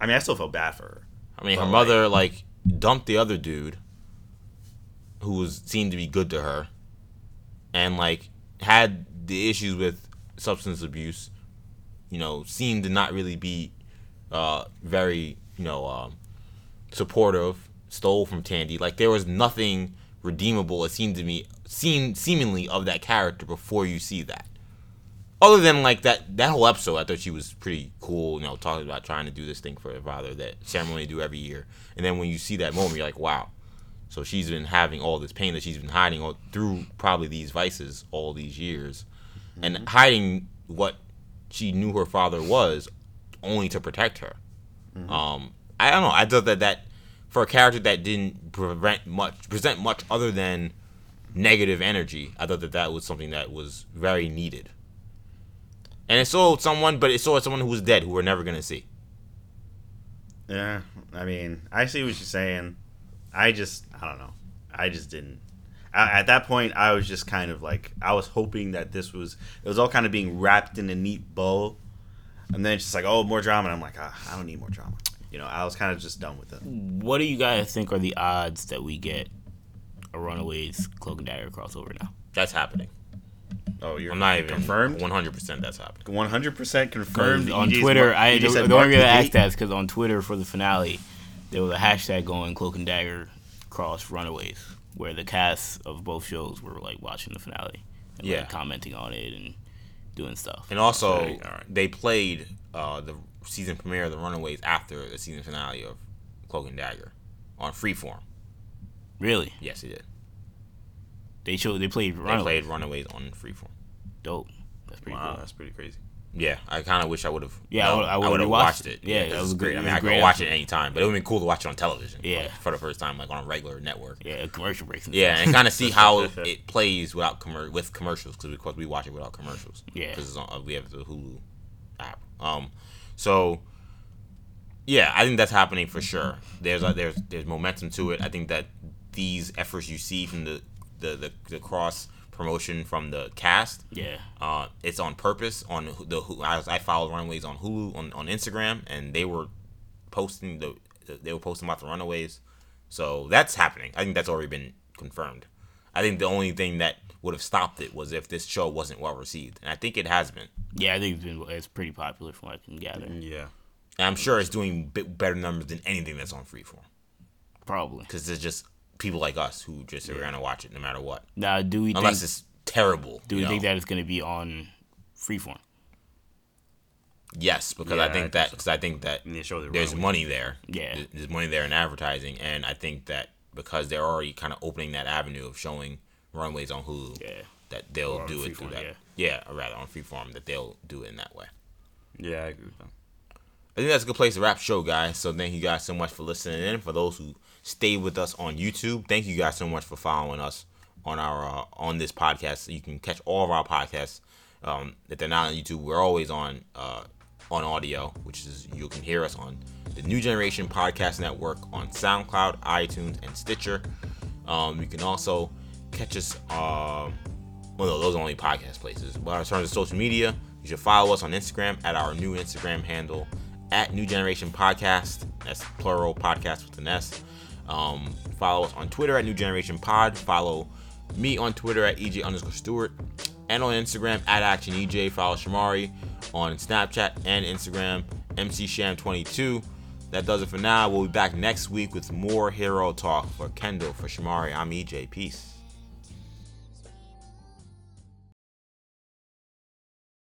I mean, I still felt bad for her. I mean, her mother like, like dumped the other dude, who was seemed to be good to her, and like had the issues with substance abuse. You know, seemed to not really be uh, very you know um, supportive. Stole from Tandy. Like there was nothing redeemable. It seemed to me, seem seemingly of that character before you see that other than like that that whole episode, I thought she was pretty cool. You know, talking about trying to do this thing for her father that ceremony do every year. And then when you see that moment, you're like, wow. So she's been having all this pain that she's been hiding all, through probably these vices all these years, mm-hmm. and hiding what she knew her father was, only to protect her. Mm-hmm. Um, I don't know. I thought that that for a character that didn't prevent much present much other than negative energy, I thought that that was something that was very needed and it showed someone, but it showed someone who was dead, who we're never gonna see. Yeah, I mean, I see what you're saying. I just, I don't know. I just didn't. I, at that point, I was just kind of like, I was hoping that this was, it was all kind of being wrapped in a neat bow, and then it's just like, oh, more drama, and I'm like, ah, I don't need more drama. You know, I was kind of just done with it. What do you guys think are the odds that we get a Runaways Cloak and Dagger crossover now? That's happening. Oh, you're I'm not even confirmed. 100 percent that's happening. 100 percent confirmed. on EJ's Twitter, Mar- I the, the only reason I asked 8th. that is because on Twitter for the finale, there was a hashtag going Cloak and Dagger cross Runaways, where the cast of both shows were like watching the finale, and, Yeah. like, commenting on it and doing stuff. And also, right. they played uh, the season premiere of The Runaways after the season finale of Cloak and Dagger on Freeform. Really, Yes, they did. They showed they played They Runaways. played Runaways on Freeform. Dope. That's pretty Wow, cool. that's pretty crazy. Yeah, I kind of wish I would have. Yeah, I would- I would've would watched it. it. Yeah, this that was is great. I mean, I could great watch it episode. anytime, but it would have been cool to watch it on television. Yeah. like, for the first time, like on a regular network. Yeah, commercial breaks. And Yeah, stuff. and kind of see how it plays without commer- with commercials because because we watch it without commercials. Yeah. because uh, we have the Hulu app. Um, so yeah, I think that's happening for sure. There's uh, there's there's momentum to it. I think that these efforts you see from the the the, the cross promotion from the cast, yeah, uh, it's on purpose. On the who I, I followed Runaways on Hulu on, on Instagram, and they were posting the they were posting about the Runaways. So that's happening. I think that's already been confirmed. I think the only thing that would have stopped it was if this show wasn't well received, and I think it has been. yeah. I think it's been it's pretty popular from what I can gather. Yeah. And I'm sure it's doing bit better numbers than anything that's on Freeform Probably. because there's just people like us who just are gonna watch it no matter what, Now, do we unless think it's terrible. do you we know? think that it's going to be on Freeform? Yes, because Yeah, I I think think that so. because I think that show the there's money there. Yeah. There's money there in advertising, and I think that because they're already kind of opening that avenue of showing Runaways on Hulu, Yeah. that they'll do it through that. yeah. Yeah. or rather on Freeform, that they'll do it in that way. Yeah, I agree with that. I think that's a good place to wrap the show, guys. So thank you guys so much for listening in. For those who stayed with us on YouTube, thank you guys so much for following us on our uh, on this podcast. You can catch all of our podcasts. Um, if they're not on YouTube, we're always on uh, on audio, which is you can hear us on the New Generation Podcast Network on SoundCloud, iTunes, and Stitcher. Um, you can also catch us. Um, well, no, those are only podcast places. But in terms of social media, you should follow us on Instagram at our new Instagram handle at New Generation Podcast. That's plural podcast with an S. Um, follow us on Twitter at New Generation Pod. Follow me on Twitter at EJ underscore Stewart. And on Instagram at Action EJ. Follow Shamari on Snapchat and Instagram, MC Sham22. That does it for now. We'll be back next week with more hero talk. For Kendall, for Shamari, I'm EJ. Peace.